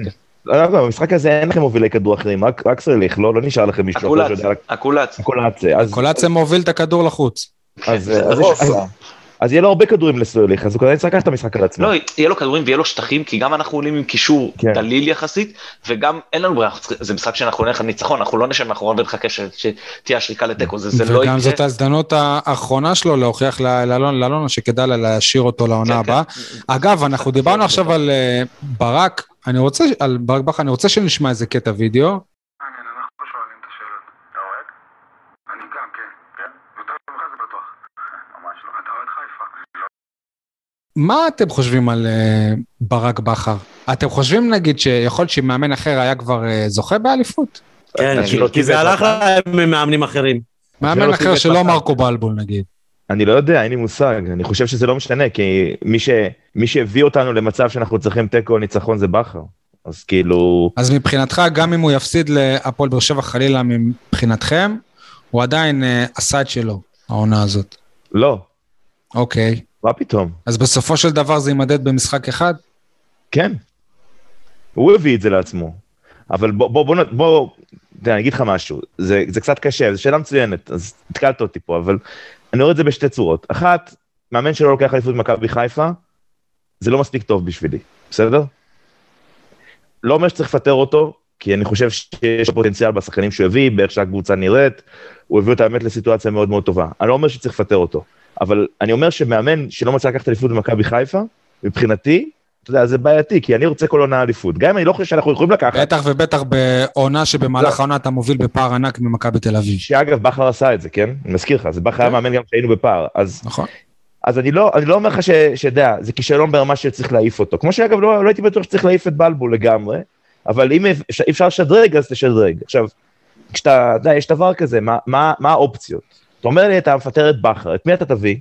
לא, לא, במשחק הזה אין לכם מובילי כדור אחרים, רק רק סרליך, לא לא נשאר לכם מישהו אחר שיודע... אז- קולציה מוביל את הכדור לחוץ. אז- זה אז- רוסה. אז- אז יהיה לו הרבה כדורים לסרליך, אז הוא כנראה יצטרך לקחת את המשחק על עצמו. לא, יהיה לו כדורים ויהיה לו שטחים, כי גם אנחנו עולים עם קישור כן. דליל יחסית, וגם אין לנו ברירה, זה משחק שאנחנו נלך על ניצחון, אנחנו לא נשב מאחורי ונחכה ש- שתהיה השריקה לתיקו, זה זה לא וגם זאת יקרה. ההזדמנות האחרונה שלו להוכיח לאלונה שכדאי לה להשאיר אותו לעונה כן, הבאה. כן. אגב, אנחנו דיברנו עכשיו על אה, ברק, אני רוצה, על ברק בכר, אני רוצה שנשמע איזה קטע וידאו. מעניין, אנחנו שואלים את השאלות. אתה אוהד? אני גם, כן. כן? יותר ממך זה בטוח. ממש לא. אתה אוהד חיפה. מה אתם חושבים על אה, ברק בכר? אתם חושבים נגיד שיכול להיות שמאמן אחר היה כבר אה, זוכה באליפות? כן, כי- לא זה הלך ממאמנים אחרים. מאמן לא אחר שלא. מרקו בלבול נגיד. אני לא יודע, אין לי מושג, אני חושב שזה לא משנה, כי מי, ש... מי שהביא אותנו למצב שאנחנו צריכים תיקו או ניצחון זה בכר. אז כאילו, אז מבחינתך, גם אם הוא יפסיד להפועל באר שבע חלילה מבחינתכם, הוא עדיין אה, עשה את שלו, העונה הזאת. לא, אוקיי. מה פתאום? אז בסופו של דבר זה יימדד במשחק אחד? כן. הוא הביא את זה לעצמו. אבל בוא, בוא, בוא, בוא, תראה, אני אגיד לך משהו, זה, זה קצת קשה, זו שאלה מצוינת, אז התקלת אותי פה, אבל אני רואה את זה בשתי צורות. אחת, מאמן שלא לוקח אליפות במכבי חיפה, זה לא מספיק טוב בשבילי, בסדר? לא אומר שצריך לפטר אותו, כי אני חושב שיש פוטנציאל בשחקנים שהוא הביא, באיך שהקבוצה נראית, הוא הביא אותה באמת לסיטואציה מאוד מאוד טובה. אני לא אומר שצריך לפטר אותו, אבל אני אומר שמאמן שלא מצא לקחת אליפות במכבי חיפה, מבחינתי, אתה יודע, זה בעייתי, כי אני רוצה כל עונה אליפות. גם אם אני לא חושב שאנחנו יכולים לקחת, בטח ובטח בעונה לא. שבמהלך העונה אתה מוביל בפער ענק ממכבי תל אביב. שאגב, בכר עשה את זה, כן? אני מזכיר לך, זה בכר היה מאמן גם כשהיינו בפער. אז, נכון. אז אני לא, אני לא אומר לך שאתה זה כישלון ברמה שצריך להעיף אותו. כמו שאגב, לא, לא הייתי בטוח שצריך להעיף את בלבול לגמרי, אבל אם אפ- אפשר לשדרג, אז תשדרג. עכשיו, כשאתה, אתה יודע, יש דבר כזה, מה, מה, מה האופציות? אתה אומר לי, אתה מפטר את בכר, את מי אתה תביא?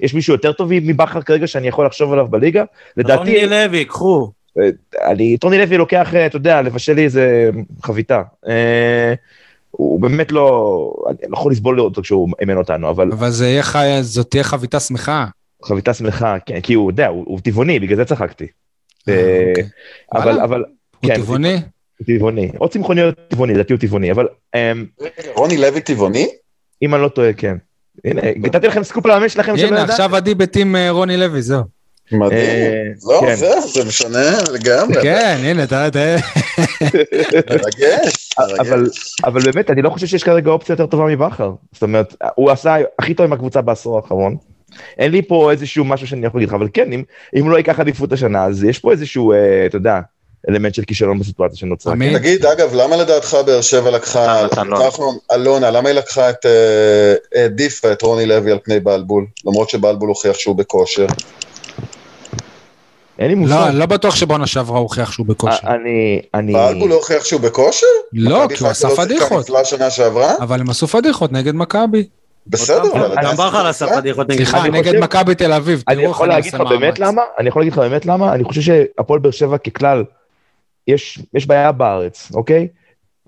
יש מישהו יותר טוב מבכר כרגע שאני יכול לחשוב עליו בליגה? לדעתי, רוני לוי, קחו. אני, טוני לוי לוקח, אה, אתה יודע, לבשל לי איזה חביתה. אה, הוא באמת לא, אני לא יכול לסבול אותו כשהוא אימן אותנו, אבל אבל זה יהיה חי- זאת תהיה חביתה שמחה. חביתה שמחה, כן, כי הוא, יודע, הוא, הוא טבעוני, בגלל זה צחקתי. אה, אה, אוקיי. אבל. אבל, הוא כן, טבעוני? הוא טבעוני. או צמחוני או טבעוני, לדעתי הוא טבעוני, אבל אמ, רוני לוי טבעוני? אם אני לא טועה, כן. הנה, נתתי לכם סקופ על המאמן שלכם שלא הנה. עכשיו עדי בטים אה, רוני לוי, זהו. מדהים. אה, לא, כן. זהו, זה משנה לגמרי. כן, הנה, תראה. מרגש. אבל, מרגש. אבל באמת, אני לא חושב שיש כרגע אופציה יותר טובה מבכר. זאת אומרת, הוא עשה הכי טוב עם הקבוצה בעשור האחרון. אין לי פה איזשהו משהו שאני יכול להגיד לך, אבל כן, אם, אם לא ייקח עדיפות השנה, אז יש פה איזשהו, אה, אתה יודע, אלמנט של כישלון בסיטואציה שנוצרה. תגיד, אגב, למה לדעתך באר שבע לקחה, נתן, נתן, לא. לקחה אלונה, למה היא לקחה את, אה, העדיפה את רוני לוי על פני בלבול? למרות שבלבול הוכיח שהוא בכושר. אין לי לא, מושג. לא בטוח שבעונה שעברה הוא הוכיח שהוא בכושר. אה, אני, אני, בלבול לא הוכיח שהוא בכושר? לא, כי הוא עשה לא פדיחות. שעברה? אבל הם עשו פדיחות נגד מכבי. בסדר, אבל גם בכר שיחקה עשה נפלא. פדיחות נגד סליחה, אני נגד מכבי תל אביב. אני תראו איך יכול אני להגיד לך עושה באמת מאמץ. למה? אני יכול להגיד לך באמת למה? אני חושב שהפועל באר שבע ככלל, יש, יש בעיה בארץ, אוקיי?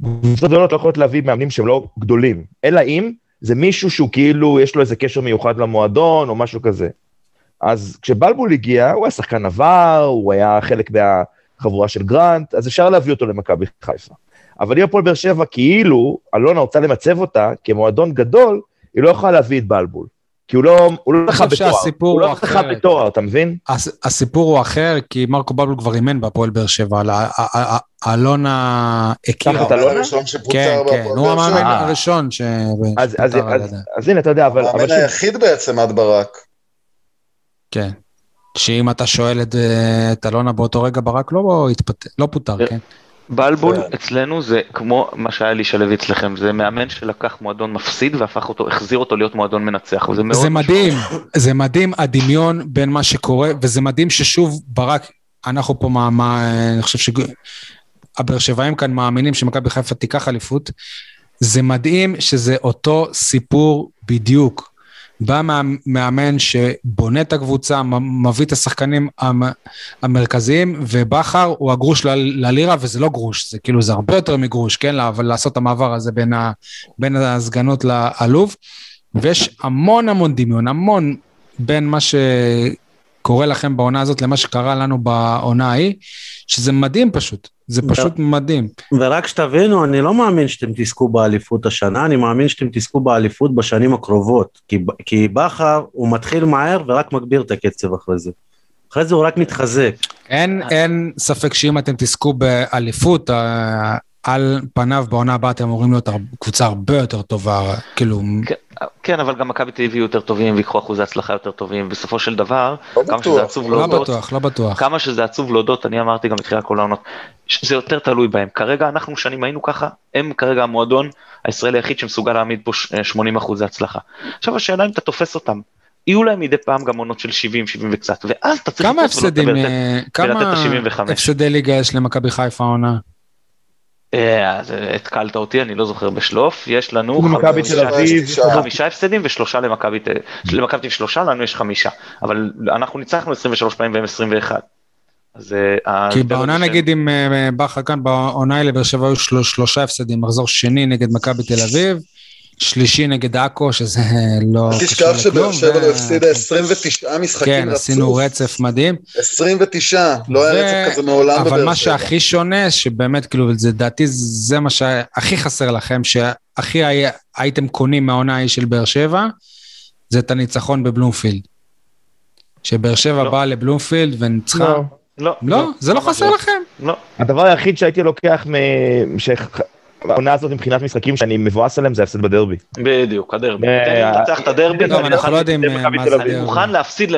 קבוצות גדולות לא יכולות להביא מאמנים שהם לא גדולים, אלא אם זה מישהו שהוא כאילו, יש לו איזה קשר מיוחד למועדון או משהו כזה. אז כשבלבול הגיע, הוא היה שחקן עבר, הוא היה חלק מהחבורה של גרנט, אז אפשר להביא אותו למכבי חיפה. אבל אם הפועל באר שבע, כאילו, אלונה רוצה למצב אותה כמועדון גדול, היא לא יכולה להביא את בלבול. כי הוא לא, הוא לא חושב בתואר. הוא לא הוא אחרת. בתואר, אתה מבין? הס- הסיפור הוא אחר, כי מרקו בבלול כבר אימן בהפועל באר שבע, אלונה הכירה. תחת אלונה? הראשון שפוצר כן, כן, בהפועל הוא באר שבע. המאמן אה. הראשון ש... אז, הנה, אתה יודע, אבל... המאמן היחיד בעצם עד ברק. כן. שאם אתה שואל את, אה, אלונה באותו רגע, ברק לא התפטר, לא פוטר, כן? בלבול כן. אצלנו זה כמו מה שהיה לי שלו אצלכם, זה מאמן שלקח מועדון מפסיד והפך אותו, החזיר אותו להיות מועדון מנצח, וזה מאוד זה מדהים, זה מדהים הדמיון בין מה שקורה, וזה מדהים ששוב ברק, אנחנו פה, מה, מה, אני חושב שהבאר שבעים כאן מאמינים שמכבי חיפה תיקח אליפות, זה מדהים שזה אותו סיפור בדיוק. בא מאמן שבונה את הקבוצה, מביא את השחקנים המ- המרכזיים, ובכר הוא הגרוש ללירה, וזה לא גרוש, זה כאילו, זה הרבה יותר מגרוש, כן? אבל לעשות את המעבר הזה בין, ה, בין הסגנות לאלוף. ויש המון המון דמיון, המון בין מה שקורה לכם בעונה הזאת למה שקרה לנו בעונה ההיא, שזה מדהים פשוט, זה פשוט מדהים. ורק שתבינו, אני לא מאמין שאתם תזכו באליפות השנה, אני מאמין שאתם תזכו באליפות בשנים הקרובות. כי, כי בכר, הוא מתחיל מהר ורק מגביר את הקצב אחרי זה. אחרי זה הוא רק מתחזק. אין, אין ספק שאם אתם תזכו באליפות, אה, על פניו בעונה הבאה אתם אמורים להיות קבוצה הרבה יותר טובה, כאילו, כן, כן, אבל גם מכבי תל אביב יהיו יותר טובים ויקחו אחוזי הצלחה יותר טובים, בסופו של דבר, לא כמה שזה. עצוב לא להודות, בטוח, לא בטוח. כמה שזה עצוב להודות, אני אמרתי גם בתחילת כל העונות, זה יותר תלוי בהם. כרגע אנחנו שנים היינו ככה, הם כרגע המועדון הישראלי היחיד שמסוגל להעמיד פה ש- 80 אחוזי הצלחה. עכשיו השאלה אם אתה תופס אותם, יהיו להם מדי פעם גם עונות של 70, 70 וקצת, ואז אתה צריך כמה הפסדים, ולתת- אה, ולתת כמה את ה-75. הפסדי ליגה יש למכבי חיפה העונה? אה, אז אה, התקלת אותי, אני לא זוכר בשלוף, יש לנו חמישה- אביב, הפסדים. ושלושה למכבי תל למכבי תל אביב שלושה, לנו יש חמישה, אבל אנחנו ניצחנו 23 פעמים והם 21. אז אה, כי בעונה נגיד עם בכר כאן, בעונה האלה באר שבע היו של- שלושה הפסדים, מחזור שני נגד מכבי תל אביב, שלישי נגד עכו, שזה לא אל קשור תשכח שבאר לכלום, שבע לא הפסידה 29 משחקים כן, רצוף. עשינו רצף מדהים. 29, לא היה ו- רצף כזה מעולם אבל בבאר מה שבע. שהכי שונה, שבאמת, כאילו, זה דעתי, זה מה שהכי חסר לכם, שהכי הי- הייתם קונים מהעונה ההיא של באר שבע, זה את הניצחון בבלומפילד. שבאר שבע לא. באה לבלומפילד וניצחה. לא. לא, לא, זה לא חסר לכם. לא. הדבר היחיד שהייתי לוקח מ- ש- העונה הזאת מבחינת משחקים שאני מבואס עליהם זה ההפסד בדרבי. בדיוק, הדרבי. אה, תן לי לנצח את הדרבי. אנחנו לא יודעים זה אה, מה זה. אני. מוכן להפסיד,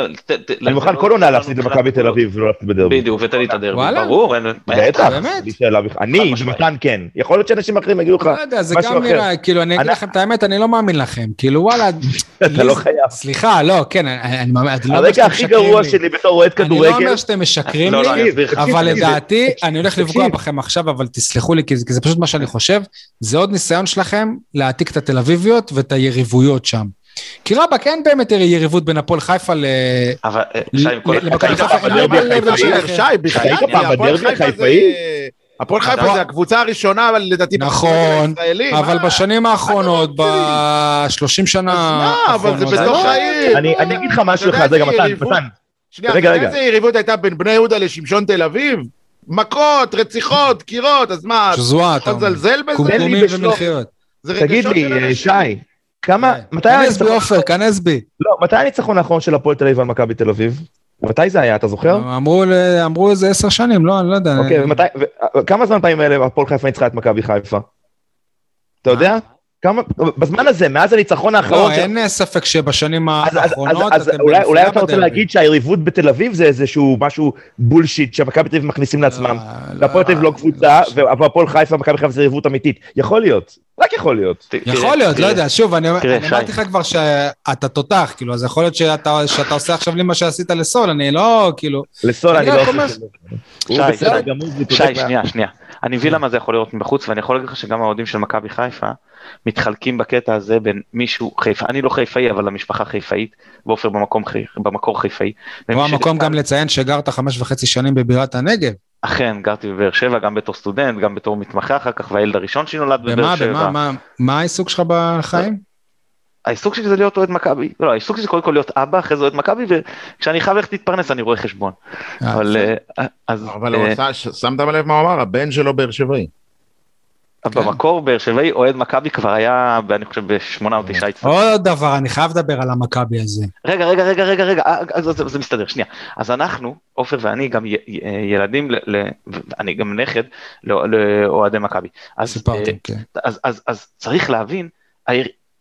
אני מוכן כל עונה להפסיד למכבי תל אביב ולא להפסיד בדרבי. בדיוק, ותן לי את הדרבי? ברור, אין- בטח, באמת? בלי שאלה בכלל. אני. במתן כן. יכול להיות שאנשים אחרים יגידו לך, לא יודע, זה משהו גם אחר. נראה, כאילו, אני אגיד אני- לכם את האמת, אני לא מאמין לכם. כאילו, וואלה, אתה לא זה- חייב. סליחה, לא, כן, אני אני מאמין, אני לא הרגע הכי גרוע לי. שלי בתור אוהד אני לא כדורגל, אומר שאתם משקרים לא, לי, אבל לדעתי, אני הולך לפגוע. בכם עכשיו, אבל תסלחו לי, זה כי זה פשוט מה שאני חושב, זה עוד ניסיון שלכם להעתיק את התל אביביות ואת היריבויות שם. כי רבאק, אין באמת יריבות בין הפועל חיפה ל... אבל שי, עם כל ל- למכבי אתה- חיפה אין בדרבי מה ל-level החיפאי, שלכם. שי, בחייאת, היית פעם הפועל בדרבי חיפה זה- החיפאי? הפועל חיפה אתה- זה הקבוצה הראשונה, אבל לדעתי, נכון, אבל? בשנים האחרונות, לא ב-30 שנה אז מה, אבל זה האחרונות, בתוך לא- העיר. אני לא. אגיד לך משהו אחד, רגע, מתן, מתן, שנייה. איזה יריבות הייתה בין בני יהודה לשמשון תל אביב? מכות, רציחות, דקירות, אז מה, שזוהה, אתה. מזלזל בזה? קומקומים. זה תגיד לי, אה. שי, כמה, מתי כנס בי עופר, כנס בי. לא, מתי הניצחון האחרון של הפועל תל אביב על מכבי תל אביב? מתי זה היה, אתה זוכר? אמרו איזה עשר שנים, לא, אני לא יודע. אוקיי, ומתי, כמה זמן פעמים האלה הפועל חיפה ניצחה את מכבי חיפה? אתה יודע? כמה, בזמן הזה, מאז הניצחון האחרון, לא, של- אין אה, ספק שבשנים אז- אז- האחרונות אז- אז אתם אולי- אולי אתה רוצה. להגיד שהיריבות בתל אביב זה איזשהו משהו בולשיט שמכבי תל אביב מכניסים לעצמם. לא, והפועל תל אביב לא קבוצה, והפועל חיפה ומכבי חיפה זה יריבות אמיתית. יכול להיות, רק יכול להיות. יכול תראה, להיות, לא תראה, יודע, שוב, אני. אמרתי לך כבר שאתה תותח, כאילו, אז יכול להיות שאתה שאתה עושה עכשיו לי מה שעשית לסול, אני לא, כאילו, לסול אני לא. הוא שי, שנייה, שנייה. אני מבין למה זה יכול להיות מבחוץ, ואני יכול להגיד לך שגם האוהדים של מכבי חיפה מתחלקים בקטע הזה בין מישהו חיפה, אני לא חיפאי, אבל המשפחה חיפאית, ועופר במקום במקור חיפאי. פה המקום גם לציין שגרת חמש וחצי שנים בבירת הנגב. אכן, גרתי בבאר שבע, גם בתור סטודנט, גם בתור מתמחה אחר כך, והילד הראשון שלי נולד בבאר במה, שבע. במה, מה- מה העיסוק שלך בחיים? העיסוק שלי זה להיות אוהד מכבי, לא, העיסוק שלי זה קודם כל להיות אבא, אחרי זה אוהד מכבי, וכשאני חייב ללכת להתפרנס אני רואה חשבון. אה, אבל אה, אז אבל הוא אה, עשה, ש- שמת לב מה הוא אמר? הבן שלו באר שבעי. כן. במקור באר שבעי אוהד מכבי כבר היה, אני חושב, בשמונה או תשעה אצטדיונים. עוד דבר, אני חייב לדבר על המכבי הזה. רגע, רגע, רגע, רגע, רגע, זה, מסתדר, שנייה. אז אנחנו, עופר ואני, גם ילדים, אני גם נכד לא- לאוהדי מכבי. אז, סיפרתם, כן. אז, אז, אז צריך להבין,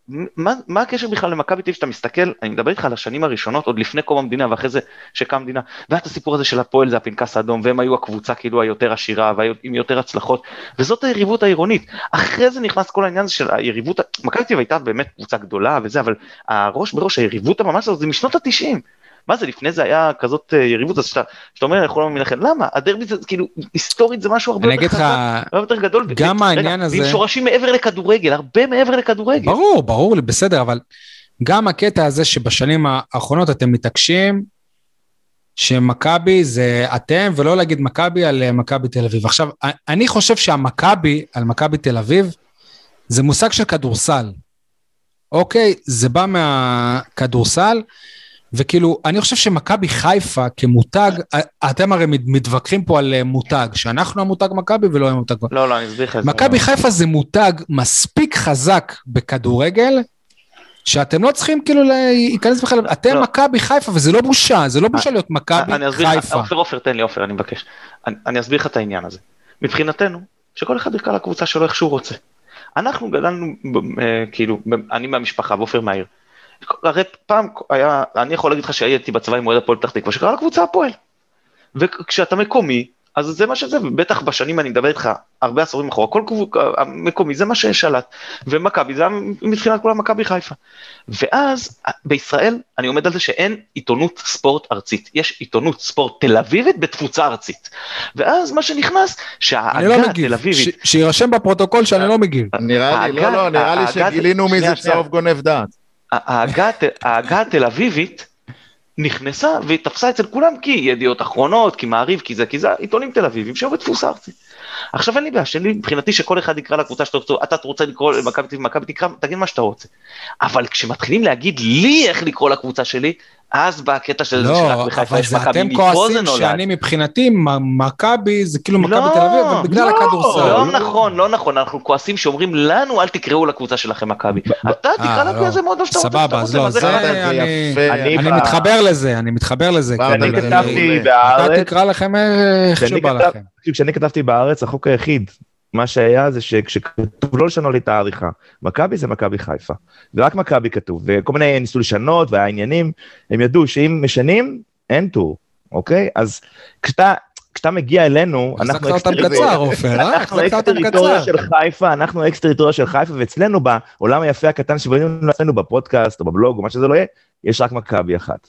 מה, מה הקשר בכלל למכבי תל אביב שאתה מסתכל, אני מדבר איתך על השנים הראשונות, עוד לפני קום המדינה ואחרי זה שקם המדינה, והיה את הסיפור הזה של הפועל זה הפנקס האדום, והם היו הקבוצה כאילו היותר עשירה ועם יותר הצלחות, וזאת היריבות העירונית. אחרי זה נכנס כל העניין הזה של היריבות, מכבי תל אביב הייתה באמת קבוצה גדולה וזה, אבל הראש בראש היריבות הממש הזאת זה משנות התשעים. מה זה לפני זה היה כזאת אה, יריבות אז שאתה אומר יכול להאמין לכם למה הדרבי זה כאילו היסטורית זה משהו הרבה יותר חזק הרבה יותר גדול גם העניין הזה- ועם שורשים מעבר לכדורגל הרבה מעבר לכדורגל ברור, ברור לי, בסדר, אבל גם הקטע הזה שבשנים האחרונות אתם מתעקשים שמכבי זה אתם, ולא להגיד מכבי על אה, מכבי תל אביב. עכשיו, אני חושב שהמכבי על מכבי תל אביב זה מושג של כדורסל. אוקיי? זה בא מהכדורסל, וכאילו, אני חושב שמכבי חיפה כמותג, אתם הרי מת- מתווכחים פה על אה, מותג, שאנחנו המותג מכבי ולא המותג לא לא אני אסביר לך את זה. מכבי חיפה זה מותג מספיק חזק בכדורגל, שאתם לא צריכים כאילו להיכנס בכלל, אתם לא. מכבי חיפה וזה לא בושה, זה לא בושה להיות מכבי חיפה. עופר עופר תן לי עופר אני מבקש, אני, אני אסביר לך את העניין הזה. מבחינתנו, שכל אחד ירקע לקבוצה שלו איך שהוא רוצה. אנחנו גדלנו, אה, כאילו, אני מהמשפחה ועופר מהעיר. הרי פעם היה, אני יכול להגיד לך שהייתי בצבא עם אוהד הפועל פתח תקווה, שקרא לקבוצה הפועל. וכשאתה מקומי, אז זה מה שזה, ובטח בשנים אני מדבר איתך הרבה עשורים אחורה, כל קבוצה, המקומי זה מה ששלט, ומכבי זה היה מתחילת כולם מכבי חיפה. ואז בישראל אני עומד על זה שאין עיתונות ספורט ארצית, יש עיתונות ספורט תל אביבית בתפוצה ארצית. ואז מה שנכנס, אני שההגה לא התל מגיב, אביבית, ש- שיירשם בפרוטוקול שאני לא מגיב. נראה לי, לא, לא, נראה לי שגילינו מי זה. צהוב גונב דעת. ההגה התל אביבית נכנסה ותפסה אצל כולם כי ידיעות אחרונות, כי מעריב, כי זה, כי זה עיתונים תל אביבים שהיו בתפוסה ארצית. עכשיו אין לי בעיה, שאין לי מבחינתי שכל אחד יקרא לקבוצה שאתה רוצה, אתה רוצה לקרוא למכבי תקרא, תגיד מה שאתה רוצה. אבל כשמתחילים להגיד לי איך לקרוא לקבוצה שלי, אז בא הקטע של זה לא, שרק בחיפה אבל יש זה מכבי, אתם מפה זה כועסים נולד. שאני מבחינתי, מכבי זה כאילו מכבי לא, תל אביב, אבל בגלל לא, הכדורסל. לא נכון, לא נכון, אנחנו כועסים שאומרים לנו אל תקראו לקבוצה שלכם מכבי. אתה תקרא אה, לה לא. באיזה מועדון שאתה רוצה, סבבה, שאתה אז רוצה, לא, מה זה זה- זה אני- יפה. אני- אני מתחבר לזה, אני מתחבר לזה. זה אבל- כתבתי מעולה. אתה תקרא לכם איך שבא לכם. כשאני כתבתי בארץ, החוק היחיד, מה שהיה זה שכשכתוב לא לשנות לי את העריכה. מכבי זה מכבי חיפה. ורק מכבי כתוב, וכל מיני ניסו לשנות והעניינים, הם ידעו שאם משנים, אין טור, אוקיי? אז כשאתה... כשאתה מגיע אלינו, אנחנו אקס-טריטוריה- אה? של חיפה, אנחנו אקס-טריטוריה של חיפה, ואצלנו בעולם היפה הקטן שבנינו לעצמנו בפודקאסט או בבלוג או מה שזה לא יהיה, יש רק מכבי אחת.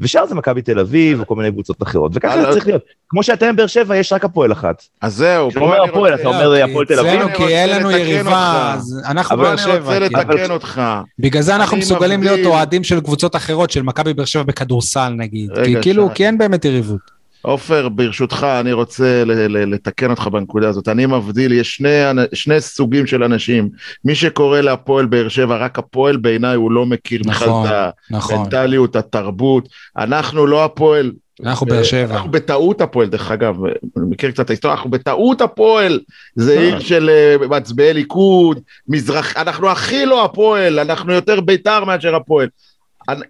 ושאר זה מכבי תל אביב או כל מיני קבוצות אחרות, וככה אבל- זה צריך להיות. כמו שאתם באר שבע, יש רק הפועל אחת. אז זהו, כשאתה פה אומר אני הפועל, רוצה- אתה אומר הפועל תל אביב. אצלנו אני כי רוצה אין לנו יריבה. אז אנחנו אבל באר אני שבע. רוצה כאילו. לתקן אותך. בגלל זה אנחנו אני מסוגלים להיות אוהדים של קבוצות אחרות, של מכבי באר שבע בכדורסל נגיד. כי כאילו. כי אין באמת יריבות. עופר, ברשותך, אני רוצה לתקן אותך בנקודה הזאת. אני מבדיל, יש שני, שני סוגים של אנשים. מי שקורא להפועל באר שבע, רק הפועל בעיניי, הוא לא מכיר בכלל נכון, את נכון. המנטליות, התרבות. אנחנו לא הפועל. אנחנו באר שבע. אנחנו בטעות הפועל, דרך אגב, אני מכיר קצת את ההיסטוריה, אנחנו בטעות הפועל, זה אה. עיר של אה, מצביעי ליכוד, מזרח, אנחנו הכי לא הפועל, אנחנו יותר בית"ר מאשר הפועל.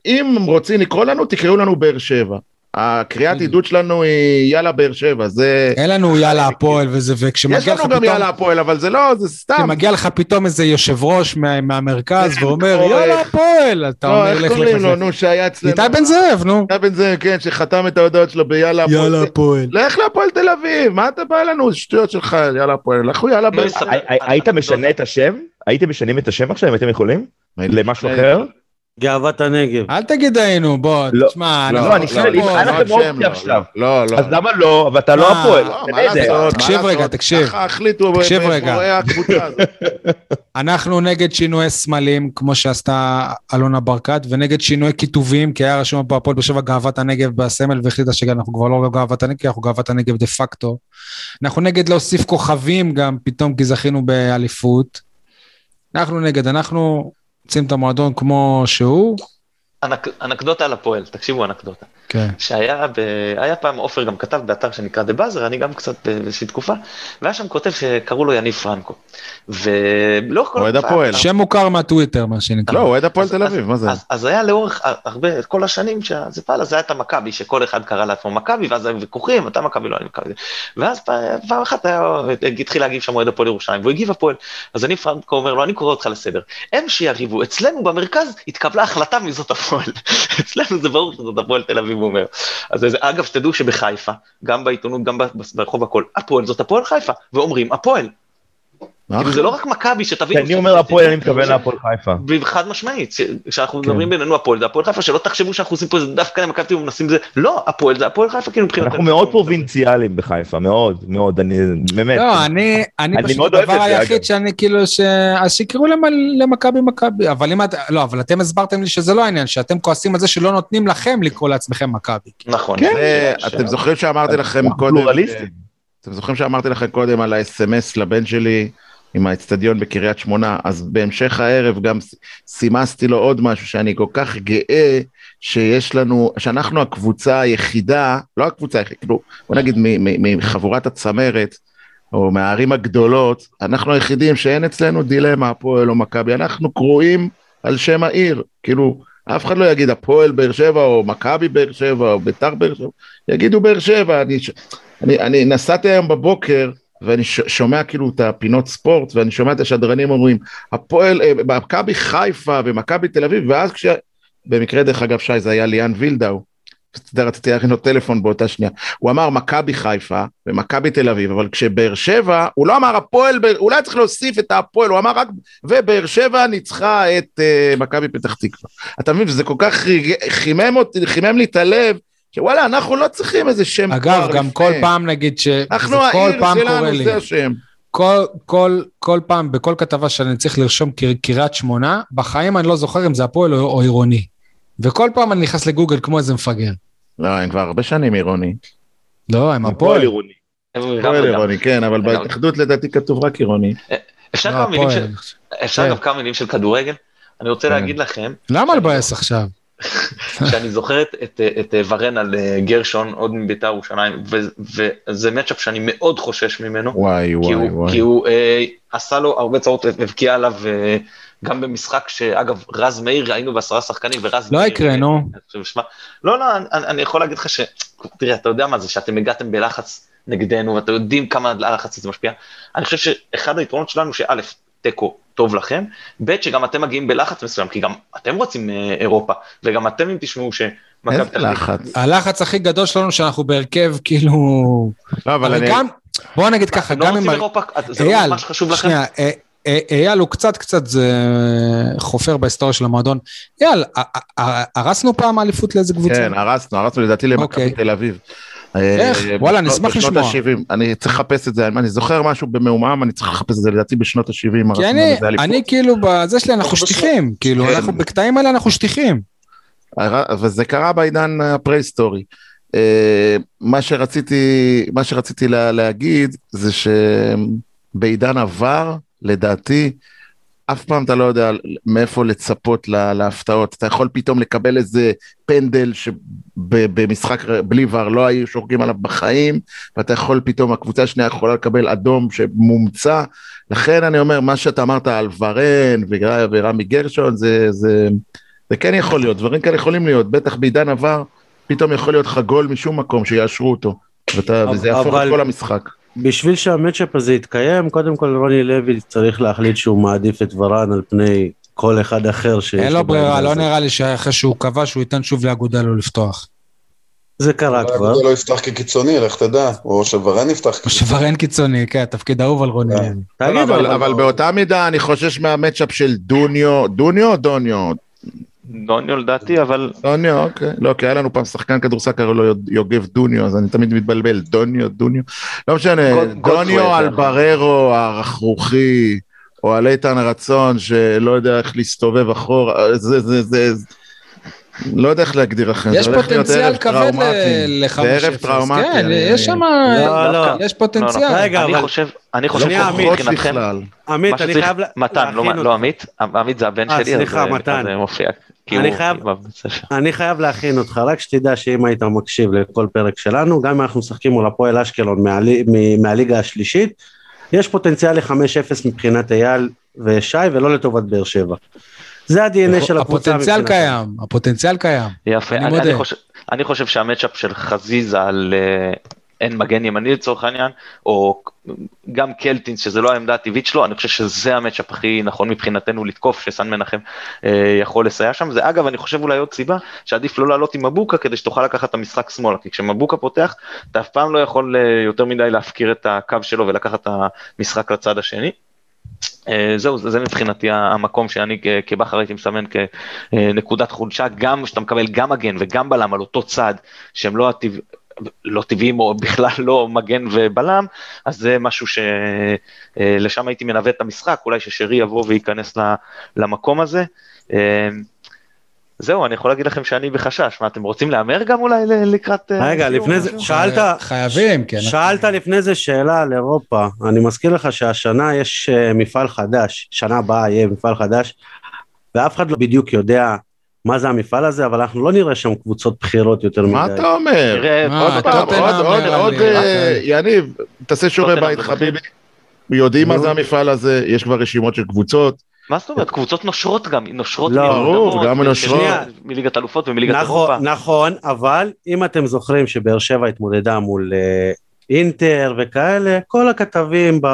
אם רוצים לקרוא לנו, תקראו לנו באר שבע. הקריאת עידוד שלנו היא יאללה באר שבע, זה... אין לנו יאללה הפועל וזה, יש וכשמגיע לך לנו גם פתאום, יאללה הפועל, אבל זה לא, זה סתם. כשמגיע לך פתאום איזה יושב ראש מה- מהמרכז כן, ואומר יאללה הפועל, אתה לא, אומר איך לך קוראים לך לו, לך. נו, שהיה אצלנו. איתי בן זאב, נו. איתי בן זאב, כן, שחתם את ההודעות שלו ביאללה הפועל. יאללה הפועל. לך להפועל תל אביב, מה אתה בא לנו? שטויות שלך, יאללה הפועל. לכו יאללה באר שבע. הי- הי- היית משנה את השם? הייתם משנים את השם עכשיו אם הייתם יכולים? למשהו אחר? גאוות הנגב. אל תגיד היינו, בוא, לא, תשמע, לא, לא, אני שואל, אם היה לא לכם שם, אופציה לא, עכשיו. לא, לא. אז למה לא? אבל אתה לא הפועל. לא, תקשיב רגע? תקשיב. ככה החליטו תקשיב רגע. בפורעי הקבוצה הזאת. אנחנו נגד שינויי סמלים, כמו שעשתה אלונה ברקת, ונגד שינויי כיתובים, כי היה רשום פה הפועל באר שבע גאוות הנגב בסמל, והחליטה שאנחנו כבר לא גאוות הנגב, כי אנחנו גאוות הנגב דה פקטו. אנחנו נגד להוסיף כוכבים גם, פתאום כי זכינו באליפות. אנחנו נגד, אנחנו רוצים את המועדון כמו שהוא. אנק, אנקדוטה על הפועל, תקשיבו אנקדוטה. כן. שהיה ב... היה פעם עופר גם כתב באתר שנקרא דה באזר, אני גם קצת באיזושהי תקופה, והיה שם כותב שקראו לו יניב פרנקו. ולאורך כל אוהד הפועל. שם מוכר מהטוויטר, מה שנקרא. לא, הוא אוהד הפועל תל אביב, מה זה? אז, אז היה לאורך הרבה, כל השנים שזה פעל, אז היה את המכבי, שכל אחד קרא לעצמו מכבי, ואז היו ויכוחים, אתה מכבי, לא אני מכבי. ואז פעם, אחת היה, התחיל להגיב שם אוהד הפועל ירושלים, והוא הגיב הפועל. אז אני פרנקו אומר לו, אני קורא אותך לסדר. הם שיריבו, אצלנו במרכז התקבלה החלטה מי זאת הפועל. אצלנו זה ברור שזאת הפועל תל אביב, הוא אומר. אז זה, אגב, שתדעו שבחיפה, גם בעיתונות, גם ברחוב הכל, הפועל זאת הפועל חיפה, ואומרים הפועל. כאילו זה לא רק מכבי, שתבינו. כשאני אומר הפועל אני מתכוון להפועל חיפה. חד משמעית, כשאנחנו כן. מדברים בינינו הפועל זה הפועל חיפה, שלא תחשבו שאנחנו עושים פה איזה דווקא למכבי תל אביב מנסים זה, לא, הפועל זה הפועל חיפה כאילו מבחינתנו. אנחנו מאוד פרובינציאליים בחיפה, מאוד, מאוד, אני באמת. לא, אני, אני אני פשוט, הדבר היחיד. שאני כאילו, ש... אז שיקראו למ- למכבי מכבי, אבל אם את, לא, אבל אתם הסברתם לי שזה לא העניין, שאתם כועסים על זה שלא נותנים לכם לקרוא לעצמכם מכבי. נכון. זה- ש- אתם זוכרים שאמרתי לכם קודם, פלורליסטים. אתם זוכרים שאמרתי לכם קודם על ה-SMS לבן שלי עם האצטדיון בקריית שמונה, אז בהמשך הערב גם סימסתי לו עוד משהו שאני כל כך גאה שיש לנו, שאנחנו הקבוצה היחידה, לא הקבוצה היחידה, כאילו, בוא נגיד מחבורת הצמרת, או מהערים הגדולות, אנחנו היחידים שאין אצלנו דילמה, הפועל או מכבי, אנחנו קרואים על שם העיר, כאילו, אף אחד לא יגיד הפועל באר שבע, או מכבי באר שבע, או ביתר באר שבע, יגידו באר שבע, אני, אני, אני נסעתי היום בבוקר, ואני ש- שומע כאילו את הפינות ספורט, ואני שומע את השדרנים אומרים, הפועל, אה, מכבי חיפה ומכבי תל אביב, ואז כש... במקרה דרך אגב שי זה היה ליאן וילדאו, אתה יודע, רציתי להכין לו טלפון באותה שנייה, הוא אמר מכבי חיפה ומכבי תל אביב, אבל כשבאר שבע, הוא לא אמר הפועל, אולי היה צריך להוסיף את הפועל, הוא אמר רק, ובאר שבע ניצחה את uh, מכבי פתח תקווה. אתה מבין, וזה כל כך חימם, אותי, חימם לי את הלב, שוואלה, אנחנו לא צריכים איזה שם אגב, גם לפני. כל פעם נגיד ש... אנחנו זה כל העיר שלנו. זה השם. כל, כל, כל פעם, בכל כתבה שאני צריך לרשום קר- קריית שמונה, בחיים אני לא זוכר אם זה הפועל או, או עירוני. וכל פעם אני נכנס לגוגל כמו איזה מפגר. לא, הם כבר הרבה שנים עירוני. לא, הם הפועל הפועל. עירוני. הפועל. עירוני, כן, אבל. בהתאחדות לדעתי כתוב רק עירוני. אפשר לא, כן. גם כמה מילים של כדורגל? אני רוצה כן. להגיד לכם, למה לבאס עכשיו? שאני זוכר את, את, את ורן על אה, גרשון עוד מביתר ירושלים, ו- וזה מצ'אפ שאני מאוד חושש ממנו. וואי כי וואי הוא, וואי. כי הוא אה, עשה לו הרבה צרות, הבקיע עליו אה, גם במשחק שאגב רז מאיר היינו בעשרה שחקנים ורז לא מאיר, יקרה, אה, נו. לא לא אני, אני יכול להגיד לך ש... תראה אתה יודע מה זה שאתם הגעתם בלחץ נגדנו ואתם יודעים כמה הלחץ הזה משפיע. אני חושב שאחד היתרונות שלנו שא' תיקו טוב לכם, ב' שגם אתם מגיעים בלחץ מסוים כי גם אתם רוצים אה, אירופה וגם אתם אם תשמעו שמכבי איזה לחץ. הלחץ הכי גדול שלנו שאנחנו בהרכב, כאילו... לא, אבל אני... גם, בוא נגיד ככה, אתם לא גם רוצים אם... אירופה? זה לא אייל, ממש חשוב לכם? אה, אה, אייל הוא קצת קצת זה חופר בהיסטוריה של המועדון. אייל, הרסנו פעם אליפות לאיזה קבוצה? כן, הרסנו, הרסנו לדעתי למכבי אוקיי. תל אביב. איך? אה, וואלה, בשנות- נשמח בשנות לשמוע. ה-70, אני צריך לחפש את זה, אני זוכר משהו במעומעם, אני צריך לחפש את זה, לדעתי בשנות ה-70. כי אני, אני כאילו, בזה שלי אנחנו שטיחים, כאילו, כן. אנחנו בקטעים האלה אנחנו שטיחים. וזה קרה בעידן הפרה-היסטורי. אה, מה שרציתי, מה שרציתי לה, להגיד זה שבעידן עבר, לדעתי, אף פעם אתה לא יודע מאיפה לצפות לה, להפתעות. אתה יכול פתאום לקבל איזה פנדל שבמשחק בלי ור לא היו שורקים עליו בחיים, ואתה יכול פתאום, הקבוצה השנייה יכולה לקבל אדום שמומצא. לכן אני אומר, מה שאתה אמרת על ורן ורמי גרשון, זה, זה, זה כן יכול להיות, דברים כאלה יכולים להיות, בטח בעידן עבר, פתאום יכול להיות לך גול משום מקום שיאשרו אותו, ואתה, וזה יהפוך אבל- את כל המשחק. בשביל שהמצ'אפ הזה יתקיים, קודם כל רוני לוי צריך להחליט שהוא מעדיף את ורן על פני כל אחד אחר שיש אין לו ברירה, לא. נראה לי שאחרי שהוא קבע שהוא ייתן שוב לאגודלו לפתוח. זה קרה אולי כבר. אגודלו לא יפתח כקיצוני, לך תדע, או שוורן יפתח או שברן קיצוני, כן, תפקיד אהוב על רוני כן. לוי. לא, אבל באותה מידה אני חושש מהמצ'אפ של דוניו, דוניו או דוניו? דוניו לדעתי, אבל דוניו, אוקיי. לא, כי היה לנו פעם שחקן כדורסל קראו לו יוגב דוניו, אז אני תמיד מתבלבל, דוניו, דוניו. לא משנה, דוניו. על בררו הרכרוכי, או על איתן רצון שלא יודע איך להסתובב אחורה, זה, זה, זה, לא יודע איך להגדיר לכם, יש זה הולך להיות פוטנציאל ערב כבד טראומטי. ל-5-0. זה ערב טראומטי. כן, אני- יש שם... לא, לא. יש פוטנציאל. לא, לא. רגע, אני אבל- חושב, אני חושב שנייה, עמית. פחות שמבחינתכם, בכלל. עמית, אני חייב מתן, לא, לא. עמית, עמית זה הבן אה, שלי, סליחה, אז זה- מתן. זה מופיע. אני חייב-. אני להכין אותך, רק שתדע שאם היית מקשיב לכל פרק שלנו, גם אם אנחנו משחקים מול הפועל אשקלון מהליגה השלישית, יש פוטנציאל ל-5-0 מבחינת אייל ושי ולא לטובת באר שבע. זה ה-DNA של הקבוצה הפוטנציאל. קיים, הפוטנציאל קיים. יפה, אני אני. אני, חושב, אני חושב שהמצ'אפ של חזיזה על אה, אין מגן ימני לצורך העניין, או גם קלטינס שזה לא העמדה הטבעית שלו, אני חושב שזה המצ'אפ הכי נכון מבחינתנו לתקוף, שסן מנחם אה, יכול לסייע שם. זה אגב, אני חושב אולי עוד סיבה, שעדיף לא לעלות עם מבוקה כדי שתוכל לקחת את המשחק שמאלה, כי כשמבוקה פותח, אתה אף פעם לא יכול אה, יותר מדי להפקיר את הקו שלו ולקחת את המשחק לצד השני. אה, זהו, זה, מבחינתי המקום שאני כבכר הייתי מסמן כנקודת חולשה, גם שאתה מקבל גם מגן וגם בלם על אותו צד, שהם לא, הטבע, לא טבעיים או בכלל לא מגן ובלם, אז זה משהו שלשם הייתי מנווט את המשחק, אולי ששרי יבוא וייכנס למקום הזה. זהו, אני יכול להגיד לכם שאני בחשש, מה אתם רוצים להמר גם אולי לקראת... אה, רגע? לפני זה? שאלת, חייבים, כן. שאלת לפני זה שאלה על אירופה, אני מזכיר לך שהשנה יש אה, מפעל חדש, שנה הבאה יהיה מפעל חדש, ואף אחד לא בדיוק יודע מה זה המפעל הזה, אבל אנחנו לא נראה שם קבוצות בכירות יותר מדי. מה אתה אומר? עוד פעם, עוד, עוד. אה, יניב, תעשה שיעורי בית. חביבי. יודעים מה. זה המפעל הזה, יש כבר רשימות של קבוצות. מה זאת אומרת? קבוצות נושרות גם, נושרות לא, ברור, גם נושרות. מליגת אלופות ומליגת נכון, אירופה. נכון, אבל אם אתם זוכרים שבאר שבע התמודדה מול אה, אינטר וכאלה, כל הכתבים ב...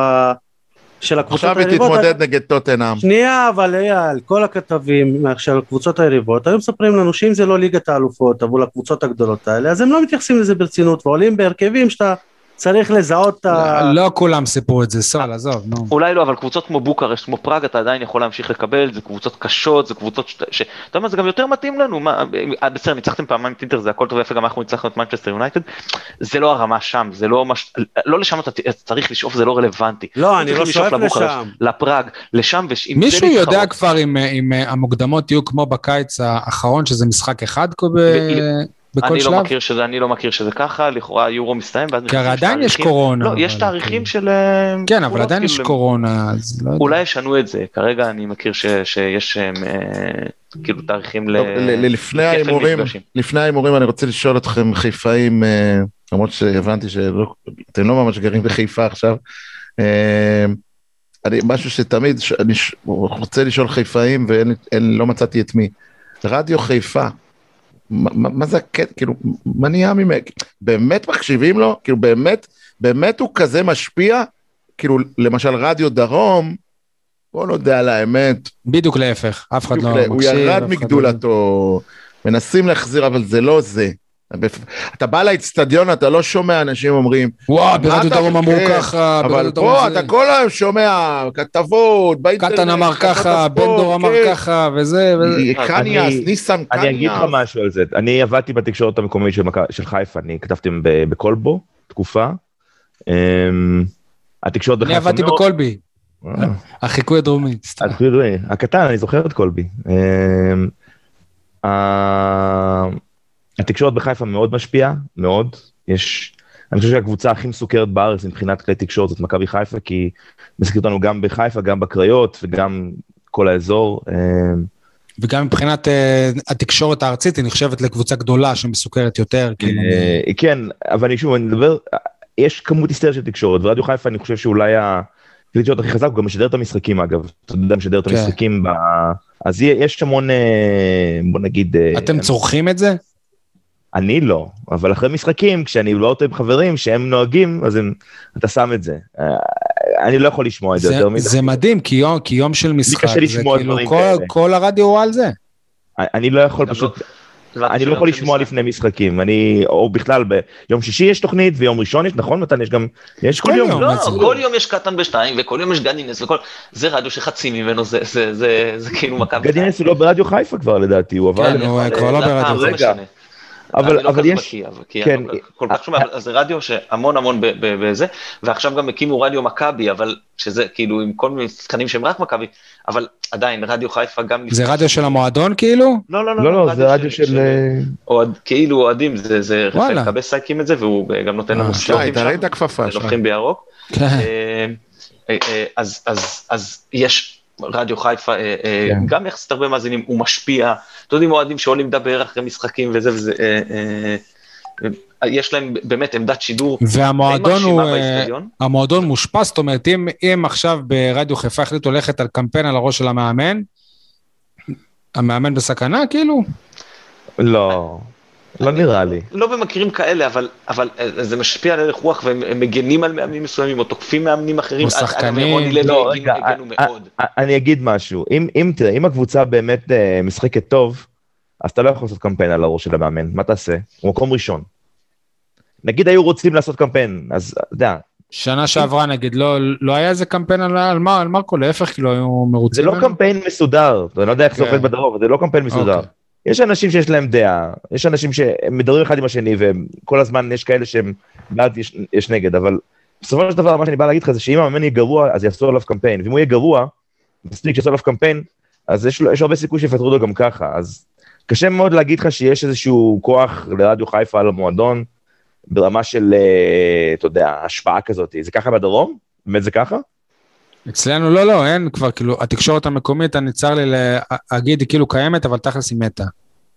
של הקבוצות עכשיו היא היריבות, תתמודד נגד טוטנאם. שנייה, אבל אייל, כל הכתבים של הקבוצות היריבות היו מספרים לנו שאם זה לא ליגת האלופות עבור הקבוצות הגדולות האלה, אז הם לא מתייחסים לזה ברצינות ועולים בהרכבים שאתה צריך לזהות את ה... לא כולם סיפרו את זה, סול, עזוב, נו. אולי לא, אבל קבוצות כמו בוקרשט, כמו פראג, אתה עדיין יכול להמשיך לקבל, זה קבוצות קשות, זה קבוצות ש... אתה יודע מה, זה גם יותר מתאים לנו, מה, אה, בסדר, ניצחתם פעמיים את אינטר, זה הכל טוב ויפה, גם אנחנו ניצחנו את מנצ'סטר יונייטד, זה לא הרמה שם, זה לא מה. לא לשם אתה צריך לשאוף, זה לא רלוונטי. לא, אני לא שואף לשם. לפראג, לשם, זה מישהו. יודע כבר אם, אם אה, המוקדמות יהיו כמו בקיץ האחרון, שזה משחק אחד בכל אני לא שלב? מכיר שזה, אני לא מכיר שזה ככה, לכאורה היורו מסתיים, ואז כי הרי עדיין יש תאריכים- קורונה. לא, יש אבל תאריכים כאילו. של... אה, כן, אבל עדיין יש כאילו, קורונה, אז לא יודע. אולי ישנו את זה, כרגע אני מכיר ש, שיש אה, כאילו תאריכים ל... לפני ההימורים, מפגשים. לפני ההימורים אני רוצה לשאול אתכם חיפאים, אה, למרות שהבנתי שאתם לא ממש גרים בחיפה עכשיו. אני, משהו שתמיד, אני רוצה לשאול חיפאים ולא מצאתי את מי. רדיו חיפה, מה, זה הקטע, כאילו, מה נהיה ממנו? באמת מקשיבים לו? כאילו באמת, באמת הוא כזה משפיע? כאילו, למשל רדיו דרום, בוא נודה על האמת, בדיוק להפך, אף אחד לא בדיוק, הוא מקשיב. ירד לא- מגדולתו, מנסים להחזיר, אבל זה לא זה. אתה בא לאצטדיון, אתה לא שומע אנשים אומרים, וואו, ברדיו דרום אמרו ככה, אבל פה זה- אתה כל היום שומע כתבות, באינטרנט, קטן אמר ככה, בן דור אמר כן. ככה, וזה, וזה. קניאס, אני- ניסן אני אגיד לך קניאס. משהו על זה. אני עבדתי בתקשורת המקומית של חיפה, אני כתבתי בקולבו, תקופה. אמ, התקשורת אני בחיפה עבדתי מאוד- בקולבי, אה, החיקוי הדרומי. סתם. אז כאילו, הקטן, אני זוכר את קולבי. התקשורת בחיפה מאוד משפיעה, מאוד. יש, אני חושב שהקבוצה הכי מסוכרת בארץ מבחינת כלי תקשורת זאת מכבי חיפה, כי מסתכלים אותנו גם בחיפה, גם בקריות וגם כל האזור. אמ, וגם מבחינת אה, התקשורת הארצית, היא נחשבת לקבוצה גדולה שמסוכרת יותר, כאילו. אה, כן, אבל אני שוב, אני מדבר, יש כמות היסטריה של תקשורת, ורדיו חיפה אני חושב שאולי ה... כלי תקשורת הכי חזק, הוא גם משדר את המשחקים אגב, אתה יודע, משדר את כן. המשחקים, ב... אז יש המון, אה, בוא נגיד, אה, אתם צורכים את זה? אני לא, אבל אחרי משחקים, כשאני לא אותו עם חברים שהם נוהגים, אז הם, אתה שם את זה. אה, אני לא יכול לשמוע את זה זה, יותר מדי. זה מדהים, כי יום, כי יום של משחק, זה כאילו כל, כאלה. כל הרדיו הוא על זה. אני לא יכול פשוט, לא- אני לא יכול לשמוע לפני משחקים, אני, או בכלל ביום שישי יש תוכנית ויום ראשון יש, נכון מתן? יש גם, יש כל כל יום. יום. לא. כל יום יש קטן בשתיים, וכל יום יש גדינס, וכל... זה רדיו שחצי ממנו, זה- זה- זה זה כאילו מכבי. גדינס הוא לא ברדיו חיפה כבר לדעתי, הוא עבר, כן, הוא כבר לא ברדיו. לא. משנה. אבל- אני לא אבל כזה יש- בקיא, אבל כי כן. אני כל כך שומע, אבל זה רדיו שהמון המון ב- ב- בזה, ועכשיו גם הקימו רדיו מכבי, אבל שזה כאילו עם כל מיני שחקנים שהם רק מכבי, אבל עדיין רדיו חיפה גם... זה רדיו של המועדון כאילו? לא, לא, לא, לא, זה רדיו של... אה, אוהד, כאילו אוהדים, זה, זה רפאל. קבסה הקים את זה, והוא גם נותן אה, לנו סלוטים שם, את הכפפה שלך. נובחים בירוק. כן. אה, אה, אה, אז, אז, אז יש רדיו חיפה, אה, אה, כן. גם יחסית הרבה מאזינים, הוא משפיע, אתה יודעים, אוהדים שעולים לדבר אחרי משחקים וזה וזה, אה, אה, יש להם באמת עמדת שידור והמועדון הוא, אה. המועדון מושפע, זאת אומרת, אם, אם עכשיו ברדיו חיפה החליטו ללכת על קמפיין על הראש של המאמן, המאמן בסכנה, כאילו? לא, לא נראה לי. לא במקרים כאלה, אבל, אבל אה, זה משפיע על הלך רוח והם הם מגנים על מאמנים מסוימים או תוקפים מאמנים אחרים. או שחקנים. אגב, רוני לוי לא, הגנו- רגע, אה. אה, אני אגיד משהו, אם, אם תראה, אם הקבוצה באמת אה, משחקת טוב, אז אתה לא יכול לעשות קמפיין על הראש של המאמן, מה תעשה? הוא מקום ראשון. נגיד היו רוצים לעשות קמפיין, אז אתה יודע, שנה שעברה נגיד, לא, לא היה איזה קמפיין על, על, מר, על מרקו, להפך, כאילו היו זה מרוצים לא ממנו? קמפיין מסודר, אני לא יודע איך זה כן. עובד בדרום, זה לא קמפיין מסודר. יש אנשים שיש להם דעה, יש אנשים שמדברים אחד עם השני, וכל הזמן יש כאלה שהם בעד, יש, יש נגד, אבל בסופו של דבר, מה שאני בא להגיד לך זה שאם המאמן יהיה גרוע, אז יעשו עליו קמפיין, ואם הוא יהיה גרוע, מספיק שיעשו עליו קמפיין, אז יש, יש הרבה סיכוי שיפטרו אותו גם ככה, אז קשה מאוד להגיד לך שיש איזשהו כוח לרדיו חיפה על המועדון, ברמה של, אה, אתה יודע, השפעה כזאת. זה ככה בדרום? באמת זה ככה? אצלנו לא, לא, אין כבר, כאילו, התקשורת המקומית, אני צר לי להגיד, היא כאילו קיימת, אבל תכלס היא מתה.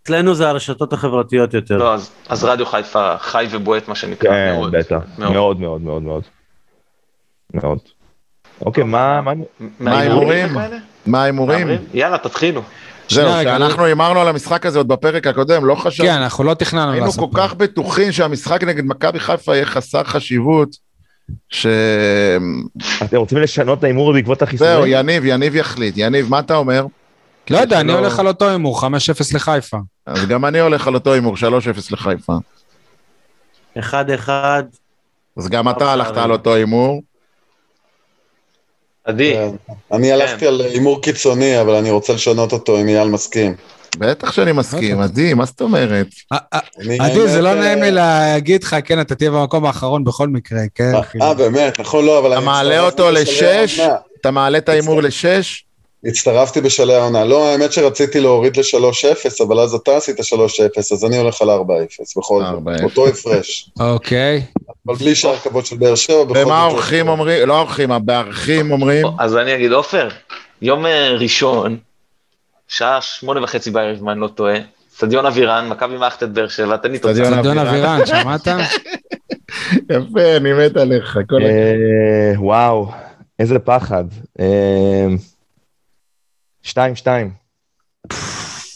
אצלנו זה הרשתות החברתיות יותר. לא, אז, אז רדיו חיפה חי ובועט, מה שנקרא, כן, מאוד. בטח. מאוד מאוד מאוד מאוד. מאוד. אוקיי, מה... מה- מה ההימורים? מה ההימורים? יאללה, תתחילו. זהו, שאנחנו הימרנו על המשחק הזה עוד בפרק הקודם, לא חשבנו. כן, אנחנו לא תכננו היינו לעשות. כל כך בטוחים שהמשחק נגד מכבי חיפה יהיה חסר חשיבות, ש... אתם רוצים לשנות את ההימור בעקבות זהו, החיסונים? יניב, יניב יחליט. יניב, מה אתה אומר? לא יודע, אני הולך על אותו הימור, 5-0 לחיפה. אז גם אני הולך על אותו הימור, 3-0 לחיפה. אחד אחד, אז גם אתה ארבע הלכת. על אותו הימור. עדי, כן. אני הלכתי על הימור קיצוני, אבל אני רוצה לשנות אותו אם אייל מסכים. בטח שאני מסכים, עדי, מה זאת אומרת? אה, אה, עדי, זה לא אה, נעים לי להגיד לך, כן, אתה תהיה במקום האחרון בכל מקרה, כן? אה, כאילו. אה, באמת, נכון, לא, אבל אתה מעלה אותו בשלהי לשש? אתה מעלה את ההימור לשש? הצטרפתי בשלהי העונה. לא, האמת שרציתי להוריד ל-3-0, אבל אז אתה עשית 3-0, אז אני הולך על 4-0, בכל 4-0. זאת. אותו הפרש. אוקיי. אבל בלי שאר כבוד של באר שבע, בכל זאת. ומה האורחים אומרים? לא האורחים, המארחים אומרים. אז אני אגיד, עופר, יום אה, ראשון, שעה שמונה וחצי בערב, אם אני לא טועה, אצטדיון אבירן, מכבי מערכת את באר שבע, תן לי אצטדיון תוצאה. אבירן. אבירן, שמעת? יפה, אני מת עליך. כל הכבוד. אה, וואו, איזה פחד. אה, שתיים, שתיים.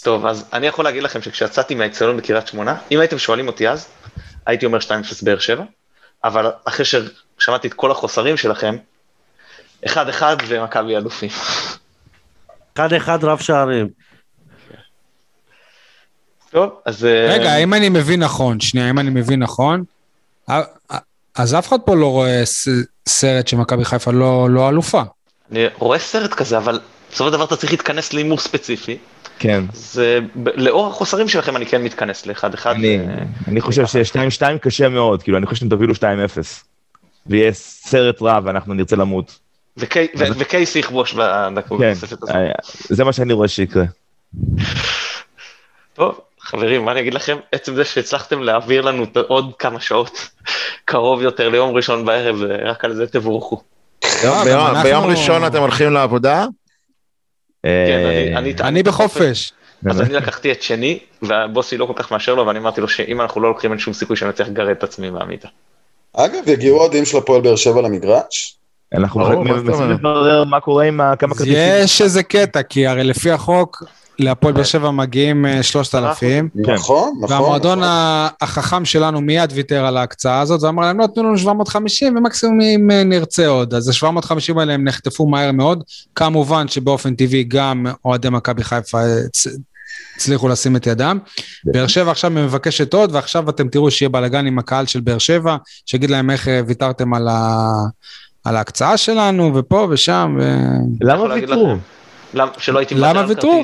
טוב, אז אני יכול להגיד לכם שכשיצאתי מהאצטדיון בקריית שמונה, אם הייתם שואלים אותי אז, הייתי אומר 2-0 באר שבע, אבל אחרי ששמעתי את כל החוסרים שלכם, 1-1 ומכבי אלופים. אחד אחד רב שערים. טוב, אז... אה, רגע, אם אני מבין נכון, שנייה, אם אני מבין נכון, אז אף אחד פה לא רואה סרט שמכבי חיפה לא לא אלופה. אני רואה סרט כזה, אבל בסופו של דבר אתה צריך להתכנס להימור ספציפי. כן. אז לאור החוסרים שלכם אני כן מתכנס לאחד אחד. אני, אה, אני חושב ששתיים, שתיים קשה מאוד, כאילו, אני חושב שאתם תובילו שתיים אפס. ויהיה סרט רע ואנחנו נרצה למות. וקי- ו- וקייסי יכבוש בדקות כן, הנוספת הזאת. אה, זה מה שאני רואה שיקרה. טוב, חברים, מה אני אגיד לכם? עצם זה שהצלחתם להעביר לנו עוד כמה שעות קרוב יותר ליום ראשון בערב, רק על זה תבורכו. ביום- גם ביום- ראשון אתם הולכים לעבודה? כן, אה, אני- אני- אני בחופש. אז אני לקחתי את שני, והבוסי לא כל כך מאשר לו, ואני אמרתי לו שאם אנחנו לא לוקחים אין שום סיכוי שאני אצליח לגרד את עצמי מהמיטה. אגב, יגיעו אוהדים של הפועל באר שבע למגרש? אנחנו מנסים? לברר מה קורה עם כמה כרטיסים. יש איזה קטע, כי הרי לפי החוק, להפועל באר שבע מגיעים אה, 3,000, נכון, נכון. והמועדון נכון. ה- החכם שלנו מיד ויתר על ההקצאה הזאת, ואמר להם, לא, תנו לנו 750, ומקסימום אם אה, נרצה עוד. אז ה-750 האלה הם נחטפו מהר מאוד. כמובן שבאופן טבעי גם אוהדי מכבי חיפה אה, הצ- הצליחו לשים את ידם. באר שבע עכשיו מבקשת עוד, ועכשיו אתם תראו שיהיה בלאגן עם הקהל של באר שבע, שיגיד להם איך ויתרתם על ה... על ההקצאה שלנו, ופה ושם, ו... למה ויתרו? לכם, למה שלא הייתי למה מוותר על ויתרו?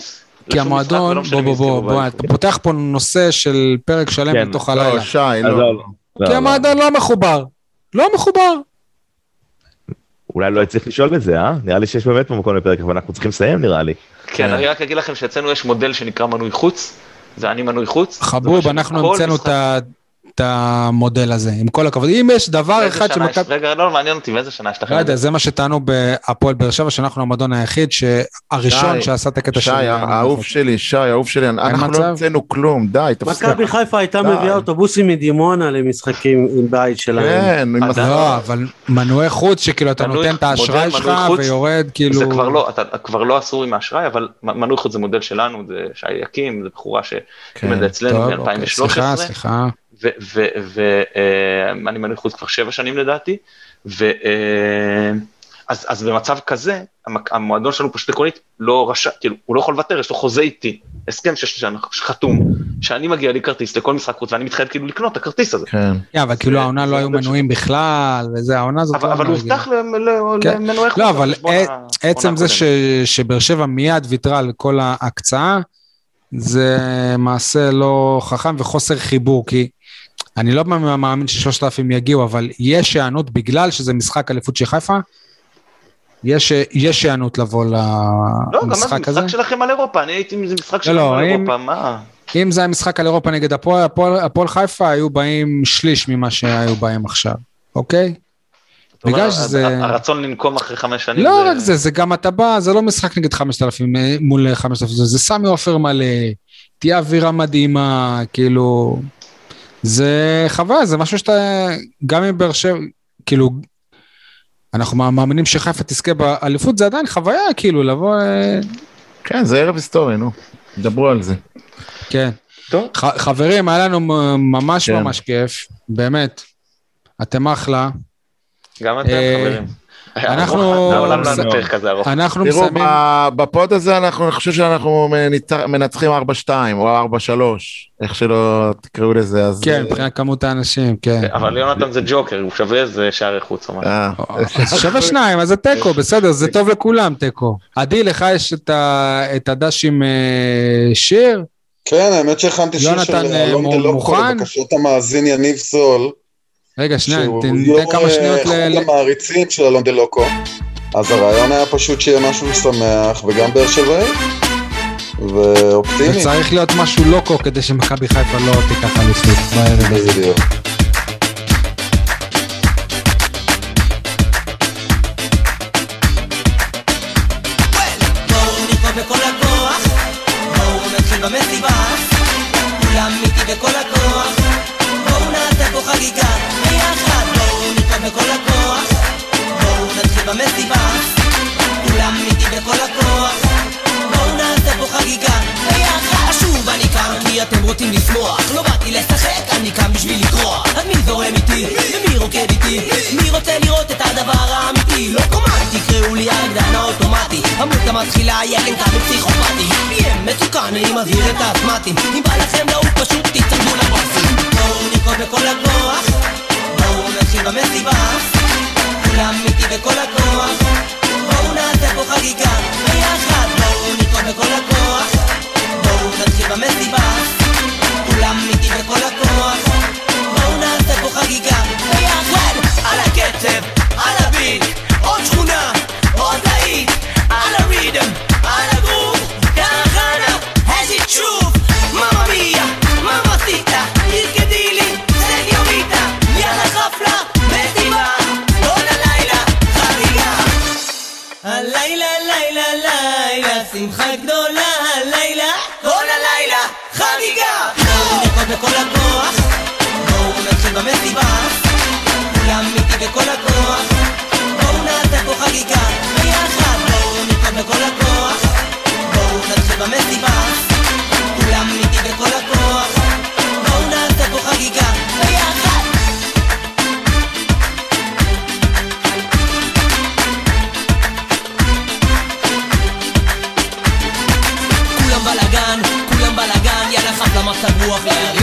כי המועדון, בוא בוא בוא, בוא. אתה פותח פה נושא של פרק שלם כן, בתוך הלילה. לא, שי, לא. לא, לא, כי לא. המועדון לא מחובר. לא מחובר. אולי לא צריך לשאול את זה, אה? נראה לי שיש באמת פה מקום לפרק, אבל אנחנו צריכים לסיים נראה לי. כן, אני רק אגיד לכם שאצלנו יש מודל שנקרא מנוי חוץ, זה אני מנוי חוץ. חבוב, אנחנו המצאנו את ה- את המודל הזה, עם כל הכבוד. אם יש דבר אחד שמכבי... רגע, לא מעניין אותי באיזה שנה יש לכם. לא. יודע, זה מה שטענו בהפועל באר שבע, שאנחנו המועדון היחיד, שהראשון שי, שעשה את הקטע שי, של... האהוב שלי, שי, האהוב שלי, אנחנו? לא המצאנו כלום, די, תפסיק. מכבי חיפה הייתה. מביאה אוטובוסים מדימונה למשחקים עם בית שלהם. כן. לא, אבל מנועי חוץ, שכאילו אתה נותן את האשראי שלך ויורד, כאילו... זה כבר לא, אתה כבר לא אסור עם האשראי, אבל מנוי חוץ זה מודל שלנו, זה שי יקים, זה בחורה כן. שהקימה את זה אצלנו טוב, אוקיי, מ-2013. סליחה, סליחה. ואני מנוי חוץ כבר שבע שנים לדעתי, ו, אה, אז, אז במצב כזה, המועדון שלנו פשוט עקרונית לא רשע, כאילו, הוא לא יכול לוותר, יש לו חוזה איתי, הסכם שיש לנו חתום, שאני מגיע לי כרטיס לכל משחק חוץ ואני מתחייב כאילו לקנות את הכרטיס הזה. כן. כן, אבל כאילו זה- העונה זה לא היו מנויים בכלל, וזה, העונה הזאת אבל, לא אבל עונה הובטח כן. למנועי חוץ. לא, אבל עצם זה. ש- שבאר שבע מיד ויתרה על כל ההקצאה, זה מעשה לא חכם וחוסר חיבור, כי אני לא מאמין ששלושת אלפים יגיעו, אבל יש היענות, בגלל שזה משחק אליפות של חיפה, יש יש היענות לבוא לא, גם אז למשחק הזה. משחק שלכם על אירופה, אני הייתי, זה משחק לא, שלכם לא, על אם- אירופה, מה? אם זה היה משחק על אירופה נגד הפועל, הפועל, הפועל חיפה, היו באים שליש ממה שהיו באים עכשיו, אוקיי? בגלל שזה... ה- הרצון לנקום אחרי חמש שנים. לא זה- רק זה, זה גם אתה בא, זה לא משחק נגד 5,000 אה, מול 5,000, זה- זה סמי עופר מלא, תהיה אווירה מדהימה, כאילו, זה חוויה, זה משהו שאתה, גם אם באר שבע, כאילו, אנחנו מאמינים שחיפה תזכה באליפות, זה עדיין חוויה, כאילו, לבוא, אה, כן, זה ערב היסטורי, נו. דברו על זה. כן. טוב. ח- חברים, היה לנו ממש כן. ממש כיף, באמת, אתם אחלה. גם אתם אה, חברים. אנחנו- לא כזה ארוך. אנחנו מסיימים, בפוד הזה אנחנו, אני חושב שאנחנו מנצח- מנצחים 4-2 או 4-3, איך שלא תקראו לזה, אז... כן, מבחינת כמות האנשים, כן. אבל יונתן זה ג'וקר, הוא שווה איזה שערי חוץ או משהו. אז שווה שניים, אז זה תיקו, בסדר, זה טוב לכולם תיקו. עדי, לך יש את הדש עם אה, שיר? כן, האמת שהכנתי שיר של יונתן, אה, אלון דלוקו מוכן? לבקשת המאזין יניב סול, רגע, שנייה, שהוא תן יו"ר תן כמה שניות אה, ל... חוג המעריצים של אלון דלוקו. אז הרעיון היה פשוט שיהיה משהו משמח, וגם באר שבעי, ואופטימי. צריך להיות משהו לוקו כדי שמכבי חיפה לא תיקח אליפות בערב הזה. בדיוק. תקראו לי הרקדן האוטומטי המוזיקה מתחילה, ילד קם פסיכופתי. PM מסוכן, אני מזהיר את האסמטים אם בא לכם לעוף פשוט תצטרפו לבוסים. בואו נרקוד בכל הכוח בואו נתחיל במסיבה. כולם איתי בכל הכוח בואו נעשה פה חגיגה. ביחד בואו נרקוד בכל הכוח בואו נתחיל במסיבה. כולם איתי בכל הכוח בואו נעשה פה חגיגה. ביחד על הקצב, עוד שכונה, עוד להיט על הריתם, על הגרוב as it שוב ממא מיה, ממא סיטה תרקדי לי, סניוריטה יאללה חפלה, מסיבה כל הלילה חגיגה הלילה, לילה, לילה, שמחה גדולה, הלילה, כל הלילה, חגיגה! בואו נרקוד בכל הכוח, בואו נתחיל במסיבה, כולם איתי בכל הכוח, בכל הכוח בואו נתחיל במסיבה. כולם איתי בכל הכוח בואו נעשה פה חגיגה. ביחד. כולם בלאגן, כולם בלאגן, יאללה חם למצב רוח יאללה.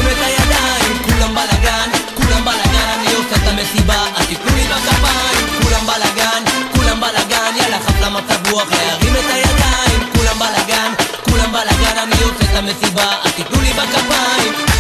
להרים את הידיים. כולם בלאגן, כולם בלאגן, אני עושה את המסיבה, אז תיתנו לי בכפיים